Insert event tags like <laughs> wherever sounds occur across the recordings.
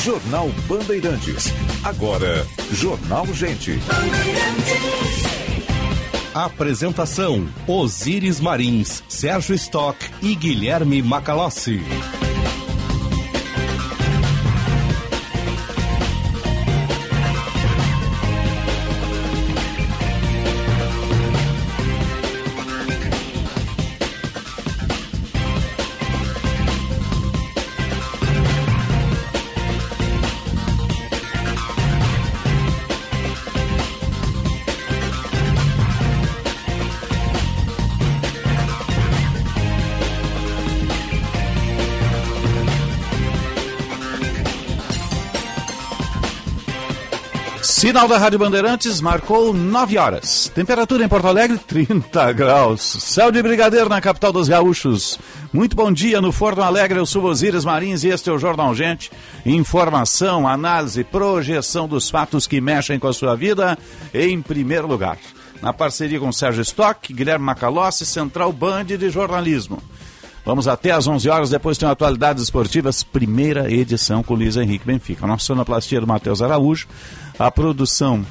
Jornal Bandeirantes. Agora, Jornal Gente. Apresentação: Osíris Marins, Sérgio Stock e Guilherme Macalossi. Sinal da Rádio Bandeirantes marcou 9 horas. Temperatura em Porto Alegre, <laughs> 30 graus. Céu de brigadeiro na capital dos gaúchos. Muito bom dia no Forno Alegre. Eu sou Osíris Marins e este é o Jornal Gente. Informação, análise, projeção dos fatos que mexem com a sua vida em primeiro lugar. Na parceria com Sérgio Stock, Guilherme Macalossi, Central Band de Jornalismo. Vamos até às 11 horas, depois tem Atualidades Esportivas, primeira edição com Luiz Henrique Benfica. Nossa sonoplastia do Matheus Araújo, a produção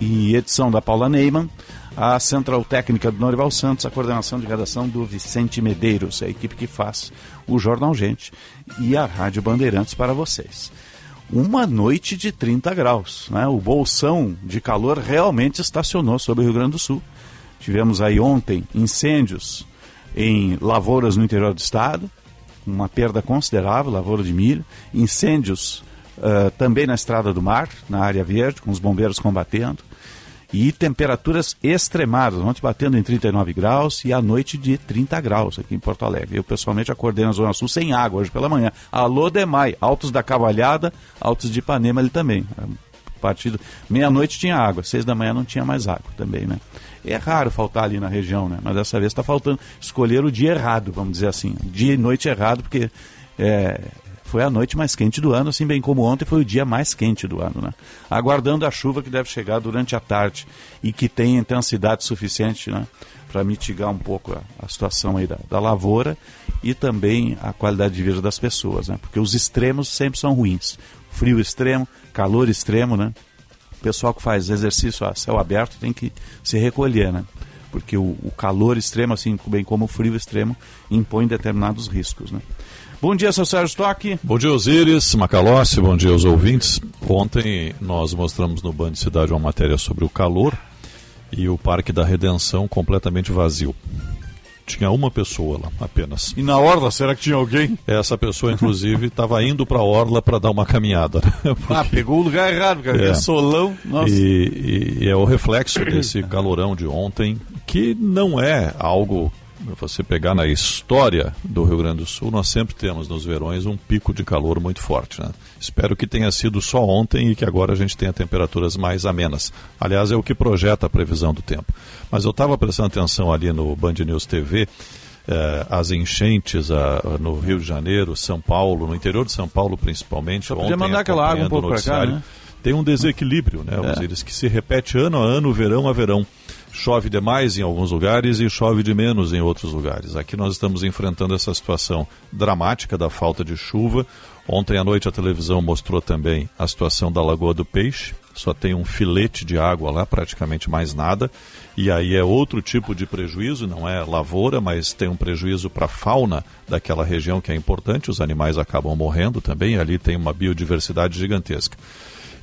e edição da Paula Neyman, a central técnica do Norival Santos, a coordenação de redação do Vicente Medeiros, a equipe que faz o Jornal Gente e a Rádio Bandeirantes para vocês. Uma noite de 30 graus, né? o bolsão de calor realmente estacionou sobre o Rio Grande do Sul. Tivemos aí ontem incêndios em lavouras no interior do estado, uma perda considerável, lavoura de milho, incêndios uh, também na estrada do mar, na área verde, com os bombeiros combatendo, e temperaturas extremadas, ontem batendo em 39 graus e à noite de 30 graus aqui em Porto Alegre. Eu pessoalmente acordei na Zona Sul sem água hoje pela manhã. Alô Demai, Altos da Cavalhada, Altos de Ipanema ali também. Partido meia-noite tinha água, seis da manhã não tinha mais água também, né? É raro faltar ali na região, né? Mas dessa vez está faltando escolher o dia errado, vamos dizer assim. Dia e noite errado, porque é, foi a noite mais quente do ano, assim bem como ontem foi o dia mais quente do ano, né? Aguardando a chuva que deve chegar durante a tarde e que tem intensidade suficiente, né? Para mitigar um pouco a, a situação aí da, da, lavoura e também a qualidade de vida das pessoas, né? Porque os extremos sempre são ruins. Frio extremo, calor extremo, né? O pessoal que faz exercício a céu aberto tem que se recolher, né? Porque o, o calor extremo, assim bem como o frio extremo, impõe determinados riscos, né? Bom dia, seu Sérgio Stock. Bom dia, Osíris, Macalossi, bom dia aos ouvintes. Ontem nós mostramos no Band Cidade uma matéria sobre o calor e o Parque da Redenção completamente vazio. Tinha uma pessoa lá, apenas. E na orla, será que tinha alguém? Essa pessoa, inclusive, estava indo para a orla para dar uma caminhada. Né? <laughs> Porque... Ah, pegou o lugar errado, cara. É. Solão. Nossa. E, e é o reflexo desse calorão de ontem, que não é algo você pegar na história do Rio Grande do Sul, nós sempre temos nos verões um pico de calor muito forte. Né? Espero que tenha sido só ontem e que agora a gente tenha temperaturas mais amenas. Aliás, é o que projeta a previsão do tempo. Mas eu estava prestando atenção ali no Band News TV. Eh, as enchentes ah, no Rio de Janeiro, São Paulo, no interior de São Paulo principalmente. Só podia mandar aquela água um pouco para cá, né? Tem um desequilíbrio, né, é. que se repete ano a ano, verão a verão chove demais em alguns lugares e chove de menos em outros lugares. Aqui nós estamos enfrentando essa situação dramática da falta de chuva. Ontem à noite a televisão mostrou também a situação da Lagoa do Peixe. Só tem um filete de água lá, praticamente mais nada. E aí é outro tipo de prejuízo, não é lavoura, mas tem um prejuízo para a fauna daquela região que é importante. Os animais acabam morrendo também. Ali tem uma biodiversidade gigantesca.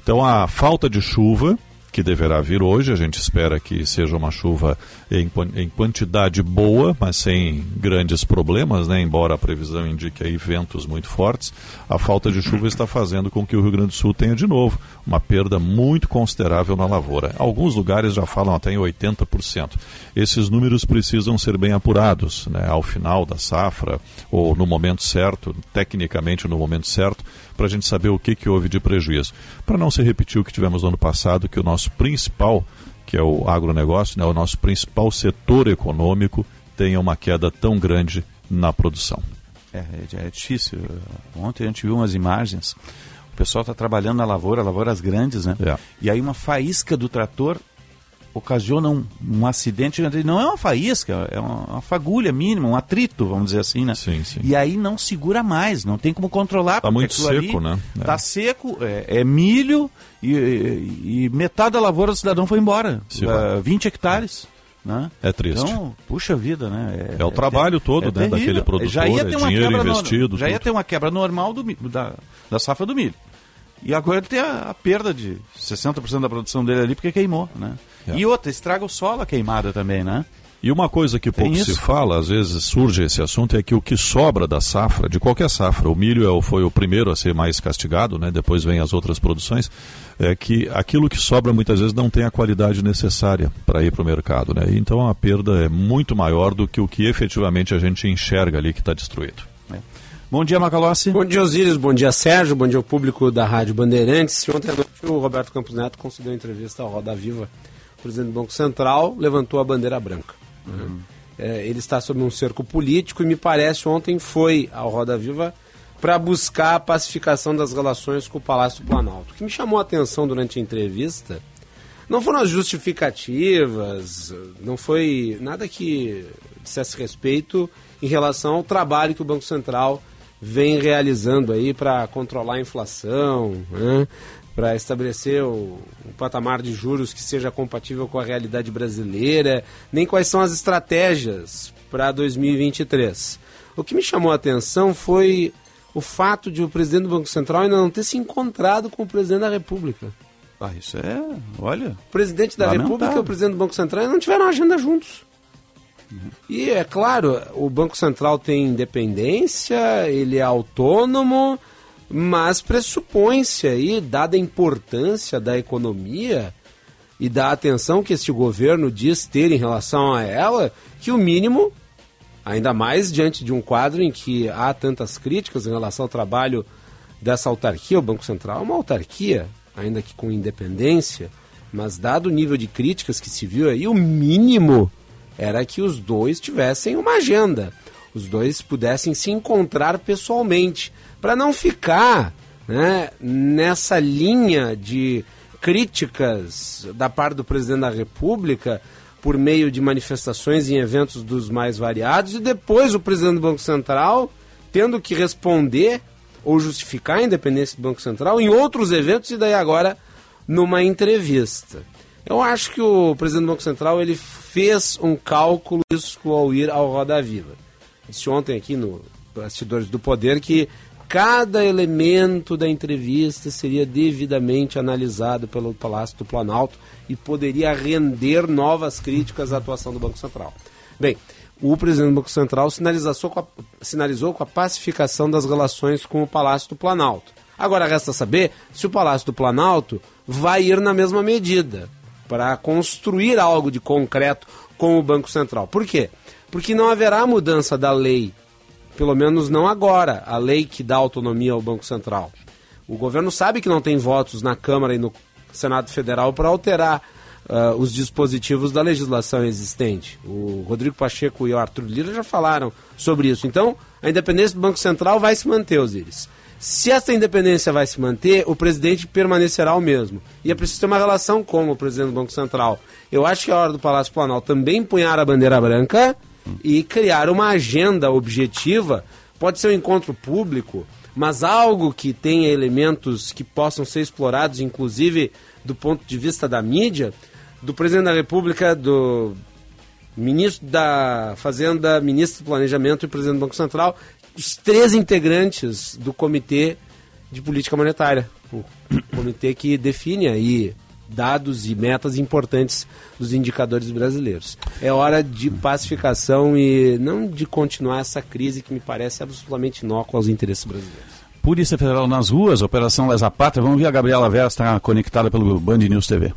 Então a falta de chuva que deverá vir hoje. A gente espera que seja uma chuva em, em quantidade boa, mas sem grandes problemas, né? embora a previsão indique aí ventos muito fortes. A falta de chuva está fazendo com que o Rio Grande do Sul tenha de novo uma perda muito considerável na lavoura. Alguns lugares já falam até em 80%. Esses números precisam ser bem apurados né? ao final da safra ou no momento certo, tecnicamente no momento certo, para a gente saber o que, que houve de prejuízo. Para não se repetir o que tivemos no ano passado, que o nosso principal, que é o agronegócio, né, o nosso principal setor econômico, tenha uma queda tão grande na produção. É, é, é difícil. Ontem a gente viu umas imagens. O pessoal está trabalhando na lavoura, lavouras grandes, né? É. E aí uma faísca do trator ocasiona um, um acidente, não é uma faísca, é uma, uma, fagulha mínima, um atrito, vamos dizer assim, né? Sim, sim. E aí não segura mais, não tem como controlar. Tá muito seco, né? Tá é. seco, é, é milho e, e, e, metade da lavoura do cidadão foi embora. Uh, 20 hectares. Né? É triste. Então, puxa vida, né? É, é o trabalho todo né, daquele produtor, já ia ter uma dinheiro investido. No, já ia ter uma quebra normal do, da, da safra do milho. E agora ele tem a, a perda de 60% da produção dele ali porque queimou, né? É. E outra, estraga o solo a queimada também, né? E uma coisa que pouco se fala, às vezes surge esse assunto, é que o que sobra da safra, de qualquer safra, o milho é, foi o primeiro a ser mais castigado, né? depois vem as outras produções, é que aquilo que sobra muitas vezes não tem a qualidade necessária para ir para o mercado. Né? Então a perda é muito maior do que o que efetivamente a gente enxerga ali que está destruído. É. Bom dia, Macalossi. Bom dia, Osíris. Bom dia, Sérgio. Bom dia ao público da Rádio Bandeirantes. Ontem à noite o Roberto Campos Neto concedeu entrevista ao Roda Viva. O presidente do Banco Central levantou a bandeira branca. Uhum. É, ele está sob um cerco político e me parece ontem foi ao Roda Viva para buscar a pacificação das relações com o Palácio do Planalto. O que me chamou a atenção durante a entrevista não foram as justificativas, não foi nada que dissesse respeito em relação ao trabalho que o Banco Central vem realizando aí para controlar a inflação, né? Para estabelecer o, um patamar de juros que seja compatível com a realidade brasileira, nem quais são as estratégias para 2023. O que me chamou a atenção foi o fato de o presidente do Banco Central ainda não ter se encontrado com o presidente da República. Ah, isso é, olha. O presidente da lamentável. República e o presidente do Banco Central não tiveram agenda juntos. E é claro, o Banco Central tem independência, ele é autônomo, mas pressupõe-se aí, dada a importância da economia e da atenção que este governo diz ter em relação a ela, que o mínimo, ainda mais diante de um quadro em que há tantas críticas em relação ao trabalho dessa autarquia, o Banco Central é uma autarquia, ainda que com independência, mas dado o nível de críticas que se viu aí, o mínimo era que os dois tivessem uma agenda, os dois pudessem se encontrar pessoalmente, para não ficar né, nessa linha de críticas da parte do presidente da República por meio de manifestações em eventos dos mais variados e depois o presidente do Banco Central tendo que responder ou justificar a independência do Banco Central em outros eventos e daí agora numa entrevista. Eu acho que o presidente do Banco Central ele fez um cálculo isso ao ir ao Roda Viva. Disse ontem aqui no Bastidores do Poder que cada elemento da entrevista seria devidamente analisado pelo Palácio do Planalto e poderia render novas críticas à atuação do Banco Central. Bem, o presidente do Banco Central sinalizou com, a, sinalizou com a pacificação das relações com o Palácio do Planalto. Agora resta saber se o Palácio do Planalto vai ir na mesma medida para construir algo de concreto com o Banco Central. Por quê? Porque não haverá mudança da lei, pelo menos não agora, a lei que dá autonomia ao Banco Central. O governo sabe que não tem votos na Câmara e no Senado Federal para alterar uh, os dispositivos da legislação existente. O Rodrigo Pacheco e o Arthur Lira já falaram sobre isso. Então, a independência do Banco Central vai se manter, Osiris. Se essa independência vai se manter, o presidente permanecerá o mesmo. E é preciso ter uma relação com o presidente do Banco Central. Eu acho que é hora do Palácio Planalto também punhar a bandeira branca e criar uma agenda objetiva. Pode ser um encontro público, mas algo que tenha elementos que possam ser explorados, inclusive do ponto de vista da mídia, do presidente da República, do ministro da Fazenda, ministro do Planejamento e presidente do Banco Central, os três integrantes do Comitê de Política Monetária, o <coughs> comitê que define aí dados e metas importantes dos indicadores brasileiros. É hora de pacificação e não de continuar essa crise que me parece absolutamente inócua aos interesses brasileiros. Polícia Federal nas ruas, Operação Lesa Pátria. Vamos ver a Gabriela Vera está conectada pelo Band News TV.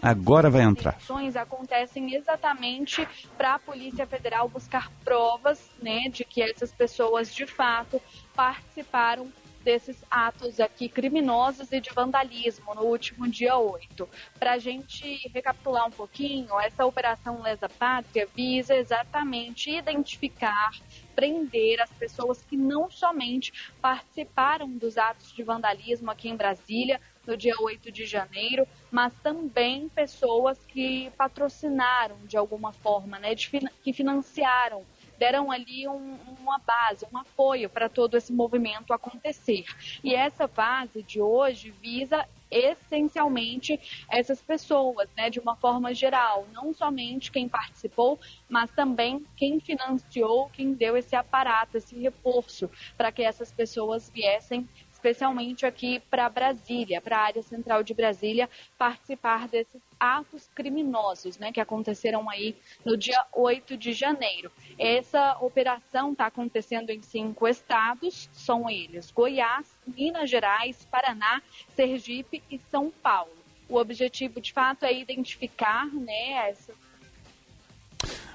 Agora vai entrar. acontecem exatamente para a Polícia Federal buscar provas, né, de que essas pessoas de fato participaram desses atos aqui criminosos e de vandalismo no último dia 8. Para a gente recapitular um pouquinho, essa operação Lesa Pátria visa exatamente identificar prender as pessoas que não somente participaram dos atos de vandalismo aqui em Brasília no dia 8 de janeiro, mas também pessoas que patrocinaram de alguma forma, né, de, que financiaram deram ali um, uma base, um apoio para todo esse movimento acontecer. E essa base de hoje visa essencialmente essas pessoas, né, de uma forma geral, não somente quem participou, mas também quem financiou, quem deu esse aparato, esse reforço para que essas pessoas viessem especialmente aqui para Brasília, para a área central de Brasília, participar desses atos criminosos, né, que aconteceram aí no dia 8 de janeiro. Essa operação está acontecendo em cinco estados, são eles Goiás, Minas Gerais, Paraná, Sergipe e São Paulo. O objetivo, de fato, é identificar né, essa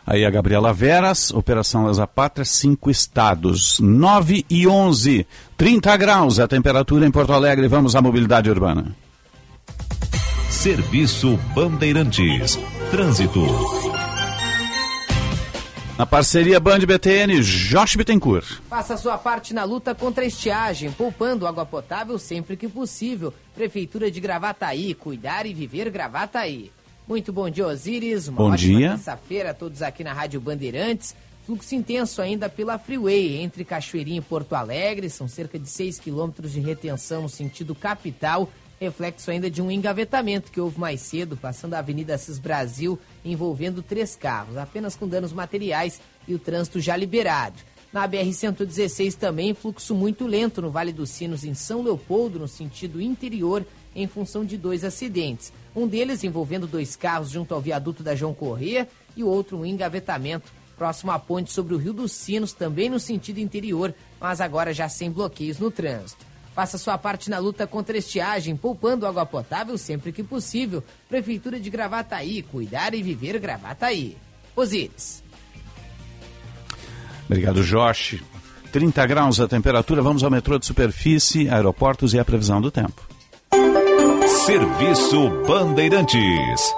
Aí a Gabriela Veras, Operação Lesa Pátria, cinco estados, 9 e 11, 30 graus a temperatura em Porto Alegre. Vamos à mobilidade urbana. Serviço Bandeirantes. Trânsito. Na parceria Band BTN, Josh Bittencourt. Faça sua parte na luta contra a estiagem, poupando água potável sempre que possível. Prefeitura de Gravataí, cuidar e viver Gravataí. Muito bom dia, Osíris. Uma bom dia. terça-feira a todos aqui na Rádio Bandeirantes. Fluxo intenso ainda pela Freeway, entre Cachoeirinha e Porto Alegre. São cerca de 6 quilômetros de retenção no sentido capital. Reflexo ainda de um engavetamento que houve mais cedo, passando a Avenida Cis Brasil, envolvendo três carros, apenas com danos materiais e o trânsito já liberado. Na BR-116 também, fluxo muito lento no Vale dos Sinos, em São Leopoldo, no sentido interior, em função de dois acidentes. Um deles envolvendo dois carros junto ao viaduto da João Corrêa e o outro um engavetamento próximo à ponte sobre o Rio dos Sinos, também no sentido interior, mas agora já sem bloqueios no trânsito. Faça sua parte na luta contra a estiagem, poupando água potável sempre que possível. Prefeitura de Gravataí, cuidar e viver Gravataí. Osíris. Obrigado, Josh. 30 graus a temperatura, vamos ao metrô de superfície, aeroportos e a previsão do tempo. Serviço Bandeirantes.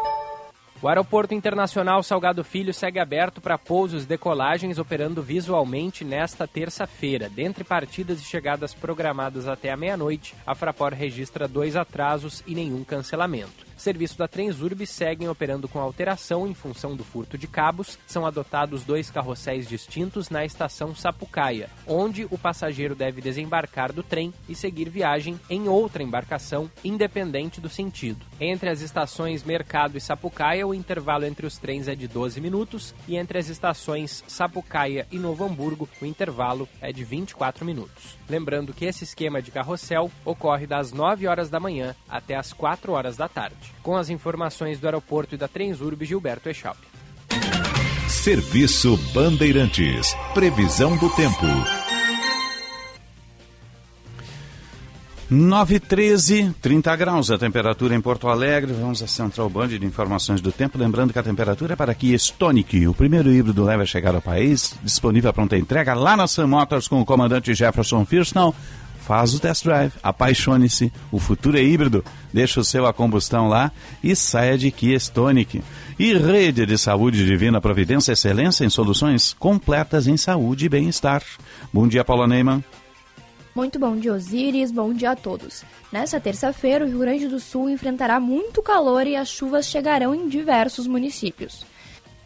O Aeroporto Internacional Salgado Filho segue aberto para pousos e decolagens, operando visualmente nesta terça-feira. Dentre partidas e chegadas programadas até a meia-noite, a Fraport registra dois atrasos e nenhum cancelamento. Serviço da Transurb seguem operando com alteração em função do furto de cabos. São adotados dois carrosséis distintos na estação Sapucaia, onde o passageiro deve desembarcar do trem e seguir viagem em outra embarcação, independente do sentido. Entre as estações Mercado e Sapucaia, o intervalo entre os trens é de 12 minutos e entre as estações Sapucaia e Novo Hamburgo, o intervalo é de 24 minutos. Lembrando que esse esquema de carrossel ocorre das 9 horas da manhã até as 4 horas da tarde com as informações do aeroporto e da Transurb Gilberto Echaub. Serviço Bandeirantes. Previsão do tempo. 9 13, 30 graus a temperatura em Porto Alegre. Vamos à Central Band de Informações do Tempo. Lembrando que a temperatura é para Kia Stonic, o primeiro híbrido leve a chegar ao país. Disponível a pronta entrega lá na Sam Motors com o comandante Jefferson Firsnall faz o test drive, apaixone-se, o futuro é híbrido, deixa o seu a combustão lá e saia de Kia Stonic. E Rede de Saúde Divina Providência Excelência em soluções completas em saúde e bem-estar. Bom dia, Paula Neyman. Muito bom dia, Osíris. Bom dia a todos. Nessa terça-feira, o Rio Grande do Sul enfrentará muito calor e as chuvas chegarão em diversos municípios.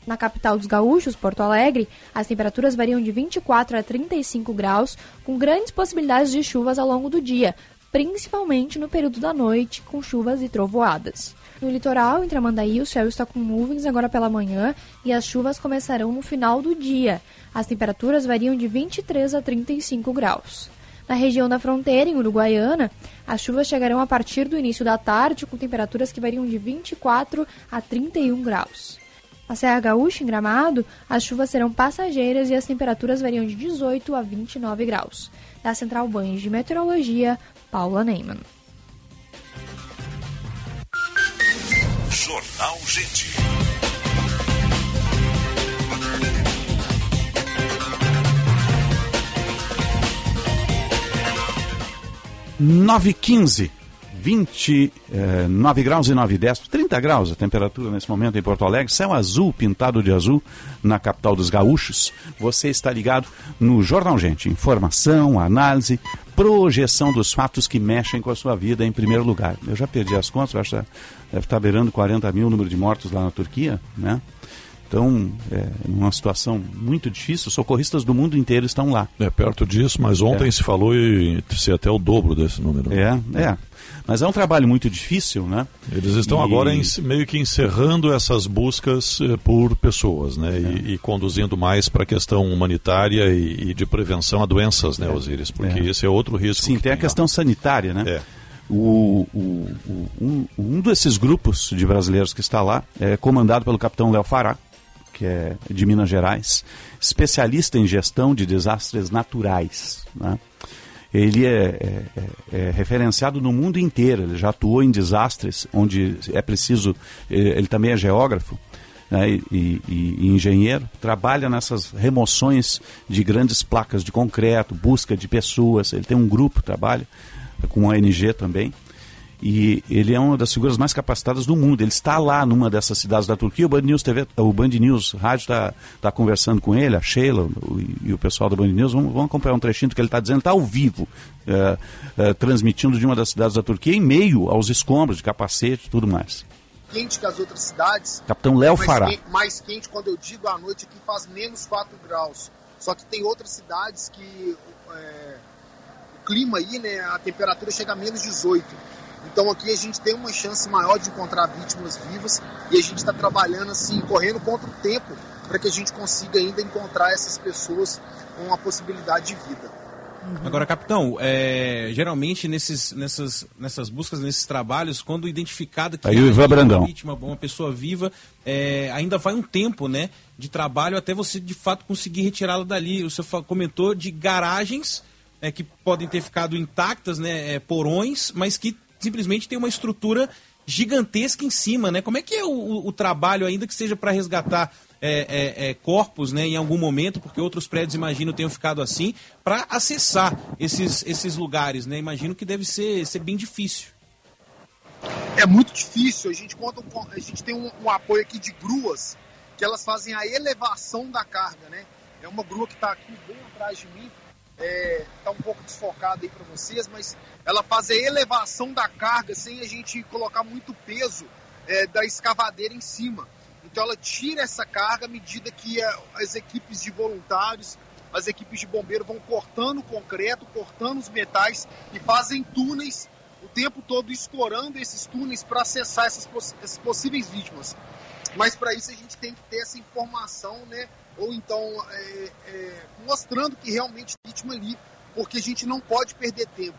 Na capital dos gaúchos, Porto Alegre, as temperaturas variam de 24 a 35 graus, com grandes possibilidades de chuvas ao longo do dia, principalmente no período da noite, com chuvas e trovoadas. No litoral, em Tramandaí, o céu está com nuvens agora pela manhã e as chuvas começarão no final do dia. As temperaturas variam de 23 a 35 graus. Na região da fronteira, em Uruguaiana, as chuvas chegarão a partir do início da tarde, com temperaturas que variam de 24 a 31 graus. Na Serra Gaúcha, em Gramado, as chuvas serão passageiras e as temperaturas variam de 18 a 29 graus. Da Central Banhos de Meteorologia, Paula Neyman. Jornal Gente. 915, 29 graus e 9 décimos, 30 graus a temperatura nesse momento em Porto Alegre, céu azul pintado de azul na capital dos gaúchos. Você está ligado no Jornal Gente, informação, análise, projeção dos fatos que mexem com a sua vida em primeiro lugar. Eu já perdi as contas, acho que deve estar beirando 40 mil o número de mortos lá na Turquia, né? Então, é uma situação muito difícil. Socorristas do mundo inteiro estão lá. É perto disso, mas ontem É. se falou em ser até o dobro desse número. É, é. Mas é um trabalho muito difícil, né? Eles estão E- agora em- meio que encerrando essas buscas eh, por pessoas, né? E, e conduzindo mais para a questão humanitária e, e de prevenção a doenças, né, Osíris? Porque É. esse é outro risco. Sim, que tem a lá. questão sanitária, né? É. O, o- o- um, um desses grupos de brasileiros que está lá é comandado pelo capitão Léo Fará, que é de Minas Gerais, especialista em gestão de desastres naturais. Né? Ele é, é- é- é referenciado no mundo inteiro, ele já atuou em desastres onde é preciso. Ele, ele também é geógrafo. né, e, e- e engenheiro, trabalha nessas remoções de grandes placas de concreto, busca de pessoas. Ele tem um grupo, trabalha com a ONG também. E ele é uma das figuras mais capacitadas do mundo. Ele está lá numa dessas cidades da Turquia. O Band News TV, o Band News Rádio está tá conversando com ele, a Sheila o- e o pessoal da Band News. Vamos, vamos acompanhar um trechinho do que ele está dizendo. Está ao vivo, é, é, transmitindo de uma das cidades da Turquia, em meio aos escombros de capacete e tudo mais. quente que as outras cidades. Capitão Léo Fará. quente- mais quente quando eu digo à noite aqui faz menos 4 graus. Só que tem outras cidades que é, o clima aí, né, a temperatura chega a menos 18. Então aqui a gente tem uma chance maior de encontrar vítimas vivas e a gente está trabalhando assim, correndo contra o tempo para que a gente consiga ainda encontrar essas pessoas com uma possibilidade de vida. Agora, capitão, é, geralmente nesses, nessas, nessas buscas, nesses trabalhos, quando identificada que Aí Ivan uma Brandão. vítima, uma pessoa viva, é, ainda vai um tempo né, de trabalho até você de fato conseguir retirá-la dali. O senhor comentou de garagens é, que podem ter ficado intactas, né, é, porões, mas que simplesmente tem uma estrutura gigantesca em cima, né? Como é que é o, o- trabalho ainda que seja para resgatar é, é, é, corpos, né, em algum momento, porque outros prédios, imagino, tenham ficado assim, para acessar esses, esses lugares, né? Imagino que deve ser, ser bem difícil. É muito difícil. A gente conta com, a gente tem um, um apoio aqui de gruas que elas fazem a elevação da carga, né? É uma grua que está aqui bem atrás de mim, está um pouco desfocada aí para vocês, mas ela faz a elevação da carga sem a gente colocar muito peso é, da escavadeira em cima. Então ela tira essa carga à medida que é, as equipes de voluntários, as equipes de bombeiro vão cortando o concreto, cortando os metais e fazem túneis o tempo todo explorando esses túneis para acessar essas, poss- essas possíveis vítimas. Mas para isso a gente tem que ter essa informação, né? Ou então é, é, mostrando que realmente é vítima ali, porque a gente não pode perder tempo.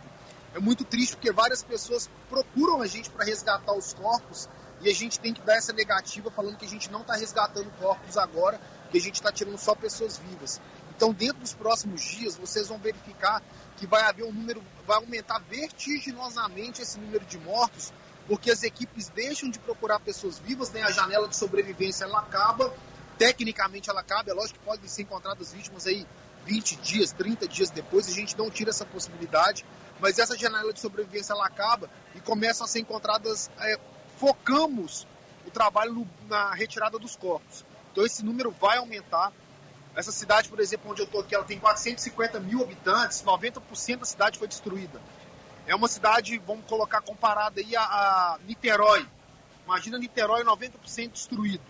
É muito triste porque várias pessoas procuram a gente para resgatar os corpos e a gente tem que dar essa negativa falando que a gente não está resgatando corpos agora, que a gente está tirando só pessoas vivas. Então, dentro dos próximos dias, vocês vão verificar que vai haver um número, vai aumentar vertiginosamente esse número de mortos, porque as equipes deixam de procurar pessoas vivas, né? a janela de sobrevivência ela acaba, tecnicamente ela acaba, é lógico que podem ser encontradas vítimas aí 20 dias, 30 dias depois, a gente não tira essa possibilidade, mas essa janela de sobrevivência ela acaba e começam a ser encontradas, é, focamos o trabalho no- na retirada dos corpos. Então esse número vai aumentar. Essa cidade, por exemplo, onde eu estou aqui, ela tem 450 mil habitantes, 90% da cidade foi destruída. É uma cidade, vamos colocar comparada aí a, a Niterói. Imagina Niterói 90% destruído.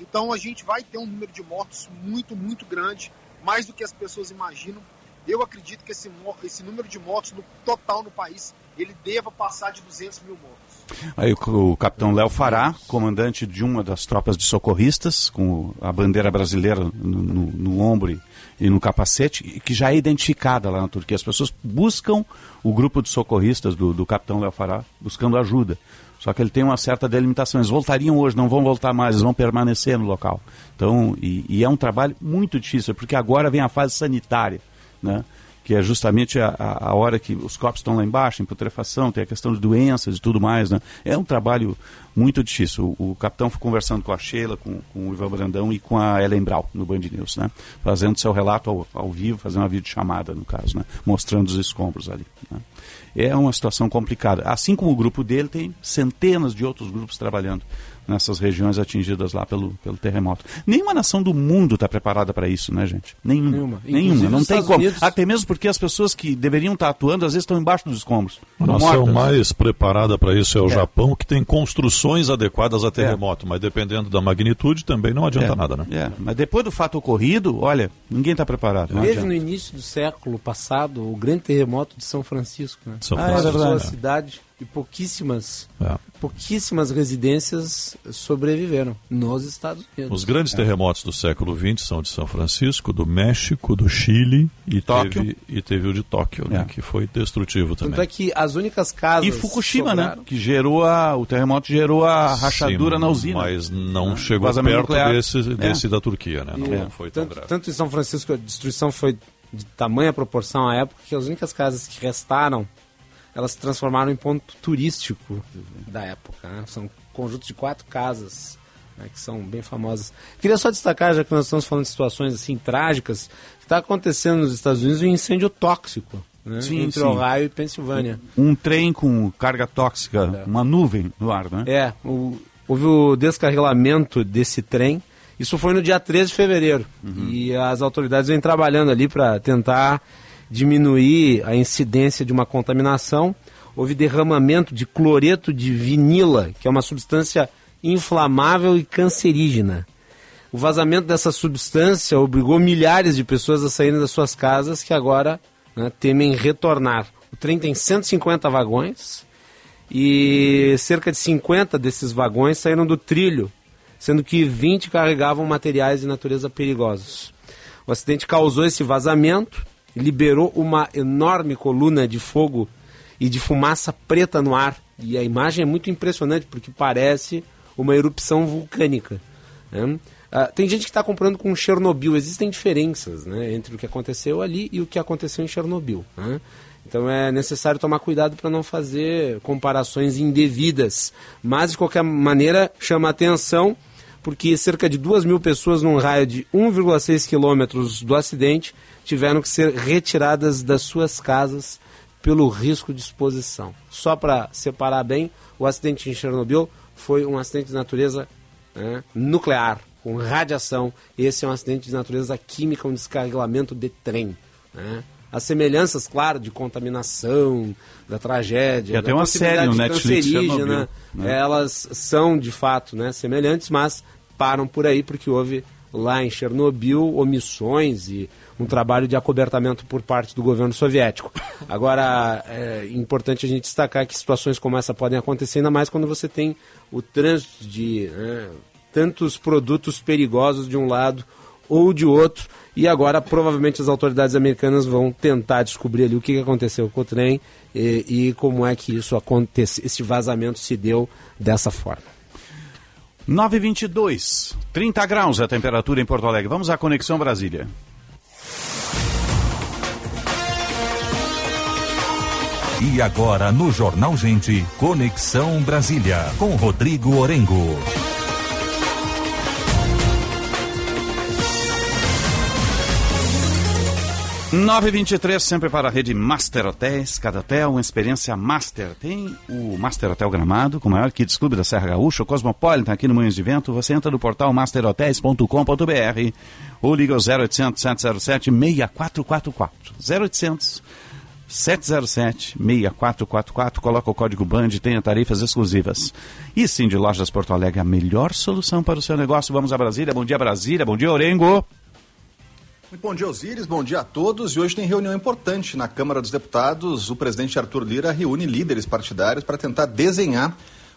Então a gente vai ter um número de mortos muito, muito grande, mais do que as pessoas imaginam. Eu acredito que esse, esse número de mortos no total no país, ele deva passar de 200 mil mortos. Aí o, o capitão Léo Fará, comandante de uma das tropas de socorristas, com a bandeira brasileira no, no- no ombro e, no capacete, que já é identificada lá na Turquia. As pessoas buscam o grupo de socorristas do, do capitão Léo Fará, buscando ajuda. Só que ele tem uma certa delimitação. Eles voltariam hoje, não vão voltar mais, eles vão permanecer no local. Então, e, e é um trabalho muito difícil, porque agora vem a fase sanitária, né? que é justamente a, a, a hora que os corpos estão lá embaixo, em putrefação, tem a questão de doenças e tudo mais. Né? É um trabalho muito difícil. O, o capitão foi conversando com a Sheila, com, com, o Ivan Brandão e com a Ellen Brau no Band News, né? fazendo seu relato ao, ao vivo, fazendo uma videochamada, no caso, né? mostrando os escombros ali. Né? É uma situação complicada. Assim como o grupo dele, tem centenas de outros grupos trabalhando nessas regiões atingidas lá pelo, pelo terremoto. Nenhuma nação do mundo está preparada para isso, né, gente? Nenhuma. Nenhuma. Nenhuma. Não tem como. Unidos... Até mesmo porque as pessoas que deveriam estar tá atuando, às vezes estão embaixo dos escombros. A nação mortas. mais preparada para isso é o é. Japão, que tem construções adequadas a terremoto, é. mas dependendo da magnitude também não adianta é. nada, né? É. Mas depois do fato ocorrido, olha, ninguém está preparado. Teve no início do século passado o grande terremoto de São Francisco, né? São Francisco. Ah, é verdade. A cidade e pouquíssimas, é. pouquíssimas residências sobreviveram nos Estados Unidos. Os grandes é. terremotos do século XX são de São Francisco, do México, do Chile e, teve, e teve o de Tóquio, né, é. que foi destrutivo também. Tanto é que as únicas casas. E Fukushima, né, sobraram... né? Que gerou a. O terremoto gerou a rachadura Sim, na usina. Mas não ah, chegou perto desse, desse da Turquia, né? Não, não foi tão tanto, grave. Tanto em São Francisco a destruição foi de tamanha proporção à época que as únicas casas que restaram elas se transformaram em ponto turístico da época. Né? São conjuntos de quatro casas né, que são bem famosas. Queria só destacar, já que nós estamos falando de situações assim trágicas, que está acontecendo nos Estados Unidos um incêndio tóxico. Né, sim, entre sim. Ohio e Pensilvânia. Um, um trem com carga tóxica, é. uma nuvem no ar, né? É, o, houve o descarrilamento desse trem. Isso foi no dia 13 de fevereiro. Uhum. E as autoridades vêm trabalhando ali para tentar diminuir a incidência de uma contaminação. Houve derramamento de cloreto de vinila, que é uma substância inflamável e cancerígena. O vazamento dessa substância obrigou milhares de pessoas a saírem das suas casas que agora né, temem retornar. O trem tem 150 vagões e cerca de 50 desses vagões saíram do trilho, sendo que 20 carregavam materiais de natureza perigosos. O acidente causou esse vazamento liberou uma enorme coluna de fogo e de fumaça preta no ar. E a imagem é muito impressionante porque parece uma erupção vulcânica. Né? Ah, tem gente que está comprando com Chernobyl. Existem diferenças né, entre o que aconteceu ali e o que aconteceu em Chernobyl. Né? Então é necessário tomar cuidado para não fazer comparações indevidas. Mas, de qualquer maneira, chama atenção porque cerca de 2 mil pessoas num raio de 1,6 quilômetros do acidente tiveram que ser retiradas das suas casas pelo risco de exposição. Só para separar bem, o acidente em Chernobyl foi um acidente de natureza né, nuclear, com radiação. Esse é um acidente de natureza química, um descarrilamento de trem. Né? As semelhanças, claro, de contaminação, da tragédia, e até uma série no Netflix, né? elas são de fato né, semelhantes, mas param por aí porque houve lá em Chernobyl omissões e um trabalho de acobertamento por parte do governo soviético. Agora, é importante a gente destacar que situações como essa podem acontecer, ainda mais quando você tem o trânsito de né, tantos produtos perigosos de um lado ou de outro. E agora, provavelmente, as autoridades americanas vão tentar descobrir ali o que aconteceu com o trem e, e como é que isso aconteceu, esse vazamento se deu dessa forma. 922, 30 graus a temperatura em Porto Alegre. Vamos à Conexão Brasília. E agora no Jornal Gente, Conexão Brasília, com Rodrigo Orengo. 923 sempre para a rede Master Hotéis, cada hotel uma experiência master. Tem o Master Hotel Gramado, com o maior kit clube da Serra Gaúcha, o Cosmopolitan aqui no Moinhos de Vento. Você entra no portal masterhotels.com.br ou liga ao 0800 707 6444. 0800 707 6444, coloca o código BAND, tenha tarifas exclusivas. E sim, de Lojas Porto Alegre, a melhor solução para o seu negócio. Vamos a Brasília. Bom dia, Brasília. Bom dia, Orengo. Bom dia, Osíris. Bom dia a todos. E hoje tem reunião importante na Câmara dos Deputados. O presidente Arthur Lira reúne líderes partidários para tentar desenhar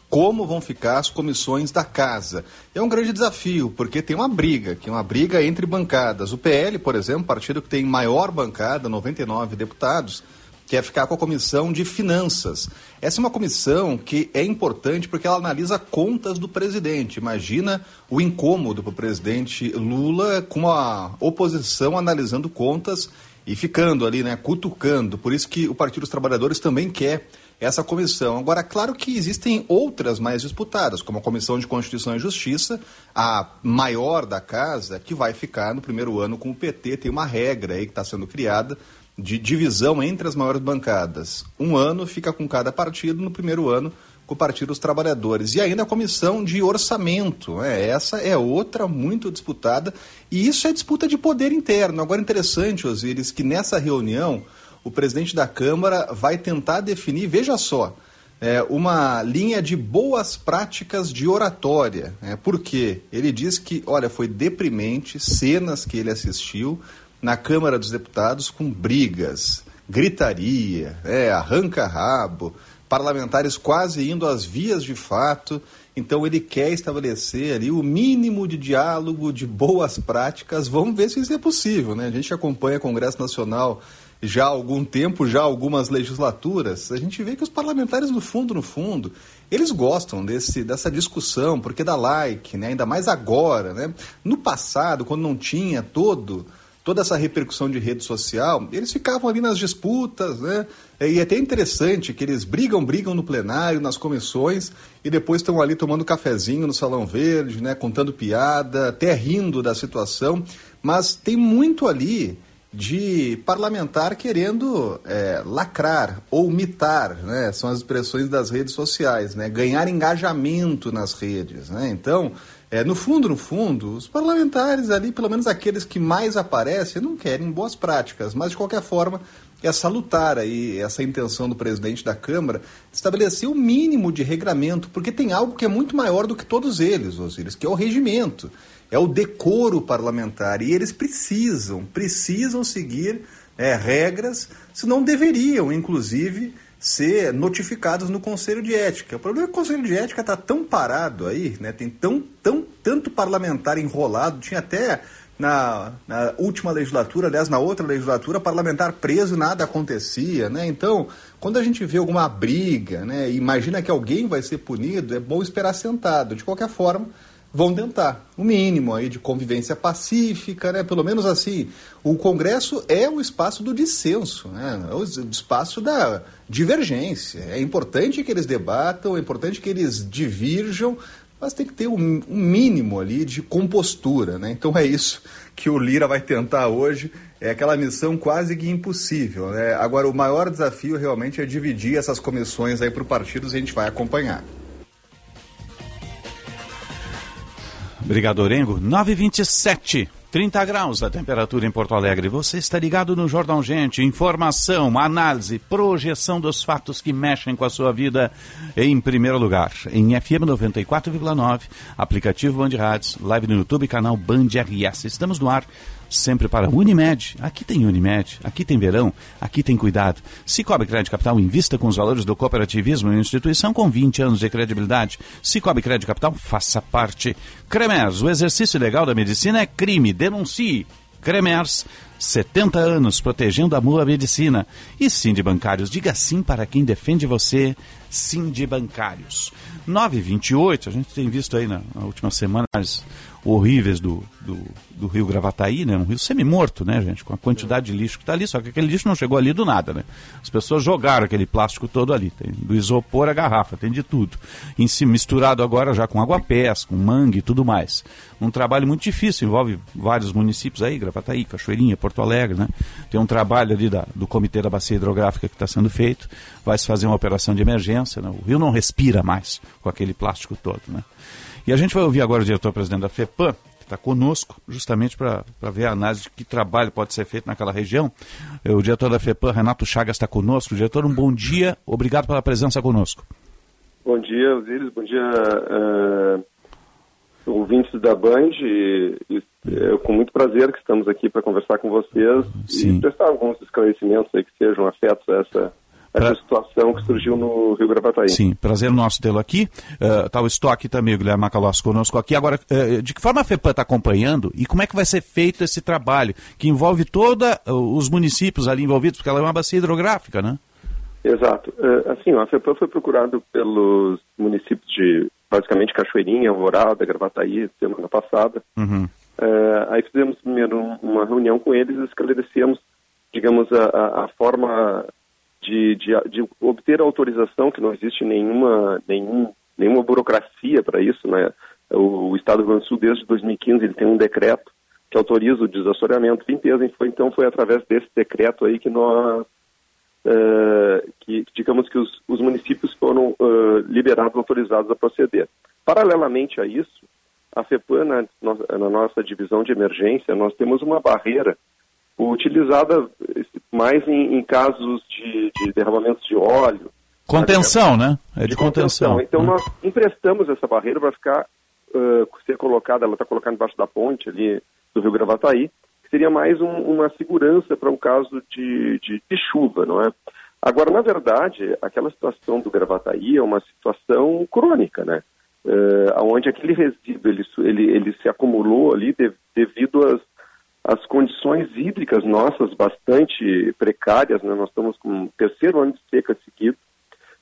como vão ficar as comissões da casa. É um grande desafio, porque tem uma briga, que é uma briga entre bancadas. O PL, por exemplo, partido que tem maior bancada, 99 deputados, que é ficar com a comissão de finanças. Essa é uma comissão que é importante porque ela analisa contas do presidente. Imagina o incômodo para o presidente Lula com a oposição analisando contas e ficando ali, né, cutucando. Por isso que o Partido dos Trabalhadores também quer essa comissão. Agora, claro que existem outras mais disputadas, como a Comissão de Constituição e Justiça, a maior da casa, que vai ficar no primeiro ano com o PT. Tem uma regra aí que está sendo criada de divisão entre as maiores bancadas. Um ano fica com cada partido, no primeiro ano com o Partido dos Trabalhadores. E ainda a comissão de orçamento. Né? Essa é outra muito disputada. E isso é disputa de poder interno. Agora, interessante, Osíris, que nessa reunião o presidente da Câmara vai tentar definir, veja só, é, uma linha de boas práticas de oratória. Né? Por quê? Ele diz que, olha, foi deprimente cenas que ele assistiu na Câmara dos Deputados com brigas, gritaria, é, arranca-rabo, parlamentares quase indo às vias de fato. Então ele quer estabelecer ali o mínimo de diálogo, de boas práticas. Vamos ver se isso é possível, né? A gente acompanha o Congresso Nacional já há algum tempo, já há algumas legislaturas, a gente vê que os parlamentares, no fundo, no fundo, eles gostam desse, dessa discussão, porque dá like, né? ainda mais agora. Né? No passado, quando não tinha todo toda essa repercussão de rede social, eles ficavam ali nas disputas, né? E é até interessante que eles brigam, brigam no plenário, nas comissões, e depois estão ali tomando cafezinho no Salão Verde, né? Contando piada, até rindo da situação. Mas tem muito ali de parlamentar querendo é, lacrar ou mitar, né? São as expressões das redes sociais, né? Ganhar engajamento nas redes, né? Então, é, no fundo, no fundo, os parlamentares ali, pelo menos aqueles que mais aparecem, não querem boas práticas, mas de qualquer forma é salutar aí essa intenção do presidente da Câmara estabelecer o mínimo de regramento, porque tem algo que é muito maior do que todos eles, Osiris, que é o regimento é o decoro parlamentar. E eles precisam, precisam seguir é, regras, senão deveriam, inclusive, ser notificados no Conselho de Ética. O problema é que o Conselho de Ética está tão parado aí, né? tem tão, tão, tanto parlamentar enrolado, tinha até na, na, última legislatura, aliás, na outra legislatura, parlamentar preso nada acontecia, né? Então, quando a gente vê alguma briga, né, imagina que alguém vai ser punido, é bom esperar sentado. De qualquer forma, vão tentar o um mínimo aí de convivência pacífica, né? Pelo menos assim, o Congresso é o espaço do dissenso, né? É o espaço da divergência. É importante que eles debatam, é importante que eles divirjam, mas tem que ter um, um mínimo ali de compostura, né? Então é isso que o Lira vai tentar hoje. É aquela missão quase que impossível, né? Agora o maior desafio realmente é dividir essas comissões aí para partidos e a gente vai acompanhar. Obrigado, Orengo. 927. 30 graus a temperatura em Porto Alegre. Você está ligado no Jornal Gente. Informação, análise, projeção dos fatos que mexem com a sua vida em primeiro lugar. Em FM 94,9, aplicativo Band Rádios, live no YouTube, canal Band RS. Estamos no ar sempre para Unimed. Aqui tem Unimed, aqui tem verão, aqui tem cuidado. Cicobi Crédito Capital invista com os valores do cooperativismo em instituição com 20 anos de credibilidade. Cicobi Crédito Capital, faça parte. Cremers, o exercício legal da medicina é crime. Denuncie. Cremers, 70 anos protegendo a boa medicina. E Sim de Bancários, diga sim para quem defende você. Sim de Bancários. 928, a gente tem visto aí na, na última semana horríveis do, do, do, rio Gravataí, né? Um rio semi-morto, né, gente? Com a quantidade de lixo que está ali, só que aquele lixo não chegou ali do nada, né? As pessoas jogaram aquele plástico todo ali, tem do isopor a garrafa, tem de tudo. Em si, misturado agora já com água pés, com mangue e tudo mais. Um trabalho muito difícil, envolve vários municípios aí, Gravataí, Cachoeirinha, Porto Alegre, né? Tem um trabalho ali da, do Comitê da Bacia Hidrográfica que está sendo feito, vai se fazer uma operação de emergência, né? O rio não respira mais com aquele plástico todo, né? E a gente vai ouvir agora o diretor-presidente da FEPAM, que está conosco, justamente para ver a análise de que trabalho pode ser feito naquela região. É, o diretor da FEPAM, Renato Chagas, está conosco. Diretor, um bom dia, obrigado pela presença conosco. Bom dia, Osiris, bom dia, uh, ouvintes da Band. E, e, é com muito prazer que estamos aqui para conversar com vocês Sim. e prestar alguns esclarecimentos aí que sejam afetos a essa essa situação que surgiu no Rio Gravataí. Sim, prazer nosso tê-lo aqui. Está uh, o estoque também, o Guilherme Macalossi conosco aqui. Agora, uh, de que forma a FEPAM está acompanhando e como é que vai ser feito esse trabalho, que envolve todos uh, os municípios ali envolvidos, porque ela é uma bacia hidrográfica, né? Exato. Assim, a FEPAM foi procurado pelos municípios de, basicamente, Cachoeirinha, Alvorada, Gravataí, semana passada. Uhum. Uh, aí fizemos primeiro uma reunião com eles e esclarecemos digamos, a, a forma de, de, de, obter autorização, que não existe nenhuma, nenhum, nenhuma burocracia para isso, né? O, o, Estado do Rio Grande do Sul, desde 2015, ele tem um decreto que autoriza o desassoreamento, limpeza, então foi através desse decreto aí que nós, uh, que digamos que os, os municípios foram uh, liberados, autorizados a proceder. Paralelamente a isso, a FEPAN, na, na nossa divisão de emergência, nós temos uma barreira utilizada mais em, em casos de, de, derramamentos de óleo. Contenção, né? É de, de contenção. contenção. Então, hum. nós emprestamos essa barreira para ficar, uh, ser colocada, ela está colocada embaixo da ponte ali do Rio Gravataí, que seria mais um, uma segurança para um caso de, de, de, chuva, não é? Agora, na verdade, aquela situação do Gravataí é uma situação crônica, né? Uh, onde aquele resíduo ele, ele, ele se acumulou ali de, devido às as condições hídricas nossas bastante precárias, né? nós estamos com o terceiro ano de seca seguido,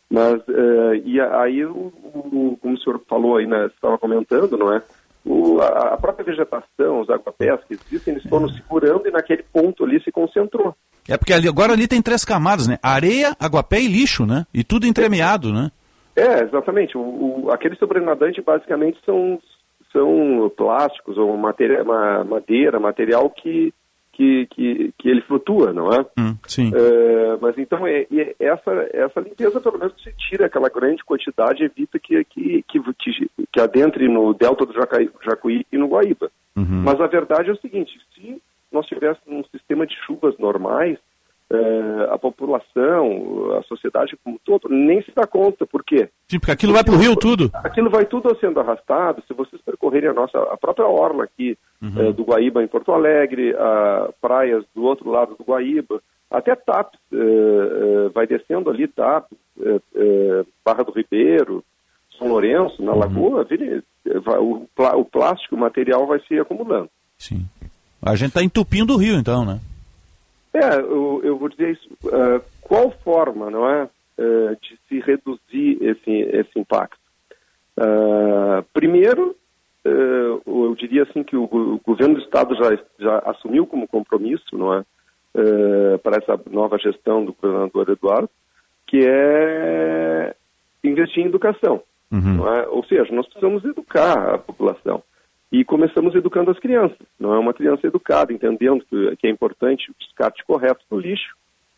mas uh, e aí, o, o, como o senhor falou aí, né, estava comentando, não é? O, a, a, própria vegetação, os aguapés que existem, eles foram segurando e naquele ponto ali se concentrou. É porque ali, agora ali tem três camadas, né? Areia, aguapé e lixo, né? E tudo entremeado, né? É, exatamente. O, o, aquele sobrenadante basicamente são são plásticos ou matéria, madeira, material que, que, que, que, ele flutua, não é? Hum, sim. É, mas então é, é, essa, essa limpeza, pelo menos, se tira aquela grande quantidade evita que, que, que, que, adentre no delta do Jacaí, Jacuí e no Guaíba. Uhum. Mas a verdade é o seguinte, se nós tivéssemos um sistema de chuvas normais, é, a população, a sociedade como um todo, nem se dá conta. Por quê? Sim, porque aquilo vai para o rio tudo. Aquilo vai tudo sendo arrastado. Se vocês percorrerem a nossa, a própria orla aqui uhum. é, do Guaíba em Porto Alegre, a praias do outro lado do Guaíba, até TAP é, é, vai descendo ali, TAP, é, Barra do Ribeiro, São Lourenço, na uhum. Lagoa, vire, vai, o, o plástico, o material vai se acumulando. Sim. A gente está entupindo o rio, então, né? É, eu, eu vou dizer isso. Uh, qual forma, não é, uh, de se reduzir esse, esse impacto? Uh, primeiro, eu diria assim que o, o, governo do estado já, já assumiu como compromisso, não é, para essa nova gestão do governador Eduardo, que é investir em educação. Uhum. É? Ou seja, nós precisamos educar a população. E começamos educando as crianças. Não é uma criança educada, entendendo que, é importante o descarte correto do lixo.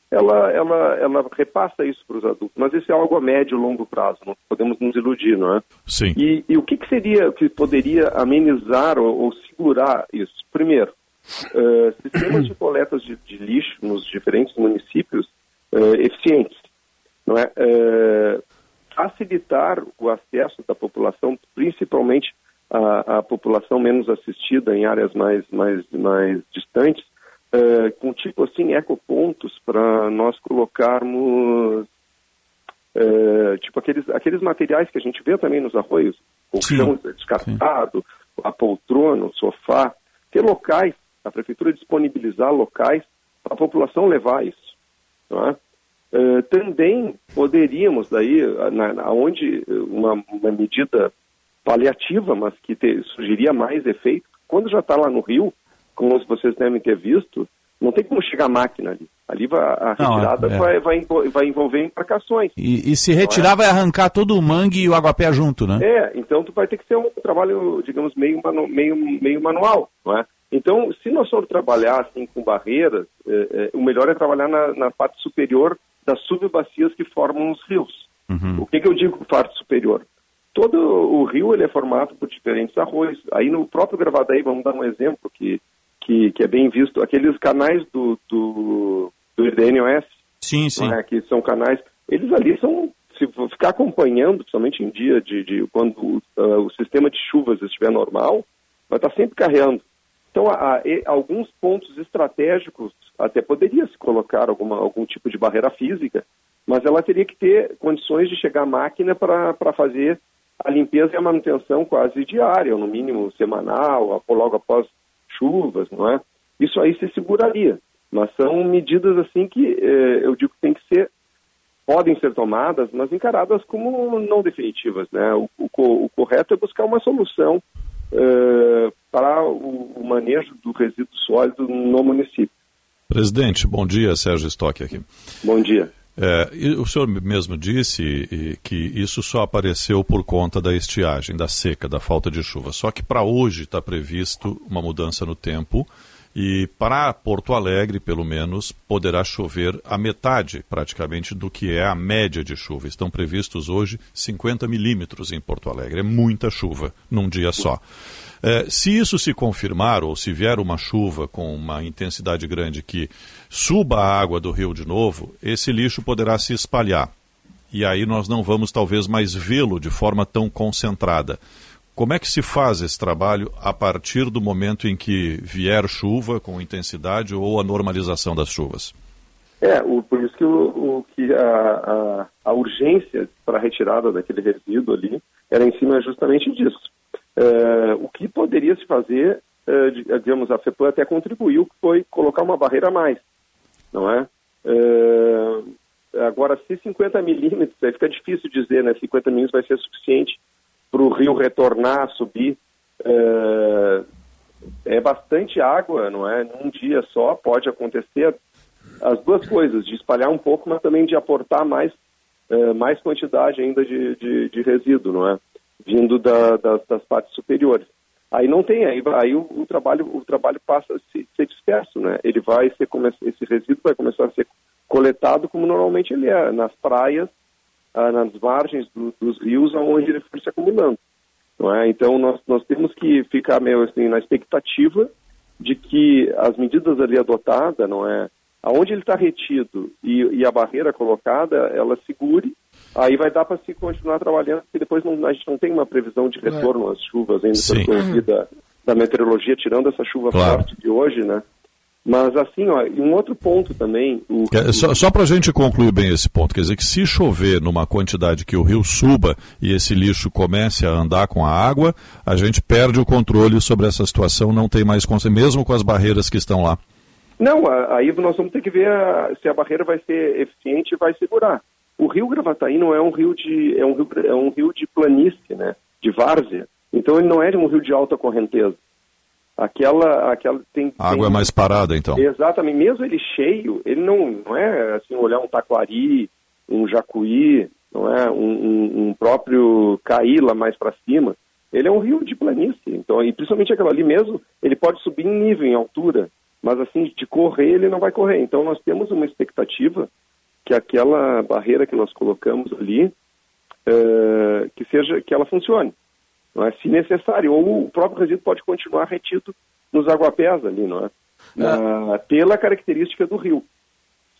Ela, ela, ela repassa isso para os adultos, mas isso é algo a médio e longo prazo, não podemos nos iludir, não é? Sim. E, e o que, que seria, que poderia amenizar ou, ou segurar isso? Primeiro, uh, sistemas de coletas de, de, lixo nos diferentes municípios uh, eficientes, não é? Uh, facilitar o acesso da população, principalmente a, a população menos assistida em áreas mais, mais, mais distantes, uh, com tipo assim ecopontos para nós colocarmos uh, tipo aqueles, aqueles materiais que a gente vê também nos arroios, colchão descartado, a poltrona, o sofá, ter locais, a prefeitura disponibilizar locais para a população levar isso. Não é? Uh, também poderíamos daí, na, na, onde uma, uma medida paliativa, mas que te, surgiria mais efeito. Quando já está lá no rio, como vocês devem ter visto, não tem como chegar a máquina ali. Ali vai, a retirada não, é. vai, vai, vai, envolver embarcações. E, e se retirar, é? vai arrancar todo o mangue e o aguapé junto, né? É, então tu vai ter que ser um trabalho, digamos, meio, manu, meio, meio manual, não é? Então, se nós formos trabalhar assim com barreiras, é, é, o melhor é trabalhar na, na, parte superior das subbacias que formam os rios. Uhum. O que, que eu digo com parte superior? Todo o rio ele é formado por diferentes arroios. Aí no próprio Gravadaí, vamos dar um exemplo que, que, que é bem visto, aqueles canais do, do, do IDNOS, sim, sim. Né, que são canais, eles ali são, se ficar acompanhando, principalmente em dia de, de quando uh, o sistema de chuvas estiver normal, vai estar sempre carregando. Então, há, há, alguns pontos estratégicos, até poderia se colocar alguma, algum tipo de barreira física, mas ela teria que ter condições de chegar à máquina para fazer a limpeza e a manutenção quase diária, ou no mínimo semanal, logo após chuvas, não é? Isso aí se seguraria. Mas são medidas assim que eh, eu digo que tem que ser, podem ser tomadas, mas encaradas como não definitivas, né? O, o, o correto é buscar uma solução eh, para o, o, manejo do resíduo sólido no município. Presidente, bom dia, Sérgio Stock aqui. Bom dia. É, o senhor mesmo disse que isso só apareceu por conta da estiagem, da seca, da falta de chuva. Só que para hoje está previsto uma mudança no tempo e para Porto Alegre, pelo menos, poderá chover a metade, praticamente, do que é a média de chuva. Estão previstos hoje 50 milímetros em Porto Alegre. É muita chuva num dia só. É, se isso se confirmar, ou se vier uma chuva com uma intensidade grande que suba a água do rio de novo, esse lixo poderá se espalhar. E aí nós não vamos talvez mais vê-lo de forma tão concentrada. Como é que se faz esse trabalho a partir do momento em que vier chuva com intensidade ou a normalização das chuvas? É, o, por isso que, o, o que a, a, a, urgência para a retirada daquele resíduo ali era em cima justamente disso. É, o que poderia se fazer, é, digamos, a FEPAM até contribuiu, que foi colocar uma barreira a mais, não é? é agora, se 50 milímetros, aí fica difícil dizer, né? 50 milímetros vai ser suficiente para o rio retornar, subir. É, é, bastante água, não é? Num dia só pode acontecer as duas coisas, de espalhar um pouco, mas também de aportar mais, é, mais quantidade ainda de, de, de, resíduo, não é? Vindo da, das, das partes superiores. Aí não tem, aí, aí o, o, trabalho, o trabalho passa a se, ser disperso, né? Ele vai ser, esse resíduo vai começar a ser coletado como normalmente ele é, nas praias ah, nas margens do, dos rios onde ele foi se acumulando. Não é? Então, nós, nós temos que ficar meio assim, na expectativa de que as medidas ali adotadas, não é? Aonde ele está retido e, e, a barreira colocada, ela segure, aí vai dar para se continuar trabalhando, porque depois não, a gente não tem uma previsão de retorno é. às chuvas ainda da, da meteorologia, tirando essa chuva claro. forte de hoje, né? Mas assim, ó, um outro ponto também. O... Só, só para a gente concluir bem esse ponto, quer dizer que se chover numa quantidade que o rio suba e esse lixo comece a andar com a água, a gente perde o controle sobre essa situação, não tem mais mesmo com as barreiras que estão lá. Não, aí nós vamos ter que ver a, se a barreira vai ser eficiente e vai segurar. O rio Gravataí não é um rio de é um rio, é um rio de planície, né, de várzea. Então ele não é um rio de alta correnteza aquela aquela tem a água tem, é mais parada então. Exatamente mesmo ele cheio ele não não é assim olhar um taquari um jacuí não é um, um, um próprio caíla mais para cima. Ele é um rio de planície então e principalmente aquela ali mesmo ele pode subir em nível em altura mas assim de correr ele não vai correr. Então nós temos uma expectativa que aquela barreira que nós colocamos ali uh, que seja que ela funcione é? se necessário, ou o próprio resíduo pode continuar retido nos aguapés ali, não é? Na, pela característica do rio.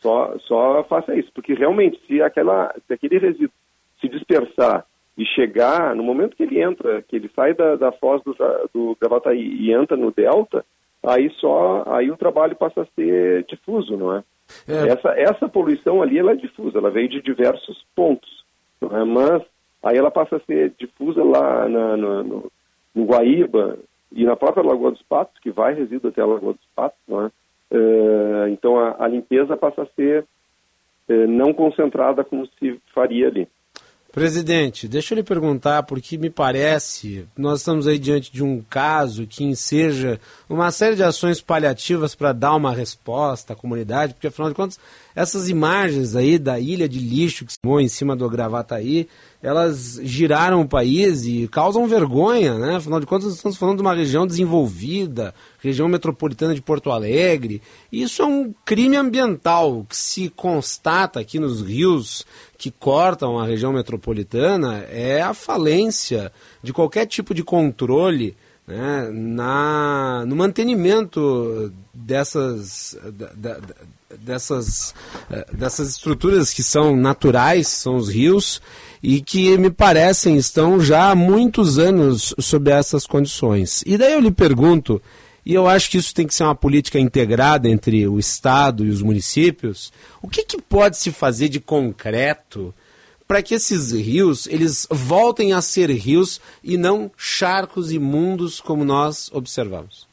Só, só faça isso, porque realmente, se, aquela, se aquele resíduo se dispersar e chegar, no momento que ele entra, que ele sai da, da foz do, do Gravataí e entra no delta, aí só, aí o trabalho passa a ser difuso, não é? é. Essa, essa poluição ali, ela é difusa, ela veio de diversos pontos, é? Mas Aí ela passa a ser difusa lá na, no, no, no, Guaíba e na própria Lagoa dos Patos, que vai resíduo até a Lagoa dos Patos, é? Uh, então a, a, limpeza passa a ser uh, não concentrada como se faria ali. Presidente, deixa eu lhe perguntar, porque me parece, nós estamos aí diante de um caso que enseja uma série de ações paliativas para dar uma resposta à comunidade, porque afinal de contas, essas imagens aí da ilha de lixo que se em cima do Gravataí, elas giraram o país e causam vergonha, né? Afinal de contas, estamos falando de uma região desenvolvida, região metropolitana de Porto Alegre. Isso é um crime ambiental que se constata aqui nos rios que cortam a região metropolitana é a falência de qualquer tipo de controle né, na, no mantenimento dessas, da, da, dessas, eh, dessas estruturas que são naturais, são os rios, e que me parecem estão já há muitos anos sob essas condições. E daí eu lhe pergunto, e eu acho que isso tem que ser uma política integrada entre o Estado e os municípios, o que, que pode se fazer de concreto para que esses rios eles voltem a ser rios e não charcos imundos como nós observamos?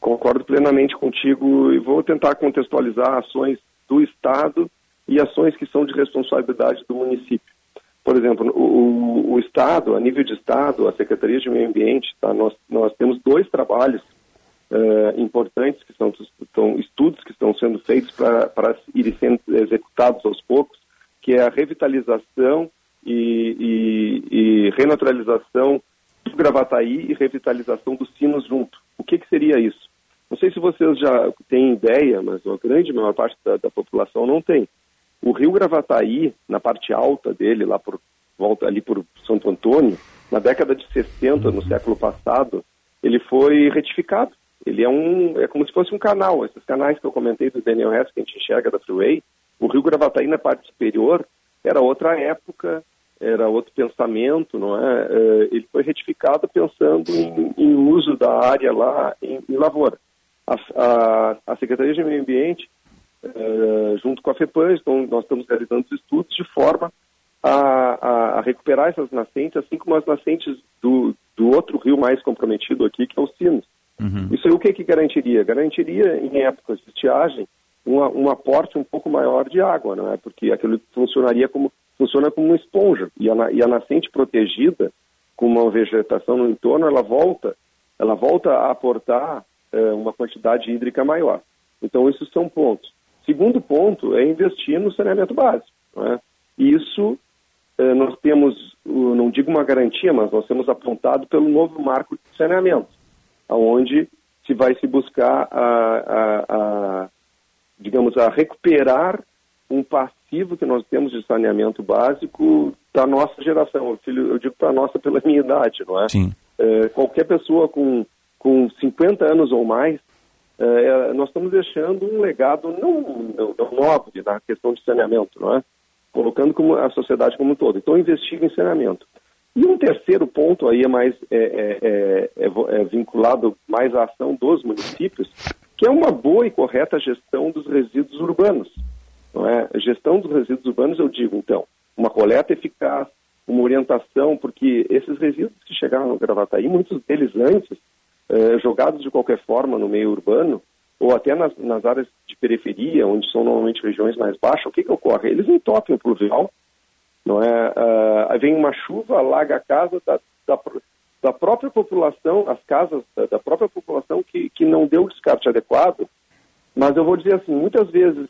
Concordo plenamente contigo e vou tentar contextualizar ações do Estado e ações que são de responsabilidade do município. Por exemplo, o, o Estado, a nível de Estado, a Secretaria de Meio Ambiente, tá, nós, nós temos dois trabalhos uh, importantes, que são, são, estudos que estão sendo feitos para irem sendo executados aos poucos, que é a revitalização e, e, e renaturalização do Gravataí e revitalização dos sinos junto. O que, que seria isso? Não sei se vocês já têm ideia, mas a grande maior parte da, da população não tem. O rio Gravataí, na parte alta dele, lá por volta ali por Santo Antônio, na década de 60, no século passado, ele foi retificado. Ele é um é como se fosse um canal. Esses canais que eu comentei do Daniel Hess que a gente enxerga da Freeway, o rio Gravataí na parte superior era outra época, era outro pensamento, não é? é ele foi retificado pensando em, em uso da área lá em, em lavoura. A, a, a, Secretaria de Meio Ambiente, é, junto com a FEPAM, então, nós estamos realizando estudos de forma a, a, recuperar essas nascentes, assim como as nascentes do, do outro rio mais comprometido aqui, que é o Sinos. Uhum. Isso aí o que, que garantiria? Garantiria, em épocas de estiagem, um, um aporte um pouco maior de água, não é? Porque aquilo funcionaria como funciona como uma esponja e a, e a nascente protegida com uma vegetação no entorno, ela volta, ela volta a aportar é, uma quantidade hídrica maior. Então, esses são pontos. Segundo ponto é investir no saneamento básico. Não é? Isso é, nós temos, não digo uma garantia, mas nós temos apontado pelo novo marco de saneamento, aonde se vai se buscar a, a, a digamos, a recuperar um passivo que nós temos de saneamento básico da nossa geração. Eu digo para nossa pela minha idade, não é? Sim. É, qualquer pessoa com, com 50 anos ou mais, é, nós estamos deixando um legado não, não, não nobre na questão de saneamento, não é? Colocando como a sociedade como um todo. Então, investir em saneamento. E um terceiro ponto aí é mais é, é, é, é, é vinculado mais à ação dos municípios, que é uma boa e correta gestão dos resíduos urbanos. Não é? A gestão dos resíduos urbanos, eu digo, então, uma coleta eficaz, uma orientação, porque esses resíduos que chegaram no Gravataí, muitos deles antes, eh, jogados de qualquer forma no meio urbano, ou até nas, nas, áreas de periferia, onde são normalmente regiões mais baixas, o que, que ocorre? Eles entopem o pluvial, não é? Aí vem uma chuva, alaga a casa da, da, da própria população, as casas da, própria população que, que não deu o descarte adequado, mas eu vou dizer assim, muitas vezes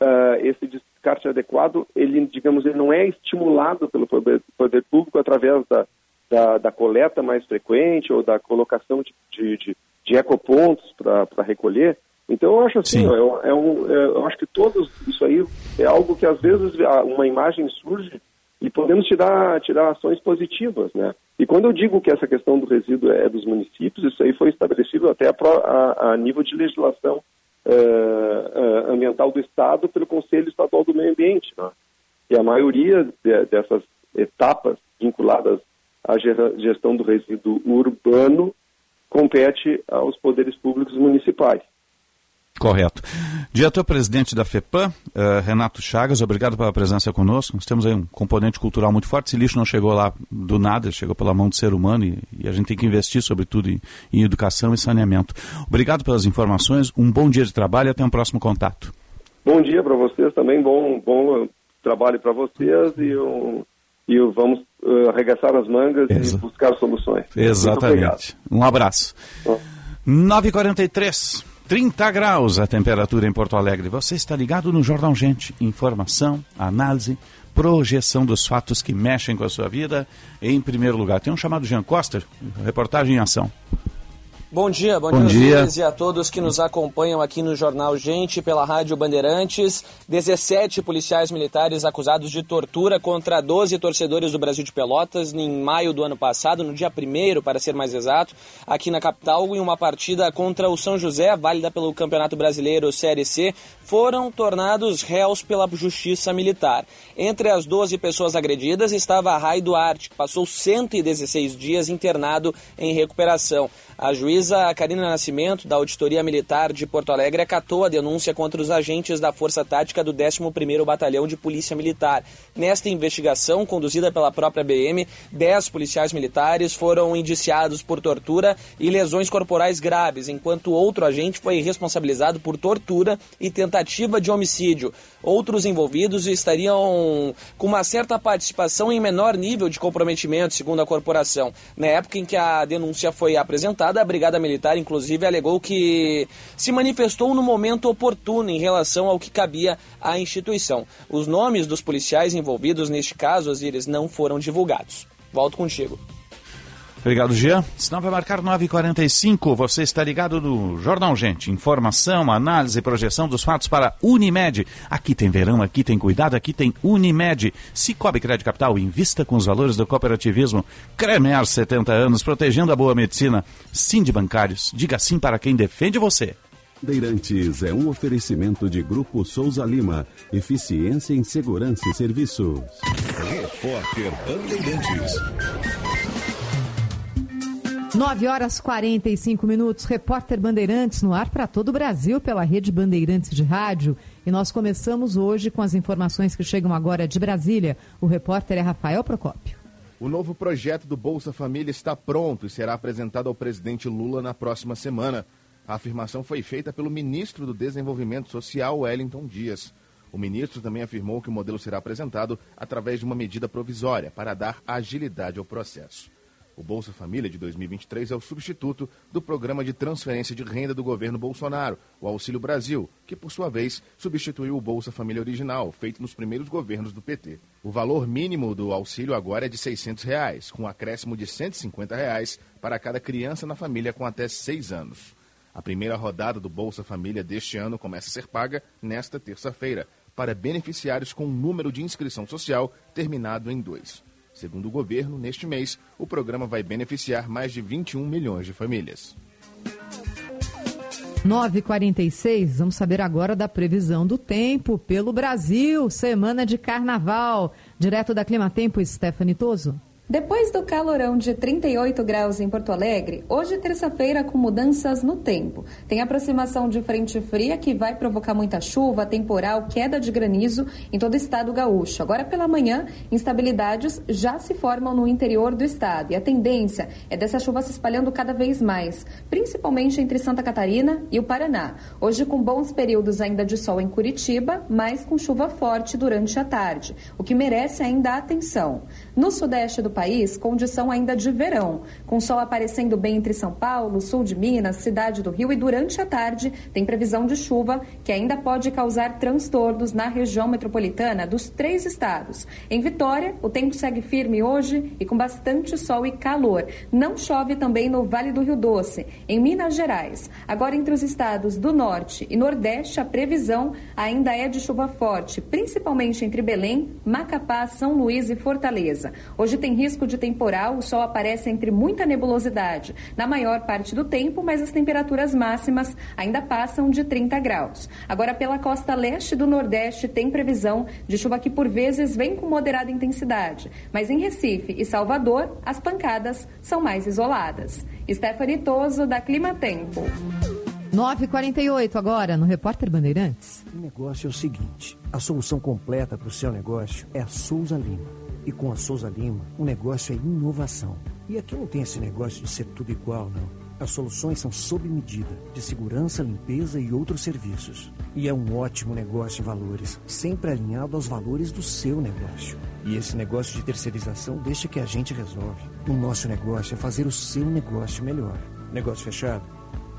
uh, esse descarte adequado, ele, digamos, ele não é estimulado pelo poder, poder público através da, da, da, coleta mais frequente ou da colocação de, de, de, de ecopontos para recolher. Então eu acho assim, é, é um, é, eu acho que todos isso aí é algo que às vezes uma imagem surge e podemos tirar, tirar ações positivas, né? E quando eu digo que essa questão do resíduo é dos municípios, isso aí foi estabelecido até a, a, a nível de legislação uh, uh, ambiental do Estado pelo Conselho Estadual do Meio Ambiente. Né? E a maioria de, dessas etapas vinculadas à gestão do resíduo urbano compete aos poderes públicos municipais. Correto. Diretor-presidente da FEPAM, uh, Renato Chagas, obrigado pela presença conosco. Nós temos aí um componente cultural muito forte. Esse lixo não chegou lá do nada, chegou pela mão do ser humano e, e a gente tem que investir, sobretudo, em, em, educação e saneamento. Obrigado pelas informações, um bom dia de trabalho e até um próximo contato. Bom dia para vocês também, bom, bom trabalho para vocês e, um, e vamos uh, arregaçar as mangas Exa e buscar soluções. Exatamente. Um abraço. Bom. 9h43. 30 graus a temperatura em Porto Alegre. Você está ligado no Jornal Gente. Informação, análise, projeção dos fatos que mexem com a sua vida. Em primeiro lugar, tem um chamado Jean Costa, reportagem em ação. Bom dia, bom, bom dia, dia. e a todos que nos acompanham aqui no Jornal Gente pela Rádio Bandeirantes. 17 policiais militares acusados de tortura contra 12 torcedores do Brasil de Pelotas em maio do ano passado, no dia 1 para ser mais exato, aqui na capital, em uma partida contra o São José, válida pelo Campeonato Brasileiro Série C, foram tornados réus pela Justiça Militar. Entre as 12 pessoas agredidas estava Rai Duarte, que passou 116 dias internado em recuperação. A juíza Karina Nascimento, da Auditoria Militar de Porto Alegre, acatou a denúncia contra os agentes da Força Tática do 11º Batalhão de Polícia Militar. Nesta investigação, conduzida pela própria BM, 10 policiais militares foram indiciados por tortura e lesões corporais graves, enquanto outro agente foi responsabilizado por tortura e tentativa de homicídio. Outros envolvidos estariam com uma certa participação em menor nível de comprometimento, segundo a corporação. Na época em que a denúncia foi apresentada, a Brigada Militar, inclusive, alegou que se manifestou no momento oportuno em relação ao que cabia à instituição. Os nomes dos policiais envolvidos neste caso, Osiris, não foram divulgados. Volto contigo. Obrigado, Jean. Senão vai marcar 9h45. Você está ligado no Jornal Gente. Informação, análise e projeção dos fatos para Unimed. Aqui tem verão, aqui tem cuidado, aqui tem Unimed. Cicobi Crédito Capital, invista com os valores do cooperativismo. Cremer, 70 anos, protegendo a boa medicina. Sim de bancários. Diga sim para quem defende você. Bandeirantes é um oferecimento de Grupo Souza Lima. Eficiência em Segurança e Serviços. Repórter Bandeirantes. 9 horas 45 minutos. Repórter Bandeirantes no ar para todo o Brasil pela rede Bandeirantes de Rádio. E nós começamos hoje com as informações que chegam agora de Brasília. O repórter é Rafael Procópio. O novo projeto do Bolsa Família está pronto e será apresentado ao presidente Lula na próxima semana. A afirmação foi feita pelo ministro do Desenvolvimento Social, Wellington Dias. O ministro também afirmou que o modelo será apresentado através de uma medida provisória para dar agilidade ao processo. O Bolsa Família de 2023 é o substituto do programa de transferência de renda do governo Bolsonaro, o Auxílio Brasil, que por sua vez substituiu o Bolsa Família original, feito nos primeiros governos do PT. O valor mínimo do auxílio agora é de 600 reais, com um acréscimo de 150 reais para cada criança na família com até seis anos. A primeira rodada do Bolsa Família deste ano começa a ser paga nesta terça-feira, para beneficiários com número de inscrição social terminado em 2. Segundo o governo, neste mês, o programa vai beneficiar mais de 21 milhões de famílias. 9h46, vamos saber agora da previsão do tempo pelo Brasil, semana de carnaval. Direto da Clima Tempo, Stephanie Toso. Depois do calorão de 38 graus em Porto Alegre, hoje terça-feira com mudanças no tempo. Tem aproximação de frente fria que vai provocar muita chuva, temporal, queda de granizo em todo o estado gaúcho. Agora pela manhã, instabilidades já se formam no interior do estado e a tendência é dessa chuva se espalhando cada vez mais, principalmente entre Santa Catarina e o Paraná. Hoje com bons períodos ainda de sol em Curitiba, mas com chuva forte durante a tarde, o que merece ainda atenção. No sudeste do país, condição ainda de verão, com sol aparecendo bem entre São Paulo, sul de Minas, cidade do Rio e durante a tarde tem previsão de chuva que ainda pode causar transtornos na região metropolitana dos três estados. Em Vitória, o tempo segue firme hoje e com bastante sol e calor. Não chove também no Vale do Rio Doce, em Minas Gerais. Agora entre os estados do Norte e Nordeste, a previsão ainda é de chuva forte, principalmente entre Belém, Macapá, São Luís e Fortaleza. Hoje tem risco de temporal, o sol aparece entre muita nebulosidade na maior parte do tempo, mas as temperaturas máximas ainda passam de 30 graus. Agora, pela costa leste do Nordeste, tem previsão de chuva que por vezes vem com moderada intensidade, mas em Recife e Salvador, as pancadas são mais isoladas. Stephanie Toso, da Clima Tempo. 9h48 agora, no Repórter Bandeirantes. O negócio é o seguinte: a solução completa para o seu negócio é a Souza Lima. E com a Souza Lima, o negócio é inovação. E aqui não tem esse negócio de ser tudo igual, não. As soluções são sob medida, de segurança, limpeza e outros serviços. E é um ótimo negócio em valores, sempre alinhado aos valores do seu negócio. E esse negócio de terceirização deixa que a gente resolve. O nosso negócio é fazer o seu negócio melhor. Negócio fechado?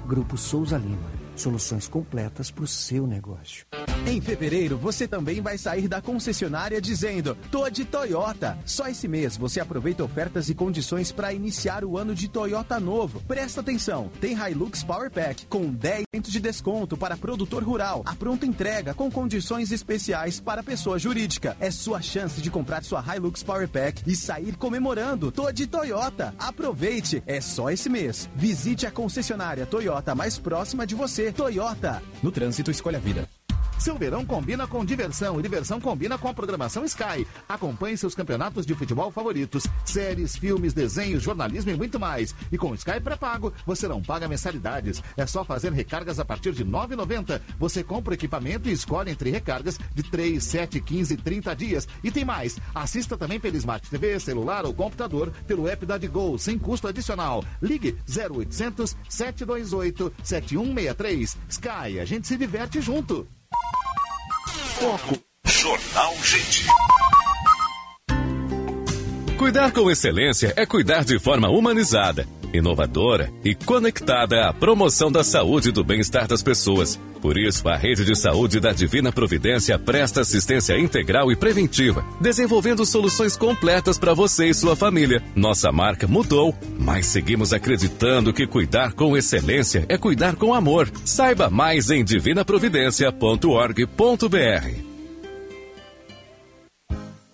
Grupo Souza Lima. Soluções completas para o seu negócio. Em fevereiro, você também vai sair da concessionária dizendo: Tô de Toyota. Só esse mês você aproveita ofertas e condições para iniciar o ano de Toyota novo. Presta atenção: tem Hilux Power Pack com 10% de desconto para produtor rural. A pronta entrega com condições especiais para pessoa jurídica. É sua chance de comprar sua Hilux Power Pack e sair comemorando. Tô de Toyota. Aproveite, é só esse mês. Visite a concessionária Toyota mais próxima de você Toyota. No trânsito, escolha a vida. Seu verão combina com diversão e diversão combina com a programação Sky. Acompanhe seus campeonatos de futebol favoritos, séries, filmes, desenhos, jornalismo e muito mais. E com Sky pré-pago, você não paga mensalidades. É só fazer recargas a partir de R$ 9,90. Você compra o equipamento e escolhe entre recargas de 3, 7, 15 e 30 dias. E tem mais. Assista também pelo Smart TV, celular ou computador pelo app da Digol, sem custo adicional. Ligue 0800 728 7163. Sky, a gente se diverte junto. Foco. Jornal Gente. Cuidar com excelência é cuidar de forma humanizada. Inovadora e conectada à promoção da saúde e do bem-estar das pessoas. Por isso, a rede de saúde da Divina Providência presta assistência integral e preventiva, desenvolvendo soluções completas para você e sua família. Nossa marca mudou, mas seguimos acreditando que cuidar com excelência é cuidar com amor. Saiba mais em divinaprovidencia.org.br.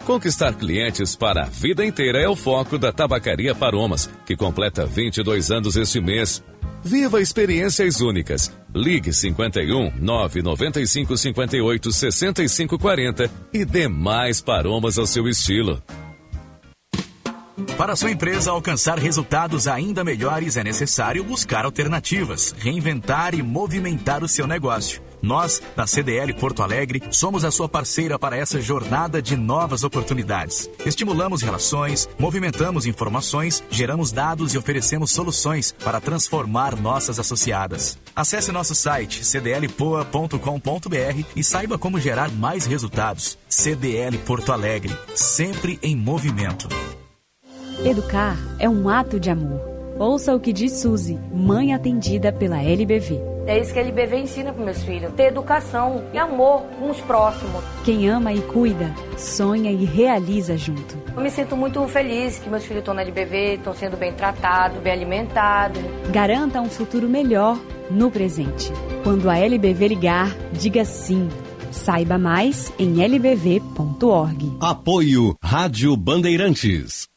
Conquistar clientes para a vida inteira é o foco da Tabacaria Paromas, que completa 22 anos este mês. Viva experiências únicas. Ligue 51 995 58 65 40 e dê mais paromas ao seu estilo. Para sua empresa alcançar resultados ainda melhores, é necessário buscar alternativas, reinventar e movimentar o seu negócio. Nós, da CDL Porto Alegre, somos a sua parceira para essa jornada de novas oportunidades. Estimulamos relações, movimentamos informações, geramos dados e oferecemos soluções para transformar nossas associadas. Acesse nosso site cdlpoa.com.br e saiba como gerar mais resultados. CDL Porto Alegre, sempre em movimento. Educar é um ato de amor. Ouça o que diz Suzy, mãe atendida pela LBV. É isso que a LBV ensina para meus filhos: ter educação e amor com os próximos. Quem ama e cuida, sonha e realiza junto. Eu me sinto muito feliz que meus filhos estão na LBV, estão sendo bem tratados, bem alimentados. Garanta um futuro melhor no presente. Quando a LBV ligar, diga sim. Saiba mais em lbv.org. Apoio Rádio Bandeirantes.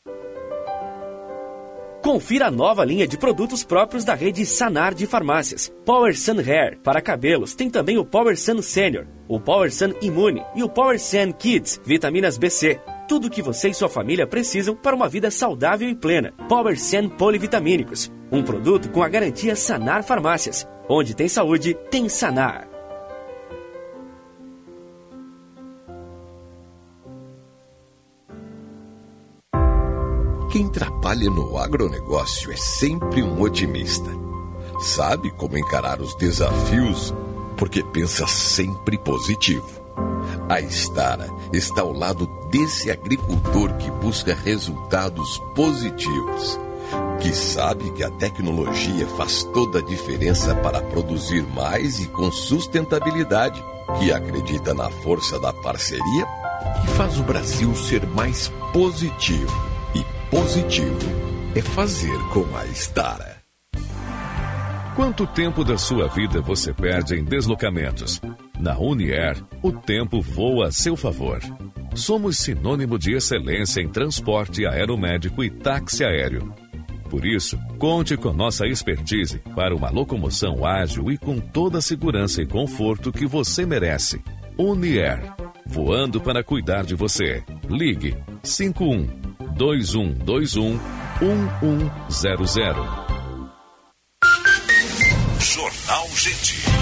Confira a nova linha de produtos próprios da rede Sanar de farmácias. Power Sun Hair para cabelos tem também o Power Sun Senior, o Power Sun Imune e o Power Sun Kids, vitaminas BC. Tudo o que você e sua família precisam para uma vida saudável e plena. Power Sun Polivitamínicos, um produto com a garantia Sanar Farmácias. Onde tem saúde, tem Sanar. Quem trabalha no agronegócio é sempre um otimista. Sabe como encarar os desafios porque pensa sempre positivo. A Estara está ao lado desse agricultor que busca resultados positivos, que sabe que a tecnologia faz toda a diferença para produzir mais e com sustentabilidade, que acredita na força da parceria e faz o Brasil ser mais positivo positivo é fazer com a Stara. Quanto tempo da sua vida você perde em deslocamentos? Na Unier, o tempo voa a seu favor. Somos sinônimo de excelência em transporte aeromédico e táxi aéreo. Por isso, conte com nossa expertise para uma locomoção ágil e com toda a segurança e conforto que você merece. Unier, voando para cuidar de você. Ligue 51 2121 1100. Jornal Gente.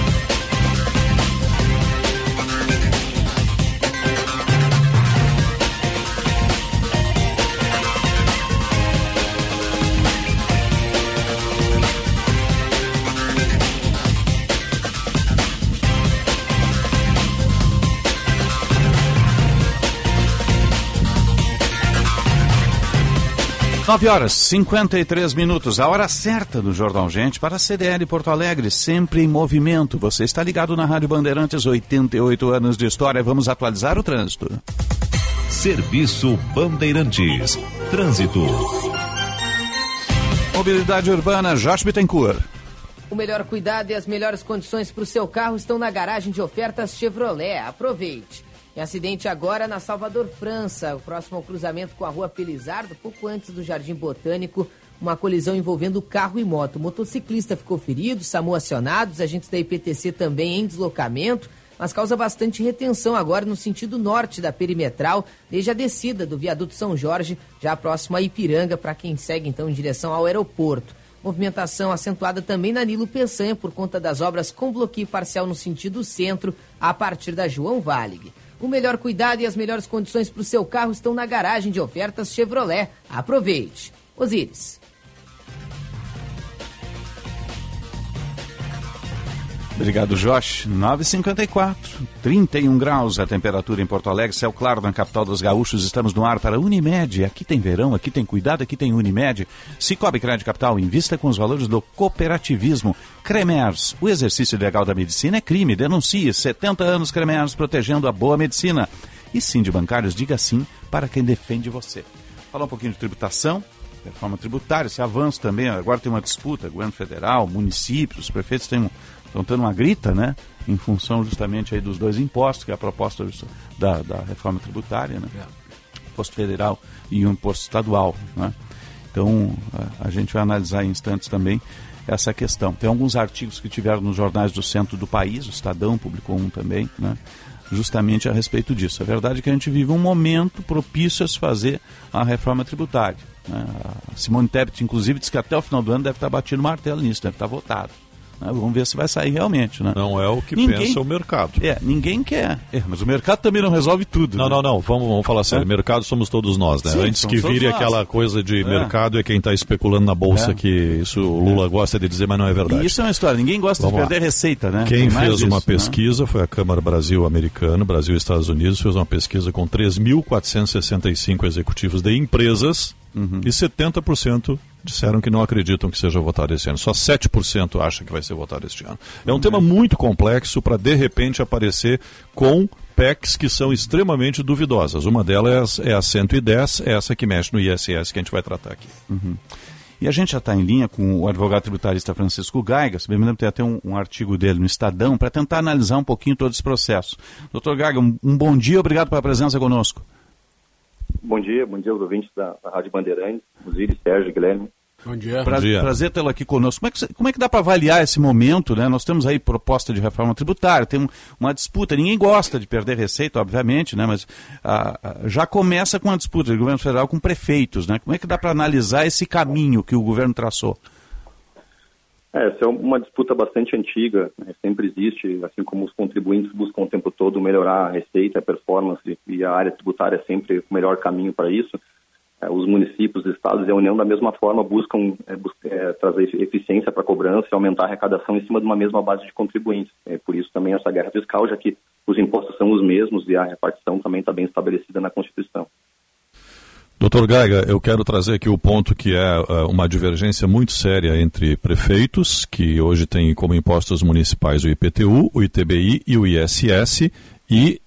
9 horas 53 minutos, a hora certa do Jornal Gente para a CDL Porto Alegre, sempre em movimento. Você está ligado na Rádio Bandeirantes, 88 anos de história. Vamos atualizar o trânsito. Serviço Bandeirantes. Trânsito. Mobilidade urbana, Jorge Bittencourt. O melhor cuidado e as melhores condições para o seu carro estão na garagem de ofertas Chevrolet. Aproveite. Em acidente agora na Salvador, França, o próximo ao cruzamento com a rua Pelizardo, pouco antes do Jardim Botânico, uma colisão envolvendo carro e moto. O motociclista ficou ferido, SAMU acionados, agentes da IPTC também em deslocamento, mas causa bastante retenção agora no sentido norte da perimetral, desde a descida do viaduto São Jorge, já próximo a Ipiranga, para quem segue então em direção ao aeroporto. Movimentação acentuada também na Nilo Peçanha por conta das obras com bloqueio parcial no sentido centro, a partir da João Valig. O melhor cuidado e as melhores condições para o seu carro estão na garagem de ofertas Chevrolet. Aproveite. Osíris. Obrigado, Josh. 9h54, 31 graus a temperatura em Porto Alegre, céu claro na capital dos gaúchos. Estamos no ar para Unimed. Aqui tem verão, aqui tem cuidado, aqui tem Unimed. Cicobi Crédito Capital, invista com os valores do cooperativismo. Cremers, o exercício legal da medicina é crime. Denuncie 70 anos Cremers protegendo a boa medicina. E sim de bancários, diga sim para quem defende você. Falar um pouquinho de tributação reforma tributária, esse avanço também. Agora tem uma disputa, governo federal, municípios, os prefeitos têm um, estão tendo uma grita, né? Em função justamente aí dos dois impostos, que é a proposta da, da reforma tributária, né? Imposto federal e o imposto estadual, né? Então, a, a gente vai analisar em instantes também essa questão. Tem alguns artigos que tiveram nos jornais do centro do país, o Estadão publicou um também, né? justamente a respeito disso. A verdade é que a gente vive um momento propício a se fazer a reforma tributária. Né? A Simone Tebet, inclusive, disse que até o final do ano deve estar batido martelo nisso, deve estar votado. Né? Vamos ver se vai sair realmente. Né? Não é o que ninguém, pensa o mercado. É, ninguém quer. É, mas o mercado também não resolve tudo. Não, né? não, não. Vamos, vamos falar sério. É? Mercado somos todos nós, né? Sim, Antes que vire aquela coisa de é. mercado é quem está especulando na bolsa, é. que isso o Lula gosta de dizer, mas não é verdade. E isso é uma história. Ninguém gosta vamos de perder lá. receita, né? Quem fez uma isso, né? pesquisa foi a Câmara Brasil Americano, Brasil e Estados Unidos, fez uma pesquisa com 3.465 executivos de empresas uhum. e 70% disseram que não acreditam que seja votado esse ano. Só 7% acha que vai ser votado este ano. É um tema muito complexo para, de repente, aparecer com PECs que são extremamente duvidosas. Uma delas é a 110, essa que mexe no ISS, que a gente vai tratar aqui. Uhum. E a gente já está em linha com o advogado tributarista Francisco Gaiga, se bem me lembro, tem até um, um artigo dele no Estadão, para tentar analisar um pouquinho todo esse processo. Doutor Gaiga, um, um bom dia, obrigado pela presença conosco. Bom dia, bom dia aos ouvintes da, da Rádio Bandeirantes, Osiris, Sérgio, Guilherme. Bom dia. Pra, dia. Prazer tê-lo aqui conosco. Como é, que, como é que dá para avaliar esse momento? Né? Nós temos aí proposta de reforma tributária, tem um, uma disputa. Ninguém gosta de perder receita, obviamente, né? mas ah, já começa com a disputa do governo federal com prefeitos. Né? Como é que dá para analisar esse caminho que o governo traçou? É, essa é uma disputa bastante antiga, né? sempre existe, assim como os contribuintes buscam o tempo todo melhorar a receita, a performance, e a área tributária é sempre o melhor caminho para isso. É, os municípios, os estados e a União, da mesma forma, buscam é, é, trazer eficiência para a cobrança e aumentar a arrecadação em cima de uma mesma base de contribuintes. É por isso também essa guerra fiscal, já que os impostos são os mesmos e a repartição também está bem estabelecida na Constituição. Doutor Gaiga, eu quero trazer aqui o ponto que é uh, uma divergência muito séria entre prefeitos, que hoje têm como impostos municipais o IPTU, o ITBI e o ISS, e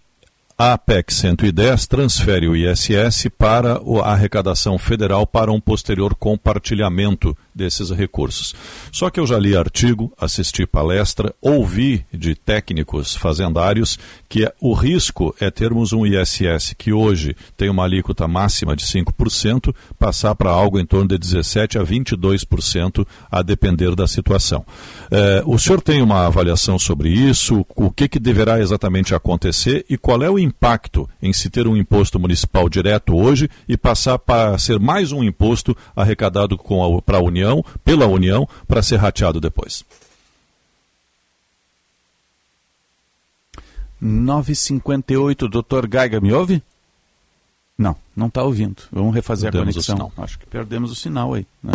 a PEC 110 transfere o ISS para a arrecadação federal para um posterior compartilhamento desses recursos. Só que eu já li artigo, assisti palestra, ouvi de técnicos fazendários que é, o risco é termos um ISS que hoje tem uma alíquota máxima de 5%, passar para algo em torno de 17% a 22%, a depender da situação. É, o senhor tem uma avaliação sobre isso? O que, que deverá exatamente acontecer e qual é o impacto em se ter um imposto municipal direto hoje e passar para ser mais um imposto arrecadado para a União, pela União, para ser rateado depois? 958, doutor Gaiga, me ouve? Não, não está ouvindo. Vamos refazer perdemos a conexão. Acho que perdemos o sinal aí. Né?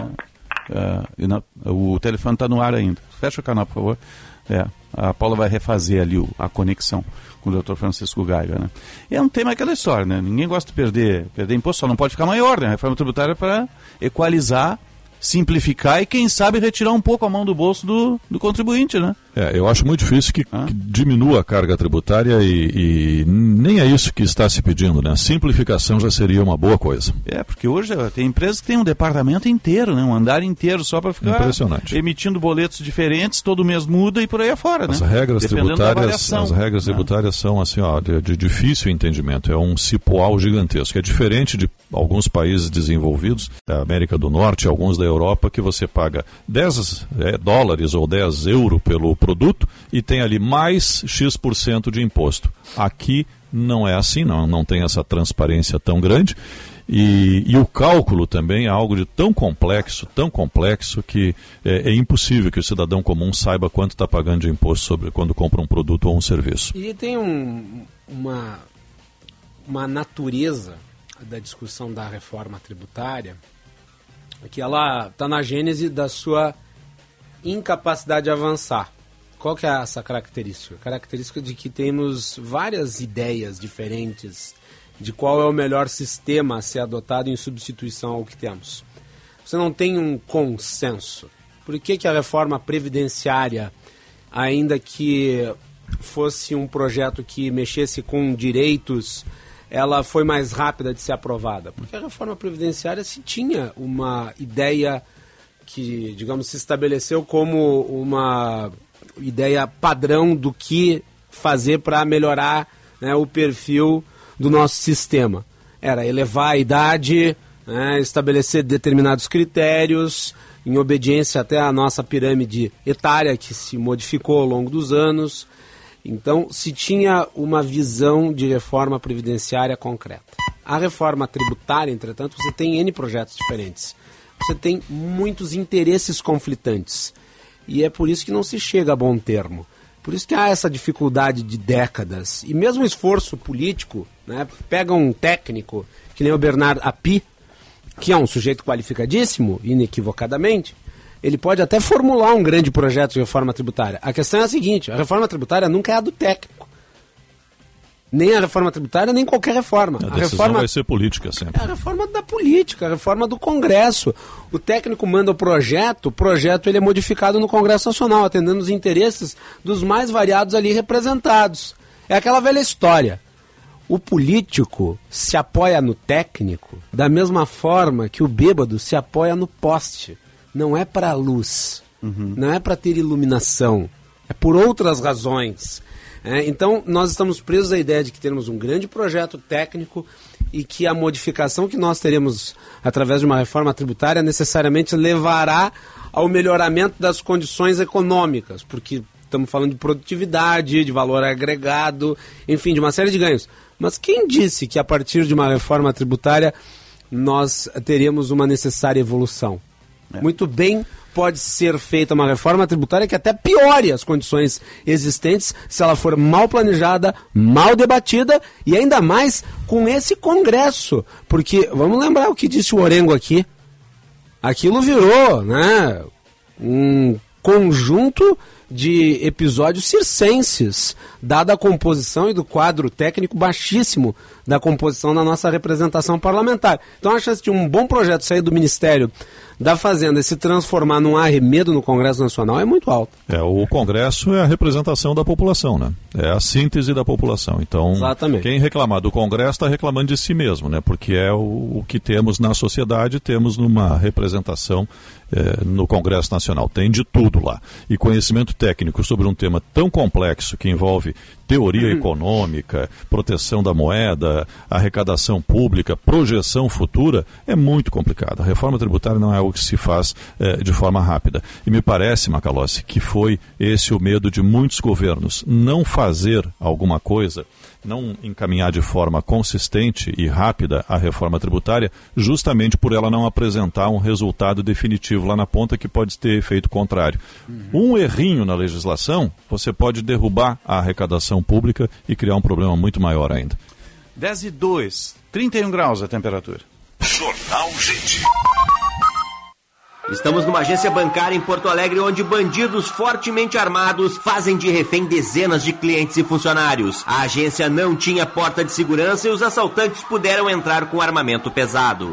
Uh, o telefone está no ar ainda. Fecha o canal, por favor. É, a Paula vai refazer ali o, a conexão com o Dr. Francisco Gaiga, né? É um tema aquela história, né? Ninguém gosta de perder, perder imposto, só não pode ficar maior, né? A reforma tributária é para equalizar, simplificar e, quem sabe, retirar um pouco a mão do bolso do, do contribuinte, né? É, eu acho muito difícil que, que diminua a carga tributária e, e, nem é isso que está se pedindo, né? A simplificação já seria uma boa coisa. É, porque hoje tem empresas que têm um departamento inteiro, né? Um andar inteiro só para ficar emitindo boletos diferentes, todo mês muda e por aí afora, as né? Regras tributárias, as regras né? tributárias são assim, ó, de, de, difícil entendimento, é um cipoal gigantesco. É diferente de alguns países desenvolvidos, da América do Norte, alguns da Europa, que você paga 10 é, dólares ou 10 euros pelo produto e tem ali mais X% de imposto. Aqui não é assim, não, não tem essa transparência tão grande. E, e, o cálculo também é algo de tão complexo, tão complexo, que é, é impossível que o cidadão comum saiba quanto está pagando de imposto sobre quando compra um produto ou um serviço. E tem um, uma, uma natureza da discussão da reforma tributária que ela está na gênese da sua incapacidade de avançar qual que é essa característica? Característica de que temos várias ideias diferentes de qual é o melhor sistema a ser adotado em substituição ao que temos. Você não tem um consenso. Por que, que a reforma previdenciária, ainda que fosse um projeto que mexesse com direitos, ela foi mais rápida de ser aprovada? Porque a reforma previdenciária se tinha uma ideia que, digamos, se estabeleceu como uma ideia padrão do que fazer para melhorar né, o perfil do nosso sistema. Era elevar a idade, né, estabelecer determinados critérios, em obediência até à nossa pirâmide etária que se modificou ao longo dos anos. Então, se tinha uma visão de reforma previdenciária concreta. A reforma tributária, entretanto, você tem N projetos diferentes. Você tem muitos interesses conflitantes. E é por isso que não se chega a bom termo. Por isso que há essa dificuldade de décadas. E mesmo o esforço político, né, pega um técnico, que nem o Bernard Api, que é um sujeito qualificadíssimo, inequivocadamente, ele pode até formular um grande projeto de reforma tributária. A questão é a seguinte: a reforma tributária nunca é a do técnico. Nem a reforma tributária, nem qualquer reforma. A, a reforma vai ser política sempre. é a reforma da política, a reforma do Congresso. O técnico manda o projeto, o projeto ele é modificado no Congresso Nacional, atendendo os interesses dos mais variados ali representados. É aquela velha história. O político se apoia no técnico da mesma forma que o bêbado se apoia no poste. Não é para a luz, não é para ter iluminação, é por outras razões. É, então, nós estamos presos à ideia de que temos um grande projeto técnico e que a modificação que nós teremos através de uma reforma tributária necessariamente levará ao melhoramento das condições econômicas, porque estamos falando de produtividade, de valor agregado, enfim, de uma série de ganhos. Mas quem disse que a partir de uma reforma tributária nós teríamos uma necessária evolução? Muito bem pode ser feita uma reforma tributária que até piore as condições existentes se ela for mal planejada, mal debatida e ainda mais com esse Congresso. Porque, vamos lembrar o que disse o Orengo aqui, aquilo virou né, um conjunto de episódios circenses, dada a composição e do quadro técnico baixíssimo da composição da nossa representação parlamentar. Então a chance de um bom projeto sair do Ministério da Fazenda e se transformar num arremedo no Congresso Nacional é muito alto. É, o Congresso é a representação da população, né? É a síntese da população. Então, Exatamente. quem reclamar do Congresso está reclamando de si mesmo, né? Porque é o, o que temos na sociedade, temos numa representação eh, no Congresso Nacional. Tem de tudo lá. E conhecimento técnico sobre um tema tão complexo que envolve teoria econômica, proteção da moeda, arrecadação pública, projeção futura, é muito complicado. A reforma tributária não é algo que se faz eh, de forma rápida. E me parece, Macalossi, que foi esse o medo de muitos governos, não fazer alguma coisa não encaminhar de forma consistente e rápida a reforma tributária, justamente por ela não apresentar um resultado definitivo lá na ponta que pode ter efeito contrário. Um errinho na legislação, você pode derrubar a arrecadação pública e criar um problema muito maior ainda. 10 e 2, 31 graus a temperatura. Jornal Gente. Estamos numa agência bancária em Porto Alegre onde bandidos fortemente armados fazem de refém dezenas de clientes e funcionários. A agência não tinha porta de segurança e os assaltantes puderam entrar com armamento pesado.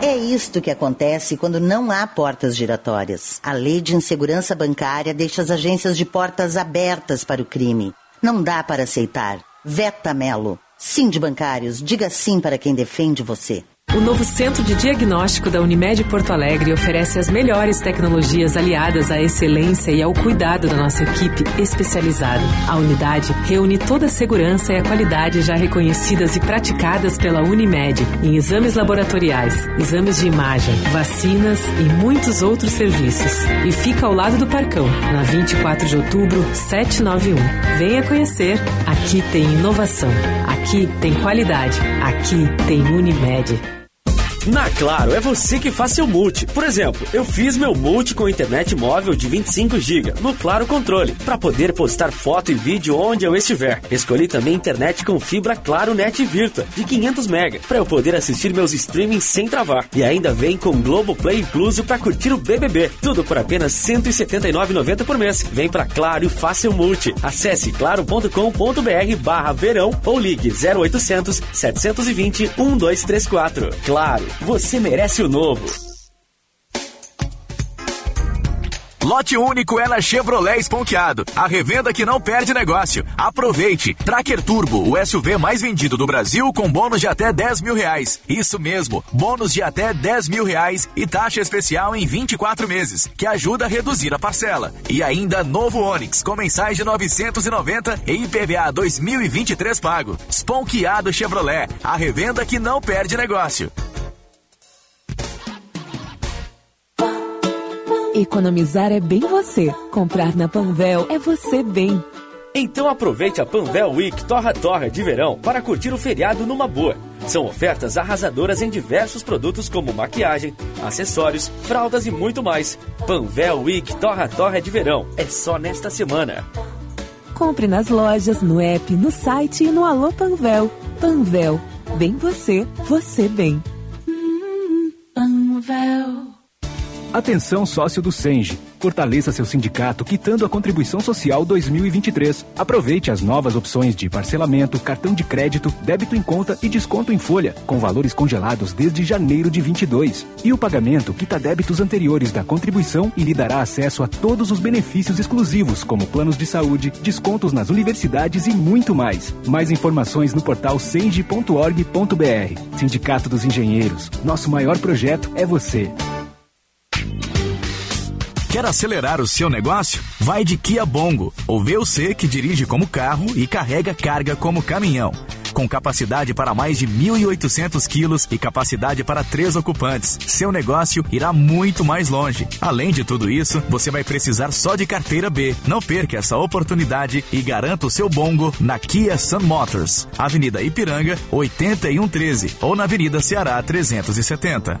É isto que acontece quando não há portas giratórias. A lei de insegurança bancária deixa as agências de portas abertas para o crime. Não dá para aceitar. Veta Melo. Sim de bancários, diga sim para quem defende você. O novo Centro de Diagnóstico da Unimed Porto Alegre oferece as melhores tecnologias aliadas à excelência e ao cuidado da nossa equipe especializada. A unidade reúne toda a segurança e a qualidade já reconhecidas e praticadas pela Unimed em exames laboratoriais, exames de imagem, vacinas e muitos outros serviços. E fica ao lado do Parcão, na 24 de outubro, 791. Venha conhecer. Aqui tem inovação. Aqui tem qualidade. Aqui tem Unimed. Na Claro, é você que faz seu multi. Por exemplo, eu fiz meu multi com internet móvel de 25 GB no Claro Controle, para poder postar foto e vídeo onde eu estiver. Escolhi também internet com fibra Claro Net Virtua de 500 MB, para eu poder assistir meus streamings sem travar. E ainda vem com Globoplay incluso para curtir o BBB. Tudo por apenas R$ 179,90 por mês. Vem pra Claro e faça seu multi. Acesse claro.com.br barra verão ou ligue 0800 720 1234. Claro, você merece o novo. Lote único é na Chevrolet Esponqueado. A revenda que não perde negócio. Aproveite. Tracker Turbo, o SUV mais vendido do Brasil com bônus de até 10 mil reais. Isso mesmo, bônus de até 10 mil reais e taxa especial em 24 meses, que ajuda a reduzir a parcela. E ainda novo Onix, com mensais de 990 e IPVA 2023 pago. Esponqueado Chevrolet, a revenda que não perde negócio. Economizar é bem você. Comprar na Panvel é você bem. Então aproveite a Panvel Week Torra Torra de verão para curtir o feriado numa boa. São ofertas arrasadoras em diversos produtos como maquiagem, acessórios, fraldas e muito mais. Panvel Week Torra Torra de verão é só nesta semana. Compre nas lojas, no app, no site e no Alô Panvel. Panvel, bem você, você bem. Panvel. Atenção sócio do Senge. Fortaleça seu sindicato quitando a contribuição social 2023. Aproveite as novas opções de parcelamento, cartão de crédito, débito em conta e desconto em folha, com valores congelados desde janeiro de 22. E o pagamento quita débitos anteriores da contribuição e lhe dará acesso a todos os benefícios exclusivos, como planos de saúde, descontos nas universidades e muito mais. Mais informações no portal senge.org.br. Sindicato dos Engenheiros. Nosso maior projeto é você. Quer acelerar o seu negócio? Vai de Kia Bongo, o VUC que dirige como carro e carrega carga como caminhão. Com capacidade para mais de 1.800 quilos e capacidade para três ocupantes, seu negócio irá muito mais longe. Além de tudo isso, você vai precisar só de carteira B. Não perca essa oportunidade e garanta o seu Bongo na Kia Sun Motors, Avenida Ipiranga, 8113 ou na Avenida Ceará 370.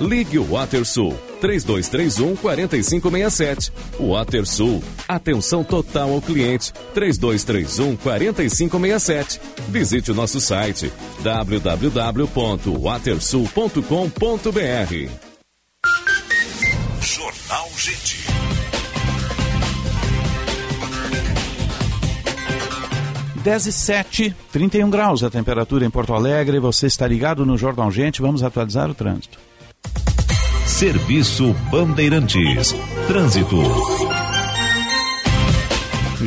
Ligue o WaterSul 3231 4567. WaterSul. Atenção total ao cliente 3231 4567. Visite o nosso site www.watersul.com.br. Jornal Gente. Dez e sete, 31 graus a temperatura em Porto Alegre. Você está ligado no Jornal Gente. Vamos atualizar o trânsito. Serviço Bandeirantes. Trânsito.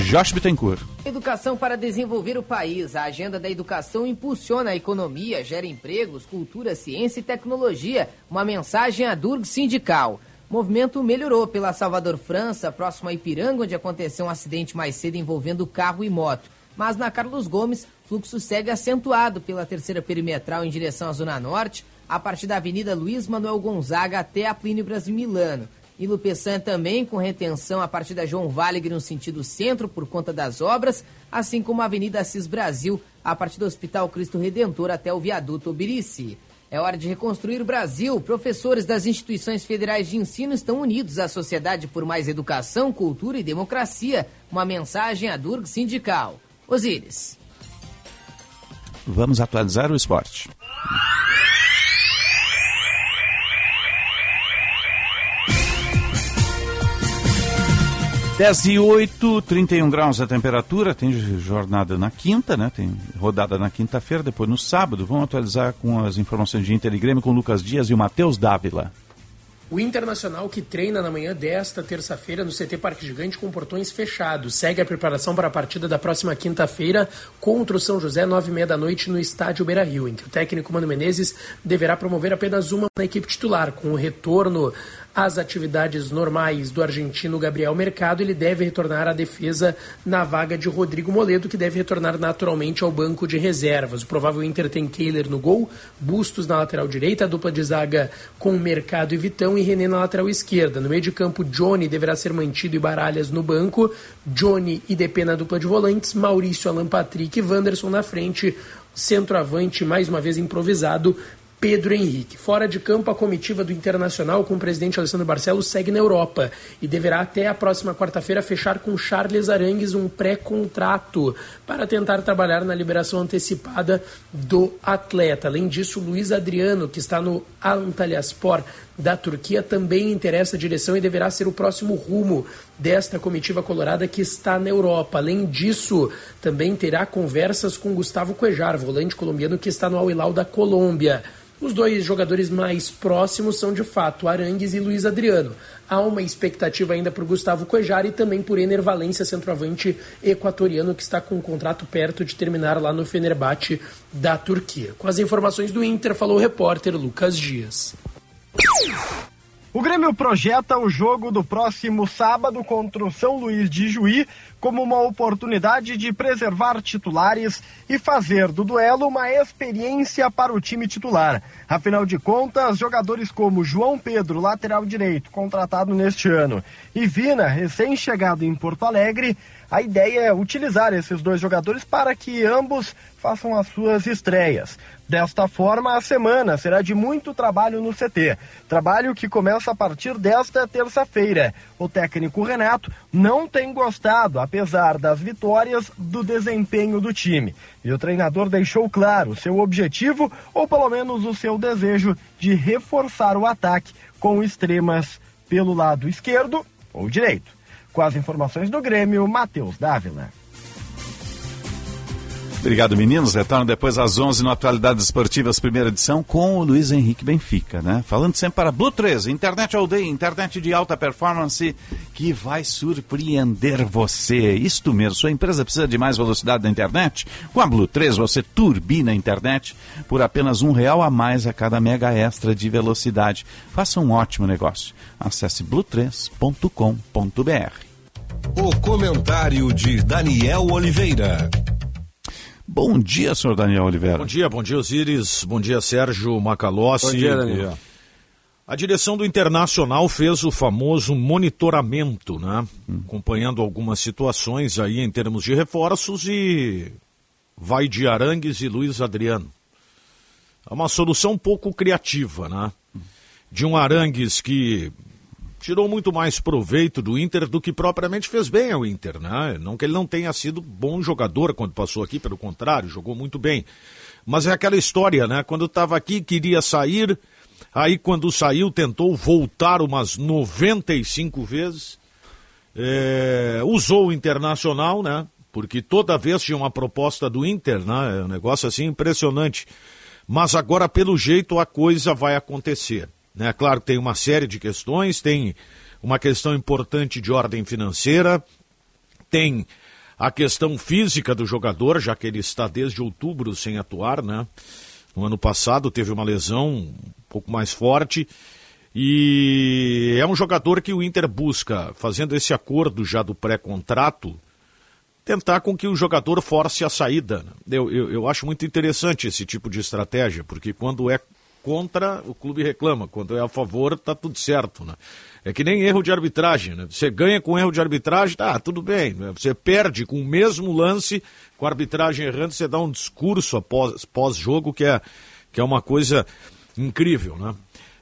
Josh Bittencourt. Educação para desenvolver o país. A agenda da educação impulsiona a economia, gera empregos, cultura, ciência e tecnologia. Uma mensagem à Durg Sindical. O movimento melhorou pela Salvador França, próximo a Ipiranga, onde aconteceu um acidente mais cedo envolvendo carro e moto. Mas na Carlos Gomes, fluxo segue acentuado pela terceira perimetral em direção à Zona Norte, a partir da Avenida Luiz Manuel Gonzaga até a Plínio Brasil Milano. E Lupeçan também com retenção a partir da João Valegre no sentido centro por conta das obras, assim como a Avenida Assis Brasil a partir do Hospital Cristo Redentor até o viaduto Obirici. É hora de reconstruir o Brasil. Professores das instituições federais de ensino estão unidos à Sociedade por Mais Educação, Cultura e Democracia. Uma mensagem à Durg Sindical. Osíris. Vamos atualizar o esporte. 10 e 8, 31 graus a temperatura, tem jornada na quinta, né? Tem rodada na quinta-feira, depois no sábado. Vamos atualizar com as informações de Inter e Grêmio com o Lucas Dias e o Matheus Dávila. O Internacional que treina na manhã desta terça-feira no CT Parque Gigante com portões fechados. Segue a preparação para a partida da próxima quinta-feira contra o São José, nove e meia da noite, no estádio Beira Rio, em que o técnico Mano Menezes deverá promover apenas uma na equipe titular, com o retorno às atividades normais do argentino Gabriel Mercado, ele deve retornar à defesa na vaga de Rodrigo Moledo, que deve retornar naturalmente ao banco de reservas. O provável Inter tem Kehler no gol, Bustos na lateral direita, a dupla de zaga com Mercado e Vitão e René na lateral esquerda. No meio de campo, Johnny deverá ser mantido e Baralhas no banco, Johnny e DP na dupla de volantes, Maurício Alan Patrick e Wanderson na frente, centroavante mais uma vez improvisado Pedro Henrique. Fora de campo, a comitiva do Internacional com o presidente Alessandro Barcelos segue na Europa e deverá até a próxima quarta-feira fechar com Charles Arangues um pré-contrato para tentar trabalhar na liberação antecipada do atleta. Além disso, Luiz Adriano, que está no Antalyaspor da Turquia, também interessa a direção e deverá ser o próximo rumo desta comitiva colorada que está na Europa. Além disso, também terá conversas com Gustavo Cuejar, volante colombiano que está no Al Hilal da Colômbia. Os dois jogadores mais próximos são de fato Arangues e Luiz Adriano. Há uma expectativa ainda por Gustavo Cuejar e também por Ener Valência, centroavante equatoriano que está com o contrato perto de terminar lá no Fenerbahçe da Turquia. Com as informações do Inter, falou o repórter Lucas Dias. O Grêmio projeta o jogo do próximo sábado contra o São Luís de Juí como uma oportunidade de preservar titulares e fazer do duelo uma experiência para o time titular. Afinal de contas, jogadores como João Pedro, lateral direito, contratado neste ano, e Vina, recém-chegado em Porto Alegre, a ideia é utilizar esses dois jogadores para que ambos façam as suas estreias. Desta forma, a semana será de muito trabalho no CT. Trabalho que começa a partir desta terça-feira. O técnico Renato não tem gostado, apesar das vitórias, do desempenho do time. E o treinador deixou claro seu objetivo, ou pelo menos o seu desejo, de reforçar o ataque com extremas pelo lado esquerdo ou direito. Com as informações do Grêmio, Matheus Dávila. Obrigado, meninos. Retorno depois às 11 no Atualidades Esportivas, primeira edição, com o Luiz Henrique Benfica, né? Falando sempre para Blue 13, internet all day, internet de alta performance que vai surpreender você. Isto mesmo, sua empresa precisa de mais velocidade na internet? Com a Blue 13 você turbina a internet por apenas um real a mais a cada mega extra de velocidade. Faça um ótimo negócio. Acesse blue3.com.br. O comentário de Daniel Oliveira. Bom dia, senhor Daniel Oliveira. Bom dia, bom dia, Osiris. Bom dia, Sérgio Macalossi. Bom dia, Daniel. A direção do Internacional fez o famoso monitoramento, né? Hum. Acompanhando algumas situações aí em termos de reforços e vai de Arangues e Luiz Adriano. É uma solução um pouco criativa, né? De um Arangues que tirou muito mais proveito do Inter do que propriamente fez bem ao Inter, né? Não que ele não tenha sido bom jogador quando passou aqui, pelo contrário, jogou muito bem. Mas é aquela história, né? Quando estava aqui, queria sair, aí quando saiu, tentou voltar umas 95 vezes, é... usou o Internacional, né? Porque toda vez tinha uma proposta do Inter, né? É um negócio assim impressionante. Mas agora, pelo jeito, a coisa vai acontecer. Né? Claro que tem uma série de questões, tem uma questão importante de ordem financeira, tem a questão física do jogador, já que ele está desde outubro sem atuar, né? No ano passado teve uma lesão um pouco mais forte e é um jogador que o Inter busca, fazendo esse acordo já do pré-contrato, tentar com que o jogador force a saída. Eu, eu, eu acho muito interessante esse tipo de estratégia, porque quando é contra, o clube reclama. Quando é a favor, tá tudo certo, né? É que nem erro de arbitragem, né? Você ganha com erro de arbitragem, tá, tudo bem. Né? Você perde com o mesmo lance, com a arbitragem errando, você dá um discurso após pós-jogo que é, que é uma coisa incrível, né?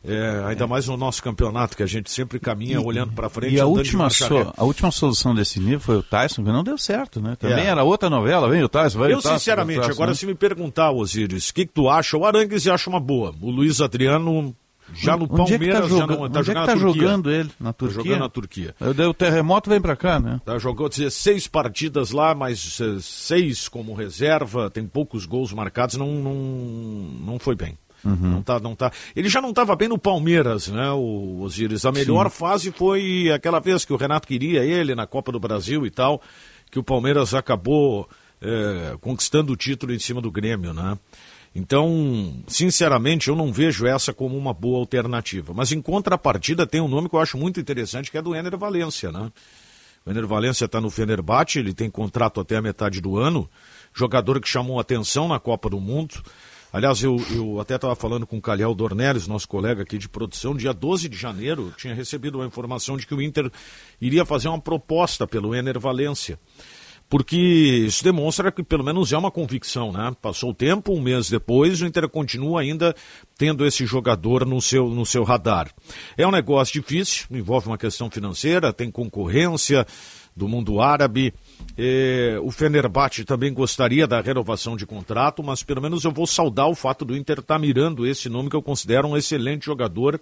É, ainda mais no nosso campeonato, que a gente sempre caminha e, olhando para frente. E a última, so, a última solução desse nível foi o Tyson, que não deu certo, né? Também é. era outra novela, vem o Tyson, vai Eu, o Tyson, sinceramente, Tyson, agora né? se me perguntar, Osiris, o que, que tu acha? O Arangues acha uma boa. O Luiz Adriano já no Onde Palmeiras é tá já jogando, não tá onde jogando é tá jogando ele na Turquia? Tá jogando na Turquia. Eu dei o terremoto, vem pra cá, né? Tá, jogou 16 partidas lá, mas eh, seis como reserva, tem poucos gols marcados, não, não, não foi bem. Uhum. Não tá, não tá. Ele já não estava bem no Palmeiras, né, o Osiris? A melhor Sim. fase foi aquela vez que o Renato queria ele na Copa do Brasil e tal, que o Palmeiras acabou é, conquistando o título em cima do Grêmio, né? Então, sinceramente, eu não vejo essa como uma boa alternativa. Mas em contrapartida tem um nome que eu acho muito interessante, que é do Ener Valência, né? O Ener Valência está no Fenerbahçe, ele tem contrato até a metade do ano, jogador que chamou atenção na Copa do Mundo. Aliás, eu, eu até estava falando com o Calhau Dornelles, nosso colega aqui de produção, dia 12 de janeiro, tinha recebido uma informação de que o Inter iria fazer uma proposta pelo Ener Valência porque isso demonstra que pelo menos é uma convicção, né? Passou o tempo, um mês depois, o Inter continua ainda tendo esse jogador no seu, no seu radar. É um negócio difícil, envolve uma questão financeira, tem concorrência do mundo árabe. Eh, o Fenerbahçe também gostaria da renovação de contrato, mas pelo menos eu vou saudar o fato do Inter estar mirando esse nome que eu considero um excelente jogador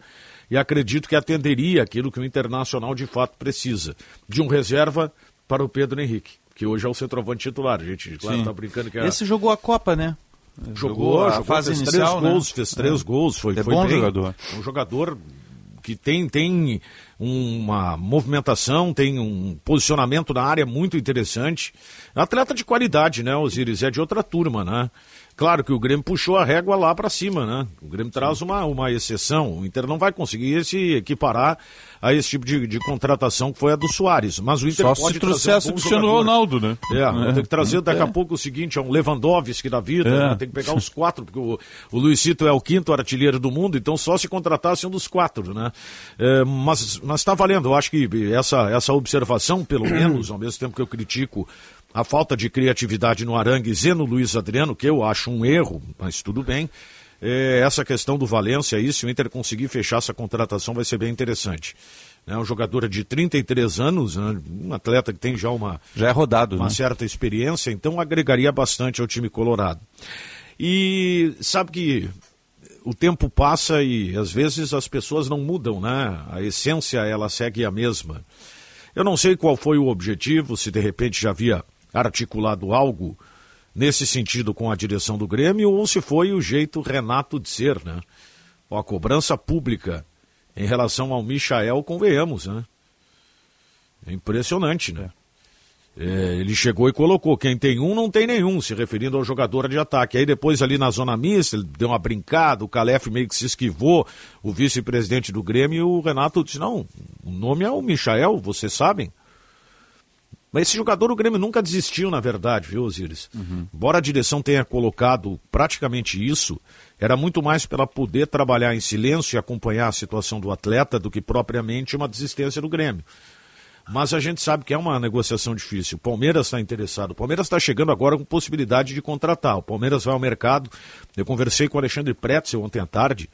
e acredito que atenderia aquilo que o Internacional de fato precisa, de um reserva para o Pedro Henrique que hoje é o centroavante titular. A gente, claro, tá brincando que é... Esse jogou a Copa, né? Jogou, a jogou, fase fez inicial, três né? gols, fez três É. gols, foi, É foi bom bem. jogador. Um jogador que tem, tem uma movimentação, tem um posicionamento na área muito interessante. Atleta de qualidade, né, Osiris? É de outra turma, né? Claro que o Grêmio puxou a régua lá para cima, né? O Grêmio traz uma, uma exceção. O Inter não vai conseguir se equiparar a esse tipo de, de contratação que foi a do Soares. Mas o Inter Só pode se trouxesse um Cristiano. Ronaldo, né? É, É. tem que trazer daqui É. a pouco o seguinte, é um Lewandowski da vida, É. né? tem que pegar os quatro, porque o, o Luizito é o quinto artilheiro do mundo, então só se contratasse um dos quatro, né? É, mas mas está valendo, eu acho que essa, essa observação, pelo menos, ao mesmo tempo que eu critico a falta de criatividade no Arangues e no Luiz Adriano, que eu acho um erro, mas tudo bem. É, essa questão do Valência aí, se o Inter conseguir fechar essa contratação, vai ser bem interessante. É um jogador de 33 anos, né? um atleta que tem já uma, Já é rodado, uma né? certa experiência, então agregaria bastante ao time colorado. E sabe que o tempo passa e às vezes as pessoas não mudam, né? A essência ela segue a mesma. Eu não sei qual foi o objetivo, se de repente já havia articulado algo nesse sentido com a direção do Grêmio ou se foi o jeito Renato de ser, né? A cobrança pública em relação ao Michael, convenhamos, né? É impressionante, né? É, ele chegou e colocou: quem tem um não tem nenhum, se referindo ao jogador de ataque. Aí depois, ali na zona mista, ele deu uma brincada, o Calef meio que se esquivou, o vice-presidente do Grêmio, e o Renato disse: não, o nome é o Michael, vocês sabem. Mas esse jogador o Grêmio nunca desistiu, na verdade, viu, Osiris? Embora a direção tenha colocado praticamente isso, era muito mais para poder trabalhar em silêncio e acompanhar a situação do atleta do que propriamente uma desistência do Grêmio. Mas a gente sabe que é uma negociação difícil. O Palmeiras está interessado. O Palmeiras está chegando agora com possibilidade de contratar. O Palmeiras vai ao mercado. Eu conversei com o Alexandre Pretzel ontem à tarde,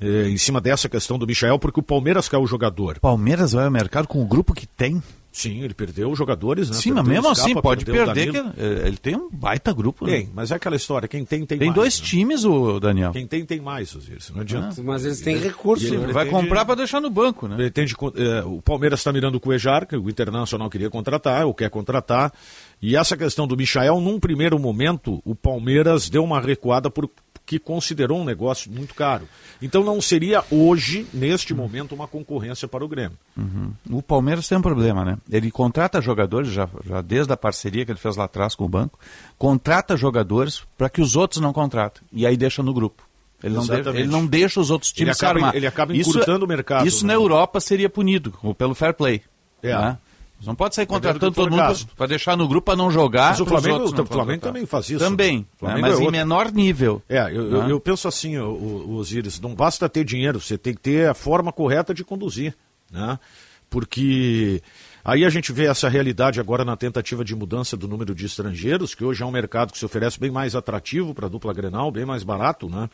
eh, em cima dessa questão do Michael, porque o Palmeiras quer o jogador. Palmeiras vai ao mercado com o grupo que tem. Sim, ele perdeu os jogadores, né? Sim, mas mesmo assim, pode perder, que ele tem um baita grupo. né? Tem, mas é aquela história, quem tem, tem, Tem mais, dois né? times, o Daniel. Quem tem, tem mais, Osiris. Não adianta. Mas eles têm recurso. E ele né? Vai pretende- comprar para deixar no banco, né? Pretende, eh, o Palmeiras está mirando com o Ejar, que o Internacional queria contratar, ou quer contratar. E essa questão do Michael, num primeiro momento, o Palmeiras deu uma recuada porque considerou um negócio muito caro. Então não seria hoje, neste momento, uma concorrência para o Grêmio. Uhum. O Palmeiras tem um problema, né? Ele contrata jogadores, já, já desde a parceria que ele fez lá atrás com o banco, contrata jogadores para que os outros não contratem. E aí deixa no grupo. Ele não, deixa, ele não deixa os outros Ele times acaba- se armar. ele acaba Isso- encurtando o mercado, Isso né? na Europa seria punido pelo fair play. É. né? Você não pode sair contratando todo mundo para deixar no grupo para não jogar. Mas o Flamengo, outros o Flamengo também faz isso. Também, né? Flamengo mas é em outro. menor nível. É, eu, eu- né? eu penso assim, o, o, Osiris, não basta ter dinheiro, você tem que ter a forma correta de conduzir, né? Porque aí a gente vê essa realidade agora na tentativa de mudança do número de estrangeiros, que hoje é um mercado que se oferece bem mais atrativo para a dupla Grenal, bem mais barato, né?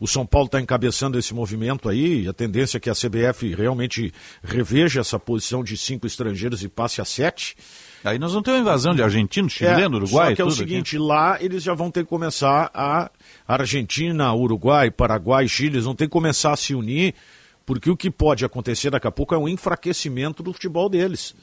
O São Paulo está encabeçando esse movimento aí, a tendência é que a CBF realmente reveja essa posição de cinco estrangeiros e passe a sete. Aí nós vamos ter uma invasão de argentino, chileno, uruguai, Só que é o tudo aqui. seguinte, lá eles já vão ter que começar a Argentina, Uruguai, Paraguai, Chile, eles vão ter que começar a se unir, porque o que pode acontecer daqui a pouco é um enfraquecimento do futebol deles.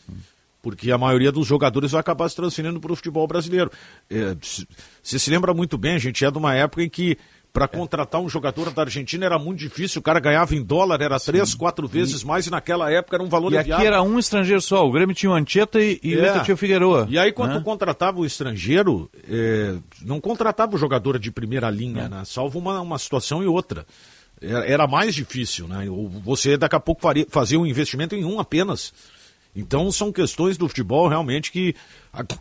Porque a maioria dos jogadores vai acabar se transferindo para o futebol brasileiro. É, se- Você se lembra muito bem, a gente é de uma época em que para contratar um jogador da Argentina era muito difícil, o cara ganhava em dólar, era três, quatro vezes mais e naquela época era um valor E aqui era um estrangeiro só, o Grêmio tinha o Anchieta e, e o É. Inter tinha o Figueroa. E aí, quando né? contratava o estrangeiro, eh, não contratava o jogador de primeira linha, né? Salvo uma, uma situação e outra. Era, era mais difícil, né? Você daqui a pouco faria, fazia um investimento em um apenas. Então são questões do futebol realmente que.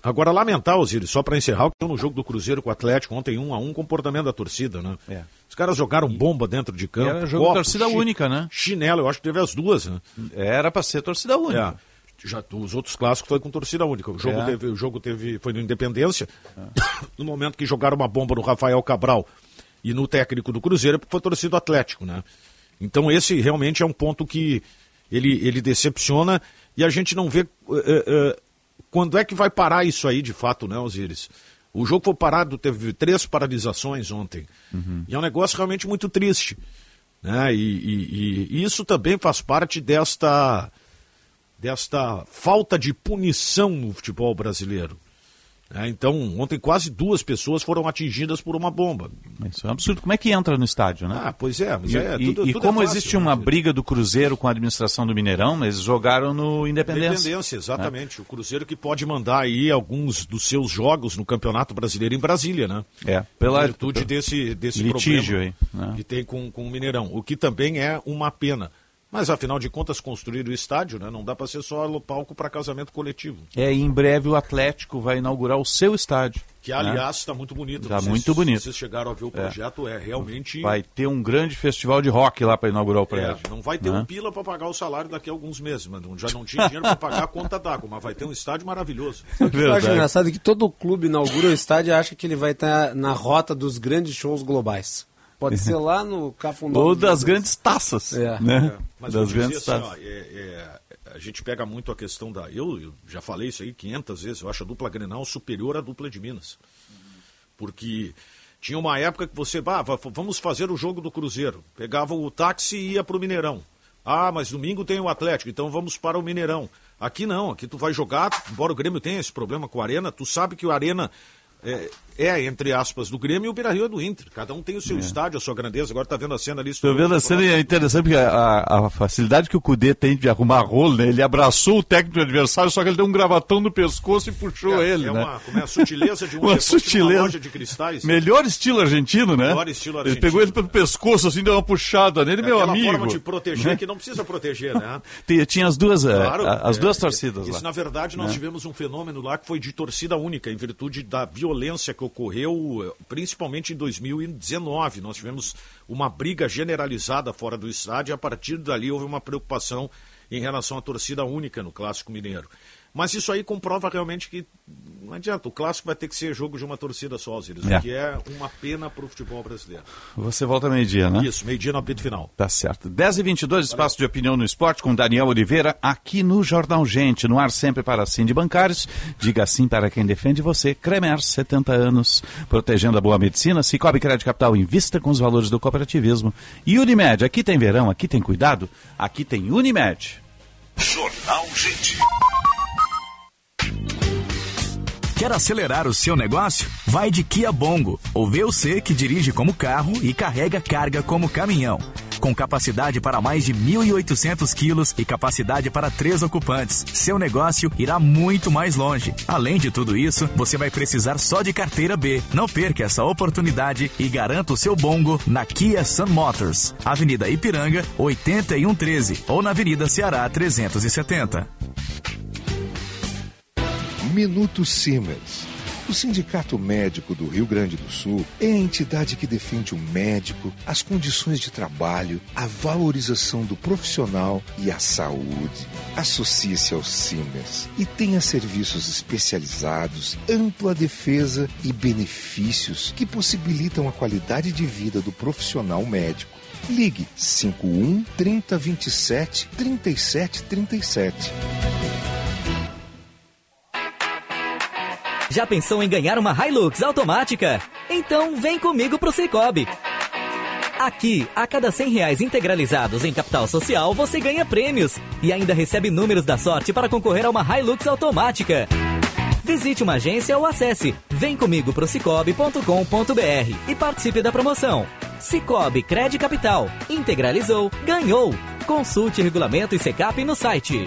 Agora, lamentar, Osiris, só para encerrar, que no jogo do Cruzeiro com o Atlético, ontem um a um, comportamento da torcida, né? Os caras jogaram bomba dentro de campo. É. Era jogo de torcida única, né? Chinelo, eu acho que teve as duas, né? Era para ser torcida única. É. Já, os outros clássicos foi com torcida única. O jogo, É. teve, o jogo teve, foi no Independência. <coughs> No momento que jogaram uma bomba no Rafael Cabral e no técnico do Cruzeiro, foi torcida do Atlético, né? Então esse realmente é um ponto que ele, ele decepciona e a gente não vê eh, eh, quando é que vai parar isso aí de fato, né, Osiris? O jogo foi parado, teve três paralisações ontem. E é um negócio realmente muito triste. Né? E, e- e- e isso também faz parte desta, desta falta de punição no futebol brasileiro. Né? então, ontem quase duas pessoas foram atingidas por uma bomba. Isso é um absurdo. Como é que entra no estádio, né? Ah, pois é, mas e, é, e- tudo- e tudo é como fácil, existe uma briga do Cruzeiro com a administração do Mineirão, eles jogaram no Independência. Independência, exatamente. O Cruzeiro que pode mandar aí alguns dos seus jogos no Campeonato Brasileiro em Brasília, né? É, pela- Em virtude desse, desse litígio aí, né? que tem com, com o Mineirão. O que também é uma pena. Mas, afinal de contas, construir o estádio, né? Não dá para ser só o palco para casamento coletivo. É, e em breve o Atlético vai inaugurar o seu estádio. Que, né? aliás, está muito bonito. Tá Vocês- muito bonito. Vocês chegaram a ver o projeto, é, realmente... Vai ter um grande festival de rock lá para inaugurar o É, prédio. não vai ter né? um pila para pagar o salário daqui a alguns meses, mas já não tinha dinheiro para pagar a conta d'água, mas vai ter um estádio maravilhoso. O que eu acho engraçado é que todo clube inaugura o estádio e acha que ele vai estar na rota dos grandes shows globais. Pode ser lá no Cafundó. Ou das grandes taças. É. Né? É, mas das grandes assim, taças. ó, é- é, a gente pega muito a questão da. Eu, eu já falei isso aí 500 vezes, eu acho a dupla Grenal superior à dupla de Minas. Porque tinha uma época que você, ah, va- vamos fazer o jogo do Cruzeiro. Pegava o táxi e ia para o Mineirão. Ah, mas domingo tem o Atlético, então vamos para o Mineirão. Aqui não, aqui tu vai jogar, embora o Grêmio tenha esse problema com a Arena, tu sabe que o Arena é, é, entre aspas, do Grêmio e o Beira-Rio é do Inter. Cada um tem o seu estádio, a sua grandeza. Agora tá vendo a cena ali. Estou vendo a cena e é interessante porque a, a- facilidade que o Cudê tem de arrumar rolo, né? Ele abraçou o técnico do adversário, só que ele deu um gravatão no pescoço e puxou É, ele, é né? uma, como é a sutileza de <laughs> um Uma elefante numa sutileza. loja de cristais. Melhor estilo argentino, né? Melhor estilo Ele argentino. pegou ele pelo pescoço, assim, deu uma puxada nele, É meu amigo. forma de proteger né? que não precisa proteger, né? <laughs> Tinha, as duas, eh, Claro, as é, duas é, torcidas Isso, lá. na verdade, nós né? tivemos um fenômeno lá que foi de torcida única, em virtude da violência que ocorreu, eh, principalmente em 2019. Nós tivemos uma briga generalizada fora do estádio e a partir dali houve uma preocupação em relação à torcida única no Clássico Mineiro. Mas isso aí comprova realmente que não adianta, o clássico vai ter que ser jogo de uma torcida só, Osiris, É. o que é uma pena para o futebol brasileiro. Você volta meio-dia, né? Isso, meio-dia no apito final. Tá certo. 10 e 22 espaço de opinião no esporte com Daniel Oliveira, aqui no Jornal Gente, no ar sempre para Sim de Bancários. Diga sim para quem defende você. Cremer, 70 anos, protegendo a boa medicina. Cicobi Crédito Capital, invista com os valores do cooperativismo. E Unimed, aqui tem verão, aqui tem cuidado, aqui tem Unimed. Jornal Gente. Quer acelerar o seu negócio? Vai de Kia Bongo, o VUC que dirige como carro e carrega carga como caminhão. Com capacidade para mais de 1.800 quilos e capacidade para três ocupantes, seu negócio irá muito mais longe. Além de tudo isso, você vai precisar só de carteira B. Não perca essa oportunidade e garanta o seu Bongo na Kia Sun Motors, Avenida Ipiranga, 8113 ou na Avenida Ceará 370. Minuto Siemens. O Sindicato Médico do Rio Grande do Sul é a entidade que defende o médico, as condições de trabalho, a valorização do profissional e a saúde. Associe-se ao Siemens e tenha serviços especializados, ampla defesa e benefícios que possibilitam a qualidade de vida do profissional médico. Ligue 51 3027 3737. Já pensou em ganhar uma Hilux automática? Então vem comigo pro Cicobi. Aqui, a cada 100 reais integralizados em capital social, você ganha prêmios e ainda recebe números da sorte para concorrer a uma Hilux automática. Visite uma agência ou acesse vemcomigo pro cicobi.com.br e participe da promoção. Cicobi Cred Capital. Integralizou, ganhou. Consulte regulamento e secap no site.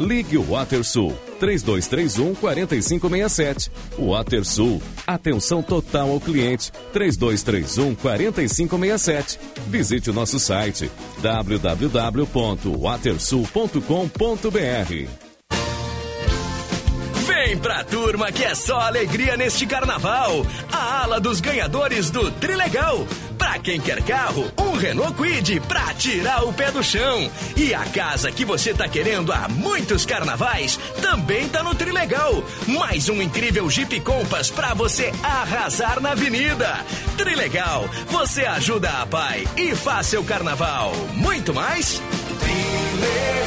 Ligue o WaterSul 3231 4567. WaterSul, atenção total ao cliente 3231 4567. Visite o nosso site www.watersul.com.br. Vem pra turma que é só alegria neste carnaval. A ala dos ganhadores do Trilegal. Pra quem quer carro, um Renault Quid pra tirar o pé do chão. E a casa que você tá querendo há muitos carnavais também tá no Trilegal. Mais um incrível Jeep Compass pra você arrasar na avenida. Trilegal, você ajuda a pai e faz seu carnaval. Muito mais? Trilegal.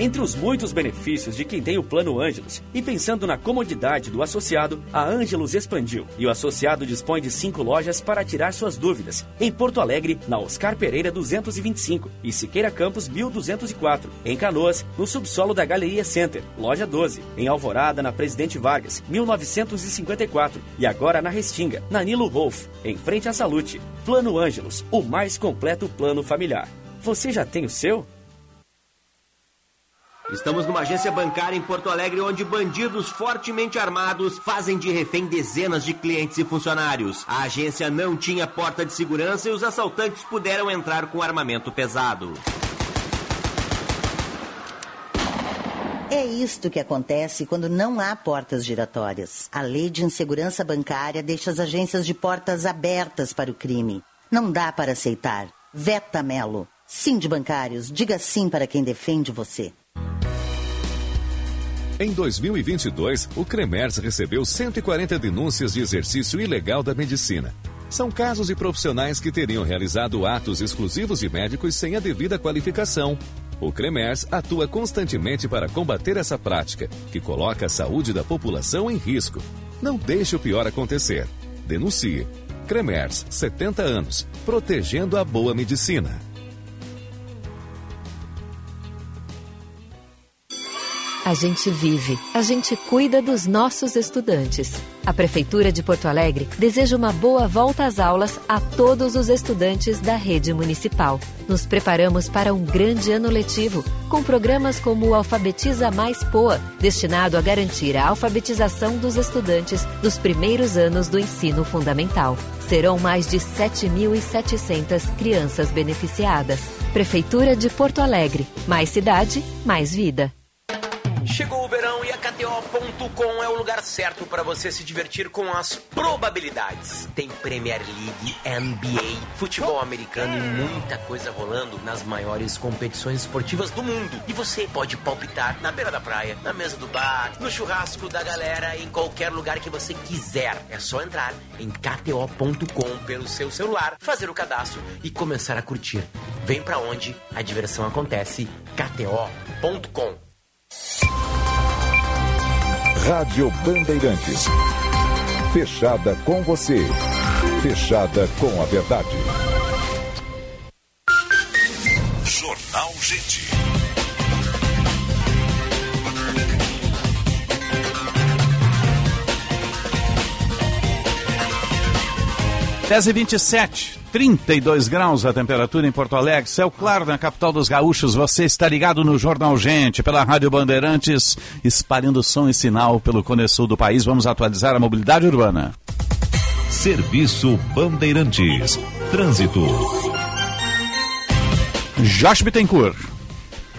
Entre os muitos benefícios de quem tem o Plano Ângelos e pensando na comodidade do associado, a Ângelos expandiu e o associado dispõe de cinco lojas para tirar suas dúvidas. Em Porto Alegre, na Oscar Pereira 225 e Siqueira Campos 1204. Em Canoas, no subsolo da Galeria Center, loja 12. Em Alvorada, na Presidente Vargas 1954 e agora na Restinga, na Nilo Wolf, em frente à Salute. Plano Ângelos, o mais completo plano familiar. Você já tem o seu? Estamos numa agência bancária em Porto Alegre onde bandidos fortemente armados fazem de refém dezenas de clientes e funcionários. A agência não tinha porta de segurança e os assaltantes puderam entrar com armamento pesado. É isto que acontece quando não há portas giratórias. A lei de insegurança bancária deixa as agências de portas abertas para o crime. Não dá para aceitar. Veta Melo. Sim de bancários, diga sim para quem defende você. Em 2022, o Cremers recebeu 140 denúncias de exercício ilegal da medicina. São casos de profissionais que teriam realizado atos exclusivos de médicos sem a devida qualificação. O Cremers atua constantemente para combater essa prática, que coloca a saúde da população em risco. Não deixe o pior acontecer. Denuncie. Cremers, 70 anos, protegendo a boa medicina. A gente vive, a gente cuida dos nossos estudantes. A Prefeitura de Porto Alegre deseja uma boa volta às aulas a todos os estudantes da rede municipal. Nos preparamos para um grande ano letivo, com programas como o Alfabetiza Mais Poa, destinado a garantir a alfabetização dos estudantes dos primeiros anos do ensino fundamental. Serão mais de 7.700 crianças beneficiadas. Prefeitura de Porto Alegre. Mais cidade, mais vida. Chegou o verão e a KTO.com é o lugar certo para você se divertir com as probabilidades. Tem Premier League, NBA, futebol americano e muita coisa rolando nas maiores competições esportivas do mundo. E você pode palpitar na beira da praia, na mesa do bar, no churrasco da galera, em qualquer lugar que você quiser. É só entrar em KTO.com pelo seu celular, fazer o cadastro e começar a curtir. Vem pra onde a diversão acontece. KTO.com Rádio Bandeirantes. Fechada com você. Fechada com a verdade. Jornal Gente. Dez e vinte e sete, 32 graus a temperatura em Porto Alegre, céu claro na capital dos gaúchos. Você está ligado no Jornal Gente, pela Rádio Bandeirantes, espalhando som e sinal pelo Cone Sul do país. Vamos atualizar a mobilidade urbana. Serviço Bandeirantes. Trânsito. Josh Bittencourt.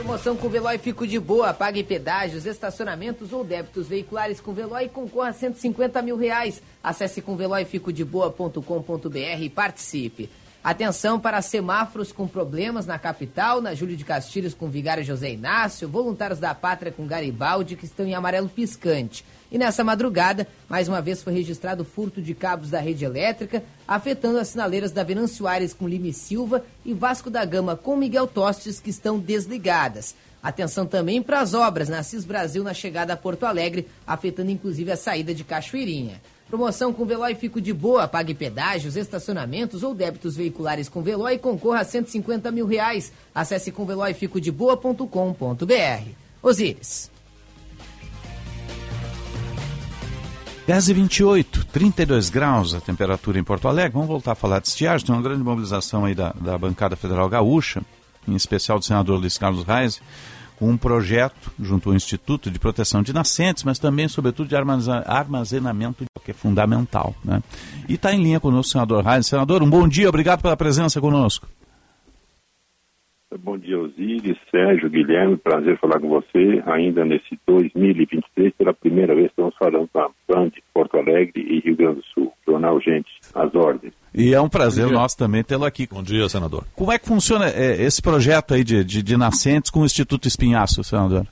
Promoção com Veloy Fico de Boa. Pague pedágios, estacionamentos ou débitos veiculares com Veloy e concorra a 150 mil reais. Acesse com veloyficodeboa.com.br e participe. Atenção para semáforos com problemas na capital, na Júlio de Castilhos com Vigário José Inácio, voluntários da Pátria com Garibaldi que estão em amarelo piscante. E nessa madrugada, mais uma vez foi registrado furto de cabos da rede elétrica, afetando as sinaleiras da Venâncio Aires com Lime Silva e Vasco da Gama com Miguel Tostes, que estão desligadas. Atenção também para as obras na CIS Brasil na chegada a Porto Alegre, afetando inclusive a saída de Cachoeirinha. Promoção com Veloy Fico de Boa, pague pedágios, estacionamentos ou débitos veiculares com Veloy e concorra a 150 mil reais. Acesse conveloyficodeboa.com.br. Osíris. 10 e 28, 32 graus a temperatura em Porto Alegre. Vamos voltar a falar de estiagem. Tem uma grande mobilização aí da, da bancada federal gaúcha, em especial do senador Luiz Carlos Reis, com um projeto junto ao Instituto de Proteção de Nascentes, mas também, sobretudo, de armazenamento, que é fundamental. Né? E está em linha conosco o senador Reis. Senador, um bom dia, obrigado pela presença conosco. Bom dia, Osiris, Sérgio, Guilherme, prazer falar com você. Ainda nesse 2023, pela primeira vez, estamos falando com a Band, Porto Alegre e Rio Grande do Sul. Jornal Gente, às ordens. E é um prazer nosso também tê-lo aqui. Bom dia, senador. Como é que funciona é, esse projeto aí de, de, de nascentes com o Instituto Espinhaço, senador?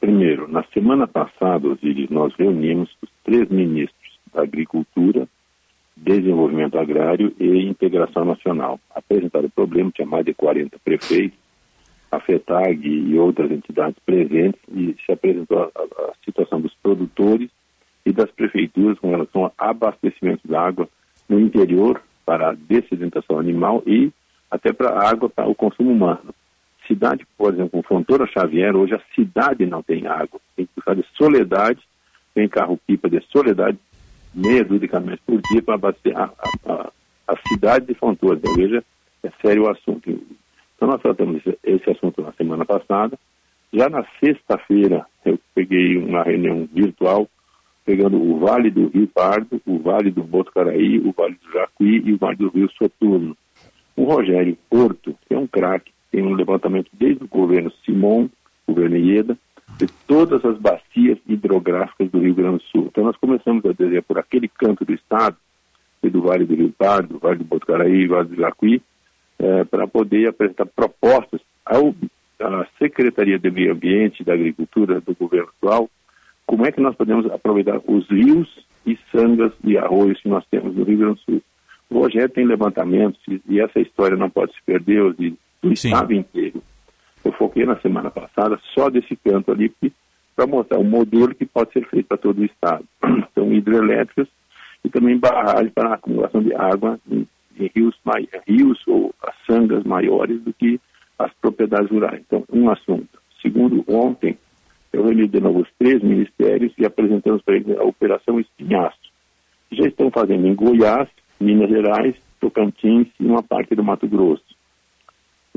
Primeiro, na semana passada, Osiris, nós reunimos os três ministros da Agricultura, Desenvolvimento Agrário e Integração Nacional. Apresentaram o problema, tinha mais de 40 prefeitos, a FETAG e outras entidades presentes, e se apresentou a, a situação dos produtores e das prefeituras com relação ao abastecimento da água no interior para a dessedentação animal e até para água para o consumo humano. Cidade, por exemplo, Fontoura Xavier, hoje a cidade não tem água. Tem que buscar de Soledade, tem carro-pipa de Soledade meia dúzia por dia para abastecer a, a, a, cidade de Fontoura. Então, veja, é sério o assunto. Então, nós tratamos esse, esse assunto na semana passada. Já na sexta-feira, eu peguei uma reunião virtual, pegando o Vale do Rio Pardo, o Vale do Botucaraí, o Vale do Jacuí e o Vale do Rio Soturno. O Rogério Porto, que é um craque, tem um levantamento desde o governo Simon, governo Ieda, de todas as bacias hidrográficas do Rio Grande do Sul. Então nós começamos a desenhar por aquele canto do estado, do Vale do Rio Pardo, do Vale do Botucaraí, Vale do Jacuí, eh, para poder apresentar propostas ao, à Secretaria de Meio Ambiente da Agricultura do governo atual, como é que nós podemos aproveitar os rios e sangas e arroios que nós temos no Rio Grande do Sul. O Rogério tem levantamentos e, e essa história não pode se perder, do estado inteiro. Eu foquei na semana passada só desse canto ali para mostrar um modelo que pode ser feito para todo o estado. <clears throat> Então, hidrelétricas e também barragens para a acumulação de água em, em rios, rios ou as sangas maiores do que as propriedades rurais. Então, um assunto. Segundo, ontem eu reuni de novo os três ministérios e apresentamos para eles a Operação Espinhaço. Já estão fazendo em Goiás, Minas Gerais, Tocantins e uma parte do Mato Grosso.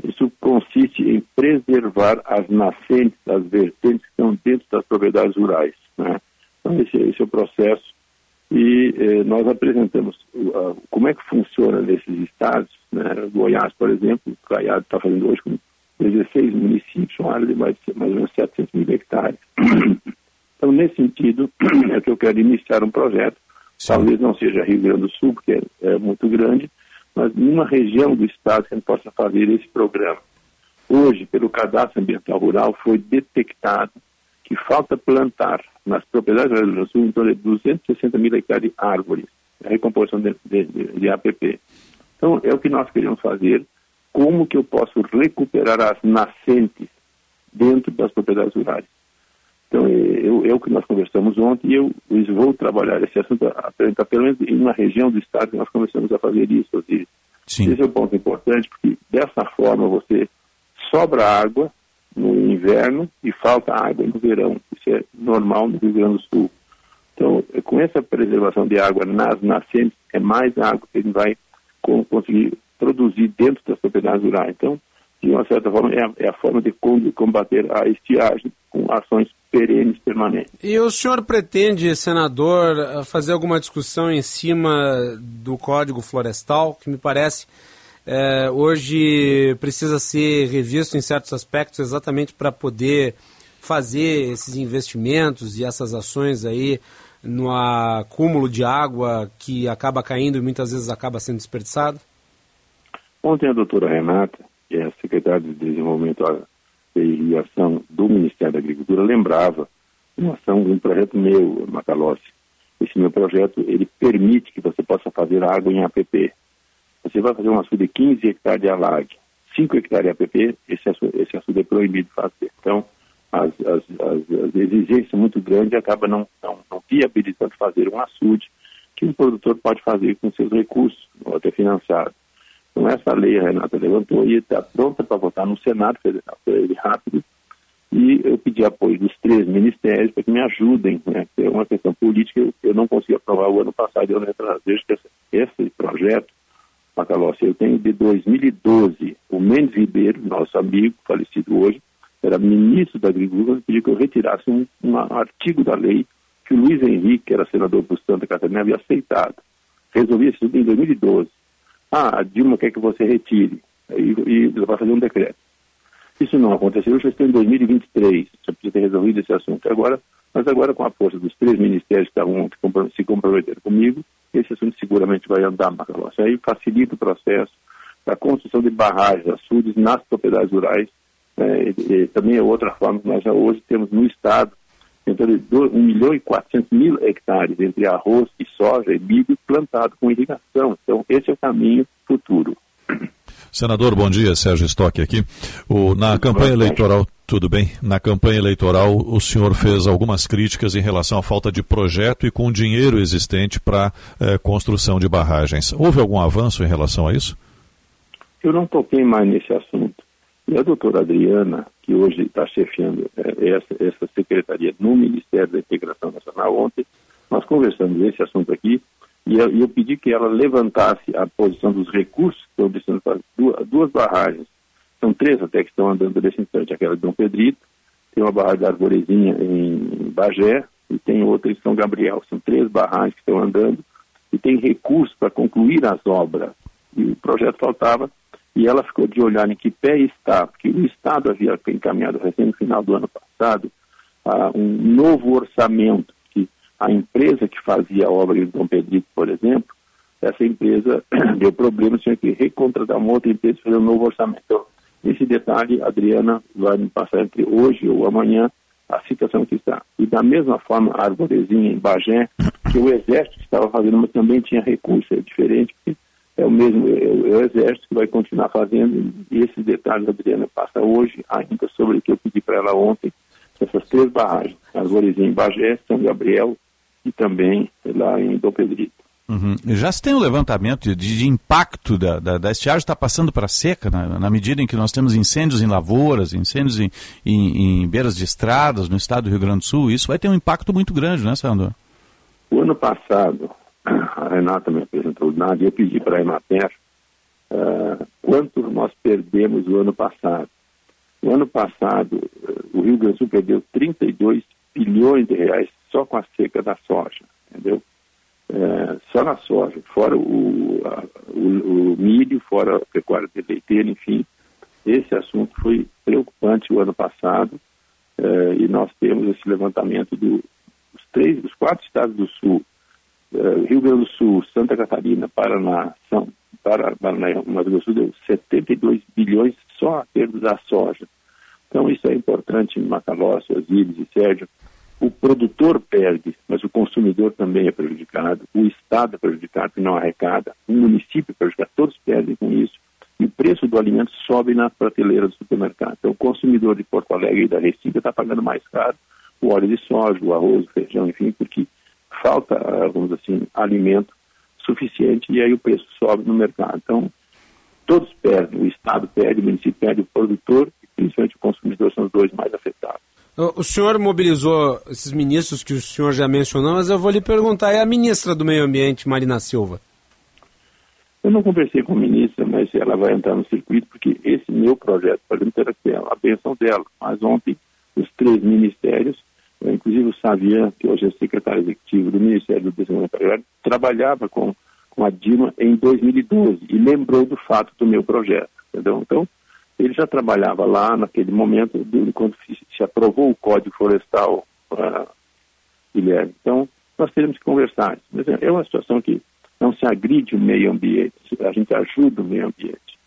Isso consiste em preservar as nascentes, as vertentes que estão dentro das propriedades rurais. Né? Então, esse, esse, é o processo. E eh, nós apresentamos uh, como é que funciona nesses estados. Né? Goiás, por exemplo, o Caiado está fazendo hoje com 16 municípios, uma área de mais, mais ou menos 700 mil hectares. <coughs> Então, nesse sentido, <coughs> é que eu quero iniciar um projeto. Sim. Talvez não seja Rio Grande do Sul, porque é, é muito grande, mas numa região do estado que gente possa fazer esse programa. Hoje, pelo Cadastro Ambiental Rural, foi detectado que falta plantar nas propriedades do Rio Grande do Sul em torno de 260 mil hectares de árvores, a recomposição de, de, de APP. Então, é o que nós queremos fazer. Como que eu posso recuperar as nascentes dentro das propriedades rurais? Então, é, é, o que nós conversamos ontem e eu, eu vou trabalhar esse assunto, apresentar pelo menos em uma região do estado que nós começamos a fazer isso. Sim. Esse é um ponto importante, porque dessa forma você sobra água no inverno e falta água no verão. Isso é normal no Rio Grande do Sul. Então, com essa preservação de água nas nascentes, é mais água que a gente vai conseguir produzir dentro das propriedades rurais. Então, de uma certa forma, é a, é a forma de combater a estiagem com ações perenes, permanentes. E o senhor pretende, senador, eh, fazer alguma discussão em cima do Código Florestal, que me parece é, hoje precisa ser revisto em certos aspectos exatamente para poder fazer esses investimentos e essas ações aí no acúmulo de água que acaba caindo e muitas vezes acaba sendo desperdiçado? Ontem a doutora Renata, é a secretária de Desenvolvimento e Irrigação do Ministério da Agricultura, lembrava uma ação de um projeto meu, Macalossi. Esse meu projeto, ele permite que você possa fazer água em APP. Você vai fazer uma açude de 15 hectares de alague. 5 hectares APP, esse açude, esse açude é proibido de fazer. Então, as, as, as, as exigências muito grandes acaba não, não, não viabilizando fazer um açude que um produtor pode fazer com seus recursos, ou até financiado. Então, essa lei a Renata levantou e está pronta para votar no Senado Federal, ele rápido, e eu pedi apoio dos três ministérios para que me ajudem, né? É uma questão política, eu, eu não consegui aprovar o ano passado, eu não vejo que esse, projeto, Macalossi, eu tenho de 2012, o Mendes Ribeiro, nosso amigo, falecido hoje, era ministro da Agricultura, pediu que eu retirasse um, um artigo da lei que o Luiz Henrique, que era senador por Santa Catarina, havia aceitado. Resolvi isso em 2012. Ah, a Dilma quer que você retire. E, e vai fazer um decreto. Isso não aconteceu, já estou em 2023, já podia ter resolvido esse assunto agora, mas agora com a força dos três ministérios que estavam se comprometeram comigo, esse assunto seguramente vai andar, Macalossi. Aí facilita o processo da construção de barragens, açudes nas propriedades rurais, é, e, e, também é outra forma que nós já hoje temos no Estado, então, 1 milhão e 400 mil hectares entre arroz e soja e milho plantado com irrigação. Então, esse é o caminho futuro. Senador, bom dia, Sérgio Stock aqui. O, na campanha eleitoral, tudo bem? Na campanha eleitoral, o senhor fez algumas críticas em relação à falta de projeto e com o dinheiro existente para eh, construção de barragens. Houve algum avanço em relação a isso? Eu não toquei mais nesse assunto. E a doutora Adriana, que hoje está chefiando é, essa, essa secretaria no Ministério da Integração Nacional, ontem nós conversamos esse assunto aqui e eu, eu, pedi que ela levantasse a posição dos recursos que estão destinando para duas, duas, barragens. São três até que estão andando nesse instante. Aquela de Dom Pedrito, tem uma barragem da Arvorezinha em Bagé e tem outra em São Gabriel. São três barragens que estão andando e tem recursos para concluir as obras. E o projeto faltava e ela ficou de olhar em que pé está, porque o Estado havia encaminhado recém no final do ano passado uh, um novo orçamento, que a empresa que fazia a obra em Dom Pedrito, por exemplo, essa empresa <clears throat> deu problema, tinha que recontratar uma outra empresa e fazer um novo orçamento. Então, esse detalhe, a Adriana vai me passar entre hoje ou amanhã a situação que está. E da mesma forma, a Arvorezinha em Bagé, que o Exército estava fazendo, mas também tinha recurso, é diferente, porque é o mesmo, é, é, o Exército que vai continuar fazendo, e esses detalhes a Adriana passa hoje, ainda sobre o que eu pedi para ela ontem, essas três barragens, as Orizinhas em Bagé, São Gabriel e também lá em Dom Pedrito. Uhum. Já se tem um levantamento de, de impacto da, da, da estiagem está passando para seca, na, na, medida em que nós temos incêndios em lavouras, incêndios em, em, em, beiras de estradas no estado do Rio Grande do Sul, isso vai ter um impacto muito grande, né, Sandro? O ano passado, Renata me apresentou nada e eu pedi para a Emater uh, quanto nós perdemos o ano passado. No ano passado, uh, o Rio Grande do Sul perdeu 32 bilhões de reais só com a seca da soja, entendeu? Uh, só na soja, fora o, o, o, milho, fora a pecuária de leiteira, enfim. Esse assunto foi preocupante o ano passado e nós temos esse levantamento dos três, dos quatro estados do Sul uh, Rio Grande do Sul, Santa Catarina, Paraná, São, para, Paraná Mato Grosso do Sul deu 72 bilhões só a perda da soja. Então isso é importante em Macalossi, Osíris e Sérgio. O produtor perde, mas o consumidor também é prejudicado, o Estado é prejudicado porque não arrecada, o município é prejudicado, todos perdem com isso. E o preço do alimento sobe na prateleira do supermercado. Então o consumidor de Porto Alegre e da Recife está pagando mais caro o óleo de soja, o arroz, o feijão, enfim, porque falta, ah, vamos dizer assim, alimento suficiente e aí o preço sobe no mercado. Então, todos perdem, o Estado perde, o município perde, o produtor e principalmente o consumidor são os dois mais afetados. O senhor mobilizou esses ministros que o senhor já mencionou, mas eu vou lhe perguntar, é a ministra do Meio Ambiente, Marina Silva? Eu não conversei com a ministra, mas ela vai entrar no circuito, porque esse meu projeto, por exemplo, era a benção dela. Mas ontem, os três ministérios inclusive o Savian, que hoje é secretário executivo do Ministério do Desenvolvimento Agrário, trabalhava com, com a Dilma em 2012 e lembrou do fato do meu projeto, entendeu? Então, ele já trabalhava lá naquele momento, quando se aprovou o Código Florestal, uh, Guilherme. Então, nós teremos que conversar. Mas é uma situação que não se agride o meio ambiente, a gente ajuda o meio ambiente.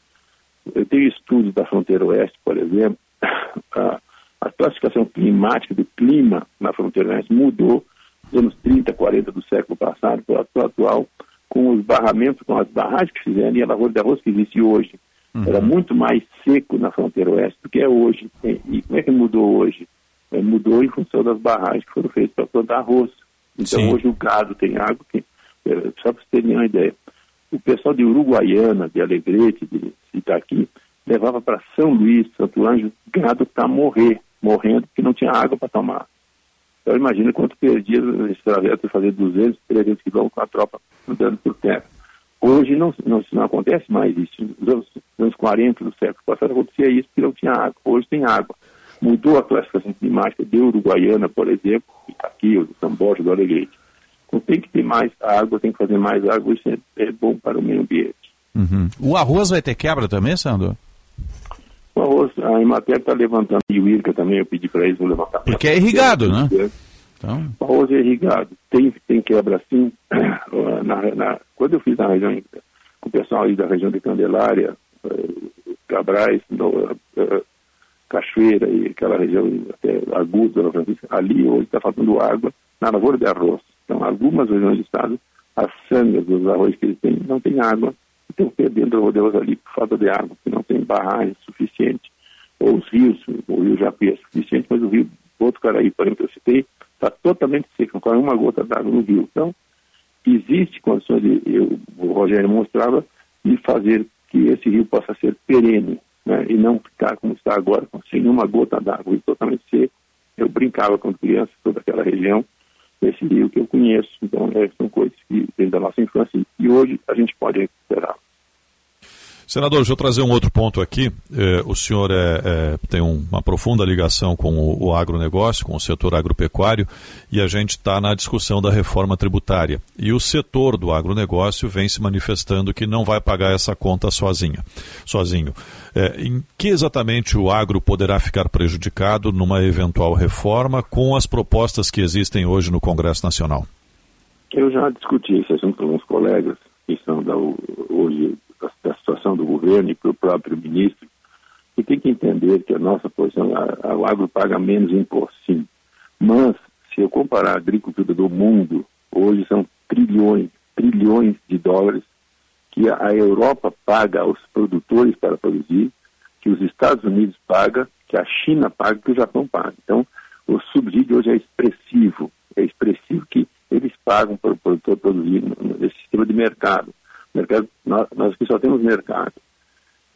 Eu tenho estudos da fronteira oeste, por exemplo, uh, <coughs> a classificação climática do clima na fronteira oeste mudou nos anos 30, 40 do século passado para o atual, com os barramentos, com as barragens que fizeram e a lavoura de arroz que existe hoje Uhum. Era muito mais seco na fronteira oeste do que é hoje. E como é que mudou hoje? É, mudou em função das barragens que foram feitas para plantar arroz. Então Sim. hoje o gado tem água, tem, é, só para vocês terem uma ideia. O pessoal de Uruguaiana, de Alegrete, de Itaqui, levava para São Luís, Santo Anjo, gado para morrer, morrendo porque não tinha água para tomar. Então imagina quanto perdia esse trajeto fazer 200, 300 quilômetros com a tropa andando por terra. Hoje não, não, não acontece mais isso. Nos anos, nos anos 40 do século passado acontecia isso porque não tinha água. Hoje tem água. Mudou a classificação climática de Uruguaiana, por exemplo, aqui, o de São Borja, do Alegrete. Então tem que ter mais água, tem que fazer mais água, isso é, é bom para o meio ambiente. Uhum. O arroz vai ter quebra também, Sandro? Arroz, a Imater está levantando, e o IRCA também, eu pedi para eles levantar. Porque é irrigado, né? Então... O arroz é irrigado. Tem, tem quebra sim. <clears throat> Na, na, quando eu fiz na região, com o pessoal aí da região de Candelária, uh, Cabrais, no, uh, Cachoeira e aquela região até aguda, ali hoje está faltando água na lavoura de arroz. Então, algumas regiões do estado, as sangas dos arroz que eles têm, não tem água, estão perdendo rodeos ali por falta de água, porque não tem barragem suficiente, ou os rios, o rio Japi é suficiente, mas o rio Botucaraí, por exemplo, que eu citei, está totalmente seco, não corre uma gota d'água no rio. Então, existe condições, de, eu, o Rogério mostrava, de fazer que esse rio possa ser perene, né, e não ficar como está agora, sem uma gota d'água, e totalmente seco. Eu brincava quando criança, toda aquela região, esse rio que eu conheço. Então, é, são coisas que vêm da nossa infância e hoje a gente pode recuperar. Senador, deixa eu trazer um outro ponto aqui. É, o senhor é, é, tem uma profunda ligação com o, o, agronegócio, com o setor agropecuário, e a gente está na discussão da reforma tributária. E o setor do agronegócio vem se manifestando que não vai pagar essa conta sozinha, sozinho. É, em que exatamente o agro poderá ficar prejudicado numa eventual reforma com as propostas que existem hoje no Congresso Nacional? Eu já discuti esse assunto com alguns colegas que são da, hoje da, situação do governo e para o próprio ministro, e tem que entender que a nossa posição, o agro paga menos imposto, sim. Mas, se eu comparar a agricultura do mundo, hoje são trilhões, trilhões de dólares que a Europa paga aos produtores para produzir, que os Estados Unidos paga, que a China paga, que o Japão paga. Então, o subsídio hoje é expressivo, é expressivo que eles pagam para o produtor produzir nesse sistema de mercado. Mercado, nós, nós aqui só temos mercado.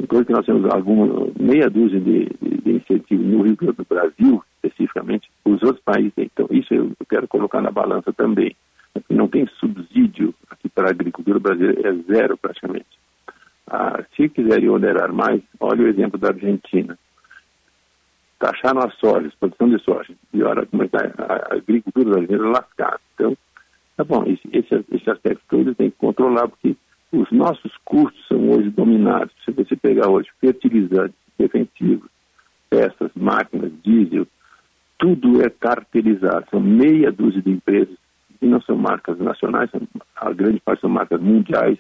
Enquanto que nós temos alguma, meia dúzia de, de, de incentivos no Rio Grande do Brasil, especificamente, os outros países têm. Então, isso eu, quero colocar na balança também. Não tem subsídio aqui para a agricultura brasileira, é zero praticamente. Ah, se quiserem onerar mais, olha o exemplo da Argentina. Taxaram a soja, produção de soja, e olha como está a agricultura brasileira lascada. Então, tá bom, esse, esse, esse aspecto todo tem que controlar, porque os nossos custos são hoje dominados. Se você pegar hoje fertilizantes, defensivos, peças, máquinas, diesel, tudo é cartelizado. São meia dúzia de empresas que não são marcas nacionais, a grande parte são marcas mundiais,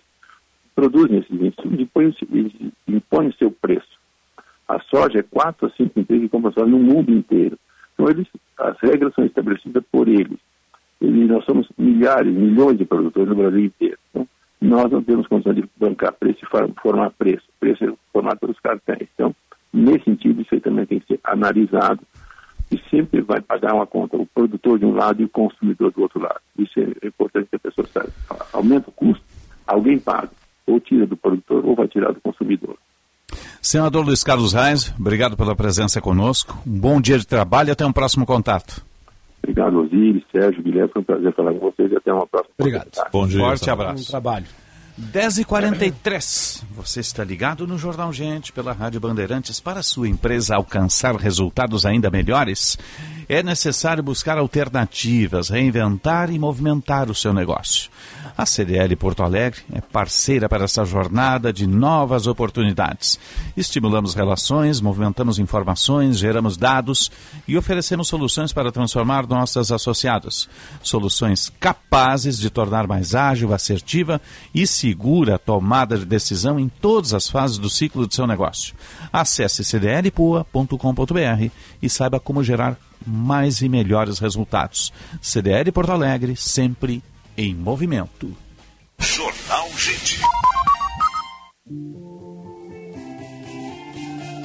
produzem esses insumos e impõem o seu preço. A soja é quatro a cinco empresas que compram soja no mundo inteiro. Então, eles, as regras são estabelecidas por eles. Nós somos milhares, milhões de produtores no Brasil inteiro. Então, nós não temos condição de bancar preço e formar preço. Preço é formado pelos cartéis. Então, nesse sentido, isso aí também tem que ser analisado e sempre vai pagar uma conta o produtor de um lado e o consumidor do outro lado. Isso é importante que a pessoa saiba. Aumenta o custo, alguém paga. Ou tira do produtor ou vai tirar do consumidor. Senador Luiz Carlos Reis, obrigado pela presença conosco. Um bom dia de trabalho e até um próximo contato. Obrigado, Osiris, Sérgio, Guilherme. Foi um prazer falar com vocês e até uma próxima. Obrigado. Bom dia. Forte abraço. Bom trabalho. 10h43. Você está ligado no Jornal Gente pela Rádio Bandeirantes. Para sua empresa alcançar resultados ainda melhores, é necessário buscar alternativas, reinventar e movimentar o seu negócio. A CDL Porto Alegre é parceira para essa jornada de novas oportunidades. Estimulamos relações, movimentamos informações, geramos dados e oferecemos soluções para transformar nossos associados. Soluções capazes de tornar mais ágil, assertiva e segura a tomada de decisão em todas as fases do ciclo de seu negócio. Acesse cdlpoa.com.br e saiba como gerar mais e melhores resultados. CDL Porto Alegre, sempre em movimento. Jornal Gente.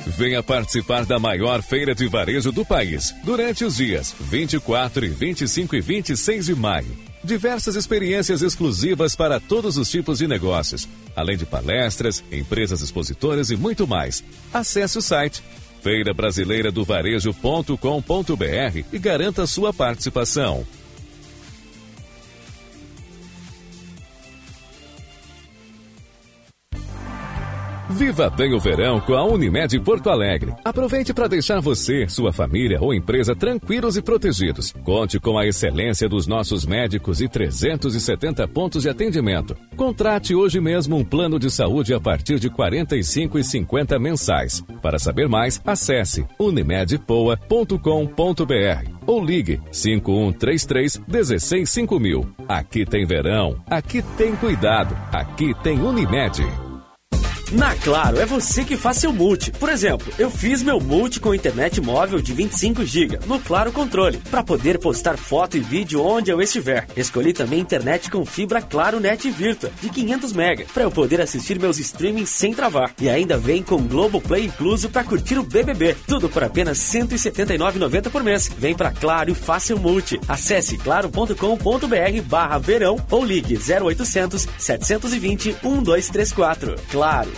Venha participar da maior feira de varejo do país durante os dias 24 e 25 e 26 de maio. Diversas experiências exclusivas para todos os tipos de negócios, além de palestras, empresas expositoras e muito mais. Acesse o site feirabrasileiradovarejo.com.br e garanta sua participação. Viva bem o verão com a Unimed Porto Alegre. Aproveite para deixar você, sua família ou empresa tranquilos e protegidos. Conte com a excelência dos nossos médicos e 370 pontos de atendimento. Contrate hoje mesmo um plano de saúde a partir de R$ 45,50 mensais. Para saber mais, acesse unimedpoa.com.br ou ligue 5133 165000. Aqui tem verão, aqui tem cuidado, aqui tem Unimed. Na Claro, é você que faz seu multi. Por exemplo, eu fiz meu multi com internet móvel de 25 GB no Claro Controle, para poder postar foto e vídeo onde eu estiver. Escolhi também internet com fibra Claro Net Virtua de 500 MB, para eu poder assistir meus streamings sem travar. E ainda vem com Globoplay incluso para curtir o BBB. Tudo por apenas R$ 179,90 por mês. Vem pra Claro e faça seu multi. Acesse claro.com.br barra verão ou ligue 0800 720 1234. Claro,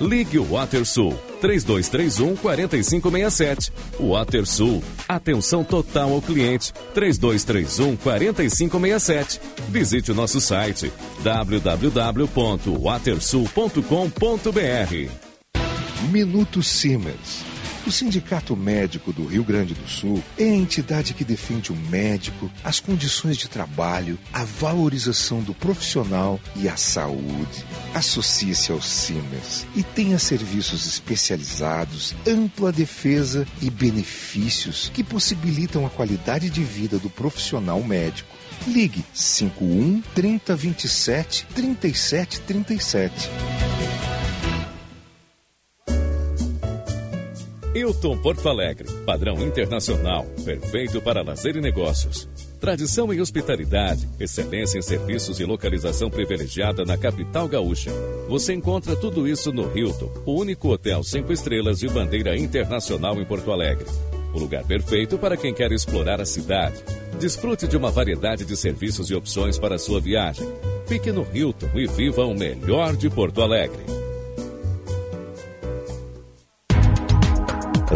Ligue o WaterSul 3231 4567. WaterSul. Atenção total ao cliente 3231 4567. Visite o nosso site www.watersul.com.br. Minuto Siemens. O Sindicato Médico do Rio Grande do Sul é a entidade que defende o médico, as condições de trabalho, a valorização do profissional e a saúde. Associe-se ao Siemens e tenha serviços especializados, ampla defesa e benefícios que possibilitam a qualidade de vida do profissional médico. Ligue 51 3027 3737. Hilton Porto Alegre, padrão internacional, perfeito para lazer e negócios. Tradição em hospitalidade, excelência em serviços e localização privilegiada na capital gaúcha. Você encontra tudo isso no Hilton, o único hotel cinco estrelas de bandeira internacional em Porto Alegre. O lugar perfeito para quem quer explorar a cidade. Desfrute de uma variedade de serviços e opções para sua viagem. Fique no Hilton e viva o melhor de Porto Alegre.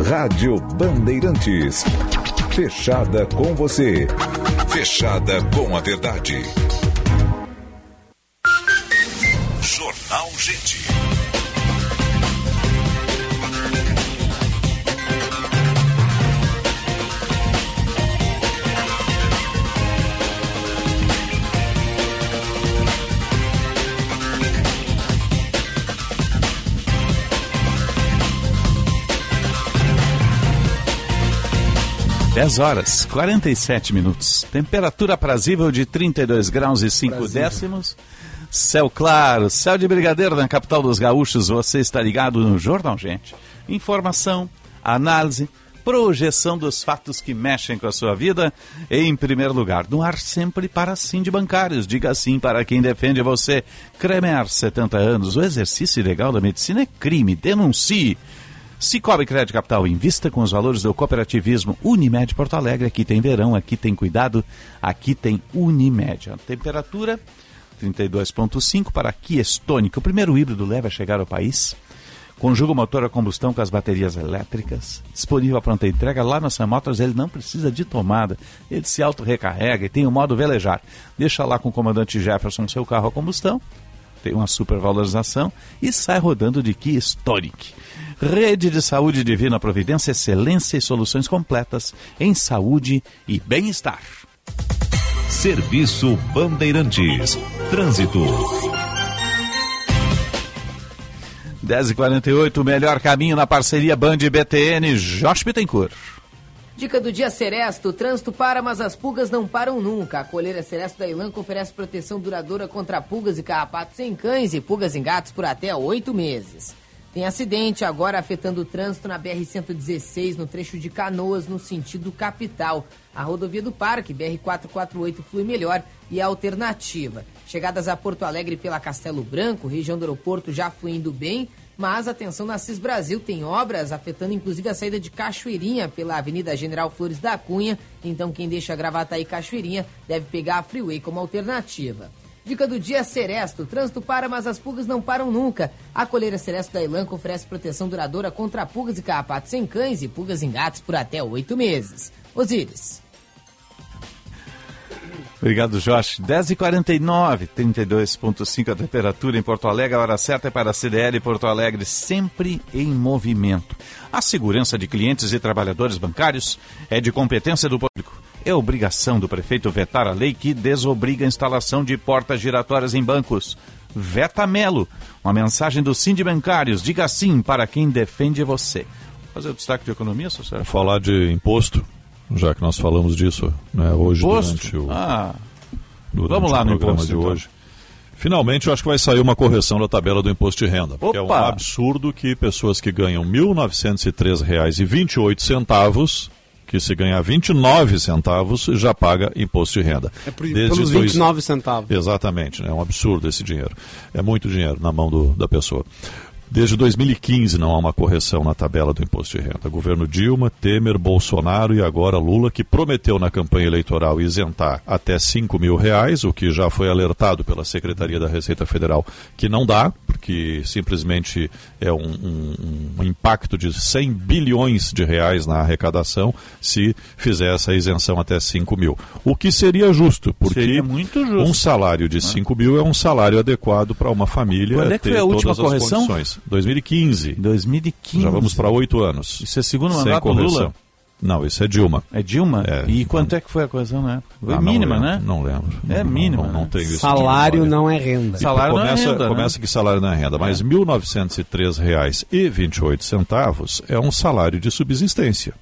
Rádio Bandeirantes. Fechada com você. Fechada com a verdade. Jornal Gente. Dez horas, 47 minutos. Temperatura aprazível de 32 graus e 5 décimos. Céu claro, céu de brigadeiro na capital dos gaúchos. Você está ligado no Jornal Gente. Informação, análise, projeção dos fatos que mexem com a sua vida. Em primeiro lugar, no ar sempre para sim de bancários. Diga sim para quem defende você. Cremer, 70 anos. O exercício ilegal da medicina é crime. Denuncie. Cicobi Crédito Capital, invista com os valores do cooperativismo Unimed Porto Alegre. Aqui tem verão, aqui tem cuidado, aqui tem Unimed. A temperatura 32,5 para Kia Stonic. O primeiro híbrido leve a chegar ao país. Conjuga o motor a combustão com as baterias elétricas. Disponível a pronta entrega lá na Sam Motors, ele não precisa de tomada. Ele se auto-recarrega e tem o modo velejar. Deixa lá com o comandante Jefferson seu carro a combustão. Tem uma supervalorização e sai rodando de Kia Stonic. Rede de Saúde Divina Providência, excelência e soluções completas em saúde e bem-estar. Serviço Bandeirantes. Trânsito. 10h48, o melhor caminho na parceria Band BTN, Josh Bittencourt. Dica do dia Seresto: o trânsito para, mas as pulgas não param nunca. A coleira Seresto da Ilanco oferece proteção duradoura contra pulgas e carrapatos em cães e pulgas em gatos por até oito meses. Tem acidente agora afetando o trânsito na BR-116, no trecho de Canoas, no sentido capital. A rodovia do Parque, BR-448, flui melhor e é alternativa. Chegadas a Porto Alegre pela Castelo Branco, região do aeroporto já fluindo bem, mas atenção na CIS Brasil, tem obras afetando inclusive a saída de Cachoeirinha pela Avenida General Flores da Cunha. Então quem deixa Gravataí e Cachoeirinha deve pegar a Freeway como alternativa. Dica do dia Seresto. Trânsito para, mas as pulgas não param nunca. A coleira Seresto da Elanco oferece proteção duradoura contra pulgas e carrapatos em cães e pulgas em gatos por até oito meses. Osíris. Obrigado, Josh. 10h49, 32,5 a temperatura em Porto Alegre. A hora certa é para a CDL Porto Alegre, sempre em movimento. A segurança de clientes e trabalhadores bancários é de competência do público. É obrigação do prefeito vetar a lei que desobriga a instalação de portas giratórias em bancos. Veta Melo, uma mensagem do Sind Bancários. Diga sim para quem defende você. Fazer o destaque de economia, Sérgio? Falar de imposto, já que nós falamos disso né, hoje Imposto? durante o, Ah, durante vamos o lá no programa de então. hoje. Finalmente, eu acho que vai sair uma correção da tabela do imposto de renda. Porque é um Opa! absurdo que pessoas que ganham R$ 1.903,28, que se ganhar 29 centavos, já paga imposto de renda. É por, Desde pelos dois- 29 centavos. Exatamente, né? é um absurdo esse dinheiro. É muito dinheiro na mão do- da pessoa. Desde 2015 não há uma correção na tabela do imposto de renda. Governo Dilma, Temer, Bolsonaro e agora Lula, que prometeu na campanha eleitoral isentar até 5 mil reais, o que já foi alertado pela Secretaria da Receita Federal que não dá, porque simplesmente é um, um- um impacto de 100 bilhões de reais na arrecadação se fizer essa isenção até 5 mil. O que seria justo, porque Seria justo. um salário de 5 mil é um salário adequado para uma família Quando é que ter foi a última correção? condições. 2015. 2015. Já vamos para oito anos. Isso é segundo mandato do correção. Lula? Não, isso é Dilma. É Dilma? É. E quanto é que foi a correção na época? Foi Ah, não mínima, lembro, né? Não lembro. É Não- mínima. Não, não né? tenho isso. Salário não é renda. E Salário não é começa, renda, né? começa que salário não é renda, mas R$ 1.903,28 é um salário de subsistência.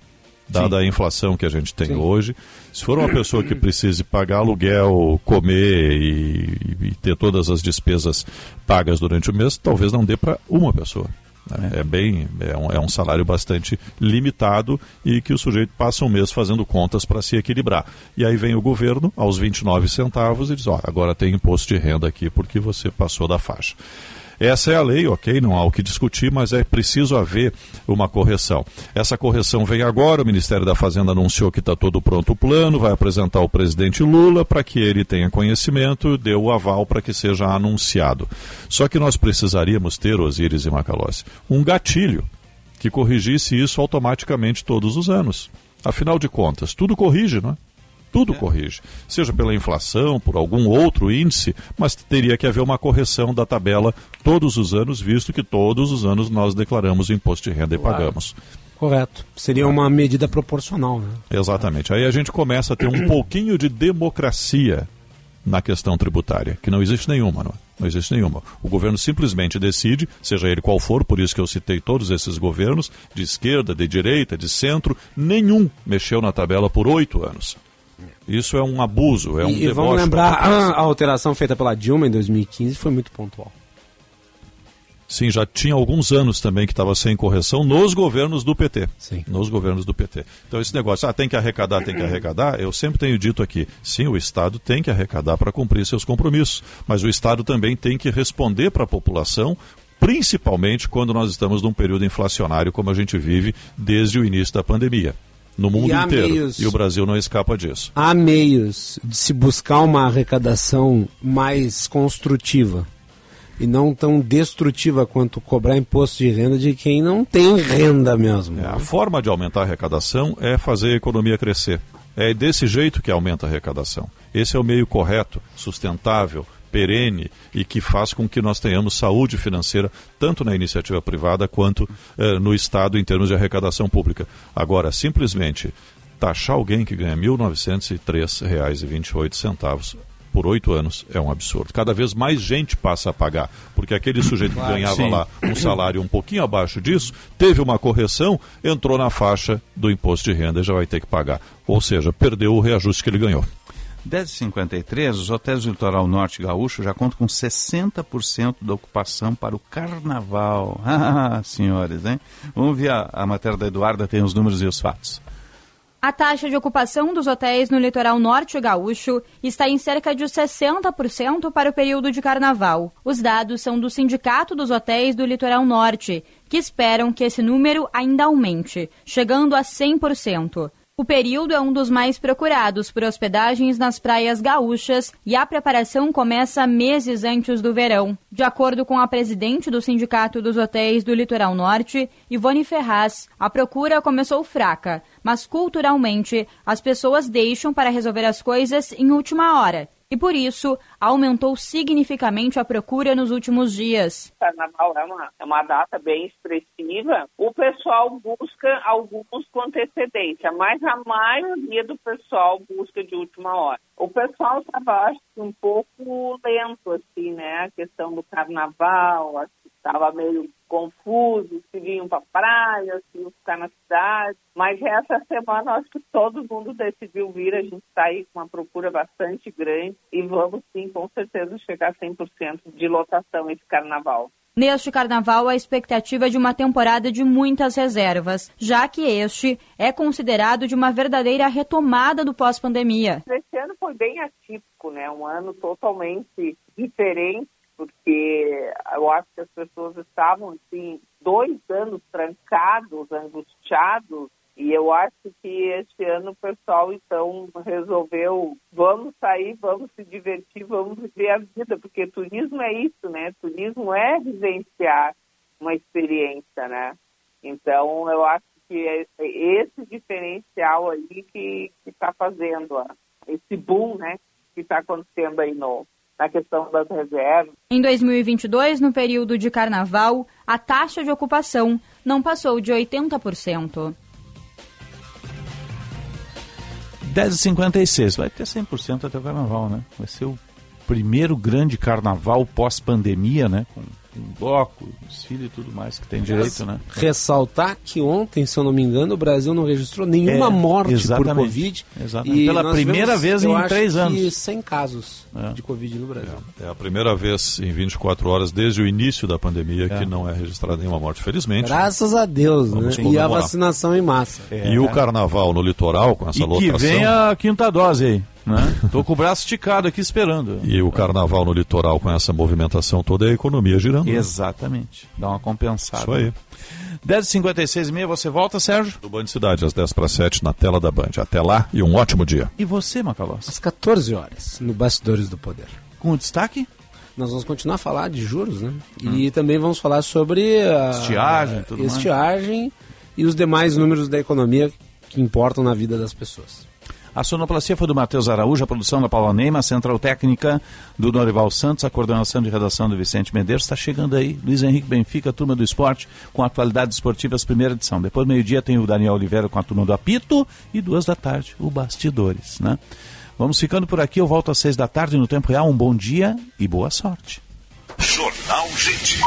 Dada a inflação que a gente tem hoje, se for uma pessoa que precise pagar aluguel, comer e, e ter todas as despesas pagas durante o mês, talvez não dê para uma pessoa. né? É. bem, é um, é um salário bastante limitado e que o sujeito passa um mês fazendo contas para se equilibrar. E aí vem o governo aos 29 centavos e diz: ó, agora tem imposto de renda aqui porque você passou da faixa. Essa é a lei, ok, não há o que discutir, mas é preciso haver uma correção. Essa correção vem agora, o Ministério da Fazenda anunciou que está todo pronto o plano, vai apresentar ao presidente Lula para que ele tenha conhecimento, dê o aval para que seja anunciado. Só que nós precisaríamos ter, Osíris e Macalossi, um gatilho que corrigisse isso automaticamente todos os anos. Afinal de contas, tudo corrige, não é? Tudo corrige. Seja pela inflação, por algum outro índice, mas teria que haver uma correção da tabela todos os anos, visto que todos os anos nós declaramos imposto de renda e pagamos. Correto. Seria uma medida proporcional, né? Exatamente. Aí a gente começa a ter um <clears throat> pouquinho de democracia na questão tributária, que não existe nenhuma, não, é? não existe nenhuma. O governo simplesmente decide, seja ele qual for, por isso que eu citei todos esses governos, de esquerda, de direita, de centro, nenhum mexeu na tabela por oito anos. Isso é um abuso, é um e, e deboche vamos da lembrar, a, a alteração feita pela Dilma em 2015 foi muito pontual. Sim, já tinha alguns anos também que estava sem correção nos governos do PT. Sim. Nos governos do PT. Então esse negócio, ah, tem que arrecadar, tem que arrecadar, eu sempre tenho dito aqui, sim, o Estado tem que arrecadar para cumprir seus compromissos, mas o Estado também tem que responder para a população, principalmente quando nós estamos num período inflacionário como a gente vive desde o início da pandemia. No mundo há inteiro. meios- E o Brasil não escapa disso. Há meios de se buscar uma arrecadação mais construtiva e não tão destrutiva quanto cobrar imposto de renda de quem não tem renda mesmo. É, a forma de aumentar a arrecadação é fazer a economia crescer. É desse jeito que aumenta a arrecadação. Esse é o meio correto, sustentável, perene e que faz com que nós tenhamos saúde financeira tanto na iniciativa privada quanto eh, no Estado em termos de arrecadação pública. Agora, simplesmente taxar alguém que ganha R$ 1.903,28 por oito anos é um absurdo. Cada vez mais gente passa a pagar, porque aquele sujeito que ganhava sim. lá um salário um pouquinho abaixo disso, teve uma correção, entrou na faixa do imposto de renda e já vai ter que pagar. Ou seja, perdeu o reajuste que ele ganhou. 10h53, os hotéis do litoral norte gaúcho já contam com 60% da ocupação para o carnaval. <laughs> Ah, senhores, hein? Vamos ver a, a matéria da Eduarda, tem os números e os fatos. A taxa de ocupação dos hotéis no litoral norte gaúcho está em cerca de 60% para o período de carnaval. Os dados são do Sindicato dos Hotéis do Litoral Norte, que esperam que esse número ainda aumente, chegando a 100%. O período é um dos mais procurados por hospedagens nas praias gaúchas e a preparação começa meses antes do verão. De acordo com a presidente do Sindicato dos Hotéis do Litoral Norte, Ivone Ferraz, a procura começou fraca, mas culturalmente as pessoas deixam para resolver as coisas em última hora. E por isso, aumentou significativamente a procura nos últimos dias. Carnaval é uma, é uma data bem expressiva. O pessoal busca alguns com antecedência, mas a maioria do pessoal busca de última hora. O pessoal estava, um pouco lento, assim, né? A questão do carnaval, que estava meio confuso, se vinham para praia, se iam ficar na cidade. Mas essa semana, acho que todo mundo decidiu vir. A gente está aí com uma procura bastante grande e vamos, sim, com certeza, chegar a 100% de lotação esse carnaval. Neste carnaval, a expectativa é de uma temporada de muitas reservas, já que este é considerado de uma verdadeira retomada do pós-pandemia. Esse ano foi bem atípico, né? Um ano totalmente diferente, porque eu acho que as pessoas estavam, assim, dois anos trancados, angustiados, e eu acho que este ano o pessoal, então, resolveu, vamos sair, vamos se divertir, vamos viver a vida, porque turismo é isso, né? Turismo é vivenciar uma experiência, né? Então, eu acho que é esse diferencial aí que está fazendo ó, esse boom, né? Que está acontecendo aí no, na questão das reservas. Em 2022, no período de carnaval, a taxa de ocupação não passou de 80%. 10h56, vai ter 100% até o carnaval, né? Vai ser o primeiro grande carnaval pós-pandemia, né? Com, com bloco, desfile e tudo mais que tem direito, né? Ressaltar que ontem, se eu não me engano, o Brasil não registrou nenhuma É, morte por. Covid. Exatamente. Pela nós primeira tivemos, vez em três que anos. 100 casos de Covid no Brasil. É a primeira vez em 24 horas desde o início da pandemia É. que não é registrada nenhuma morte, felizmente. Graças a Deus, né? E a vacinação em massa. E o carnaval no litoral, com essa E que lotação. vem a quinta dose aí, né? Tô com o braço esticado aqui esperando. E o carnaval no litoral, com essa movimentação toda, é a economia girando. Né? Exatamente. Dá uma compensada. Isso aí. 10h56 e meia, você volta, Sérgio? Do Band Cidade, às 10 para 7, na tela da Band. Até lá e um ótimo dia. E você, Macalós? Às 14 horas, no Bastidores do Poder. Com destaque? Nós vamos continuar a falar de juros, né? E também vamos falar sobre a Estiagem e tudo mais. estiagem e os demais números da economia que importam na vida das pessoas. A sonoplastia foi do Matheus Araújo, a produção da Paula Neima, a central técnica do Norival Santos, a coordenação de redação do Vicente Medeiros. Está chegando aí Luiz Henrique Benfica, turma do esporte, com atualidades esportivas, primeira edição. Depois, meio-dia, tem o Daniel Oliveira com a turma do apito e duas da tarde, o Bastidores, né? Vamos ficando por aqui, eu volto às seis da tarde no Tempo Real. Um bom dia e boa sorte. Jornal Gente.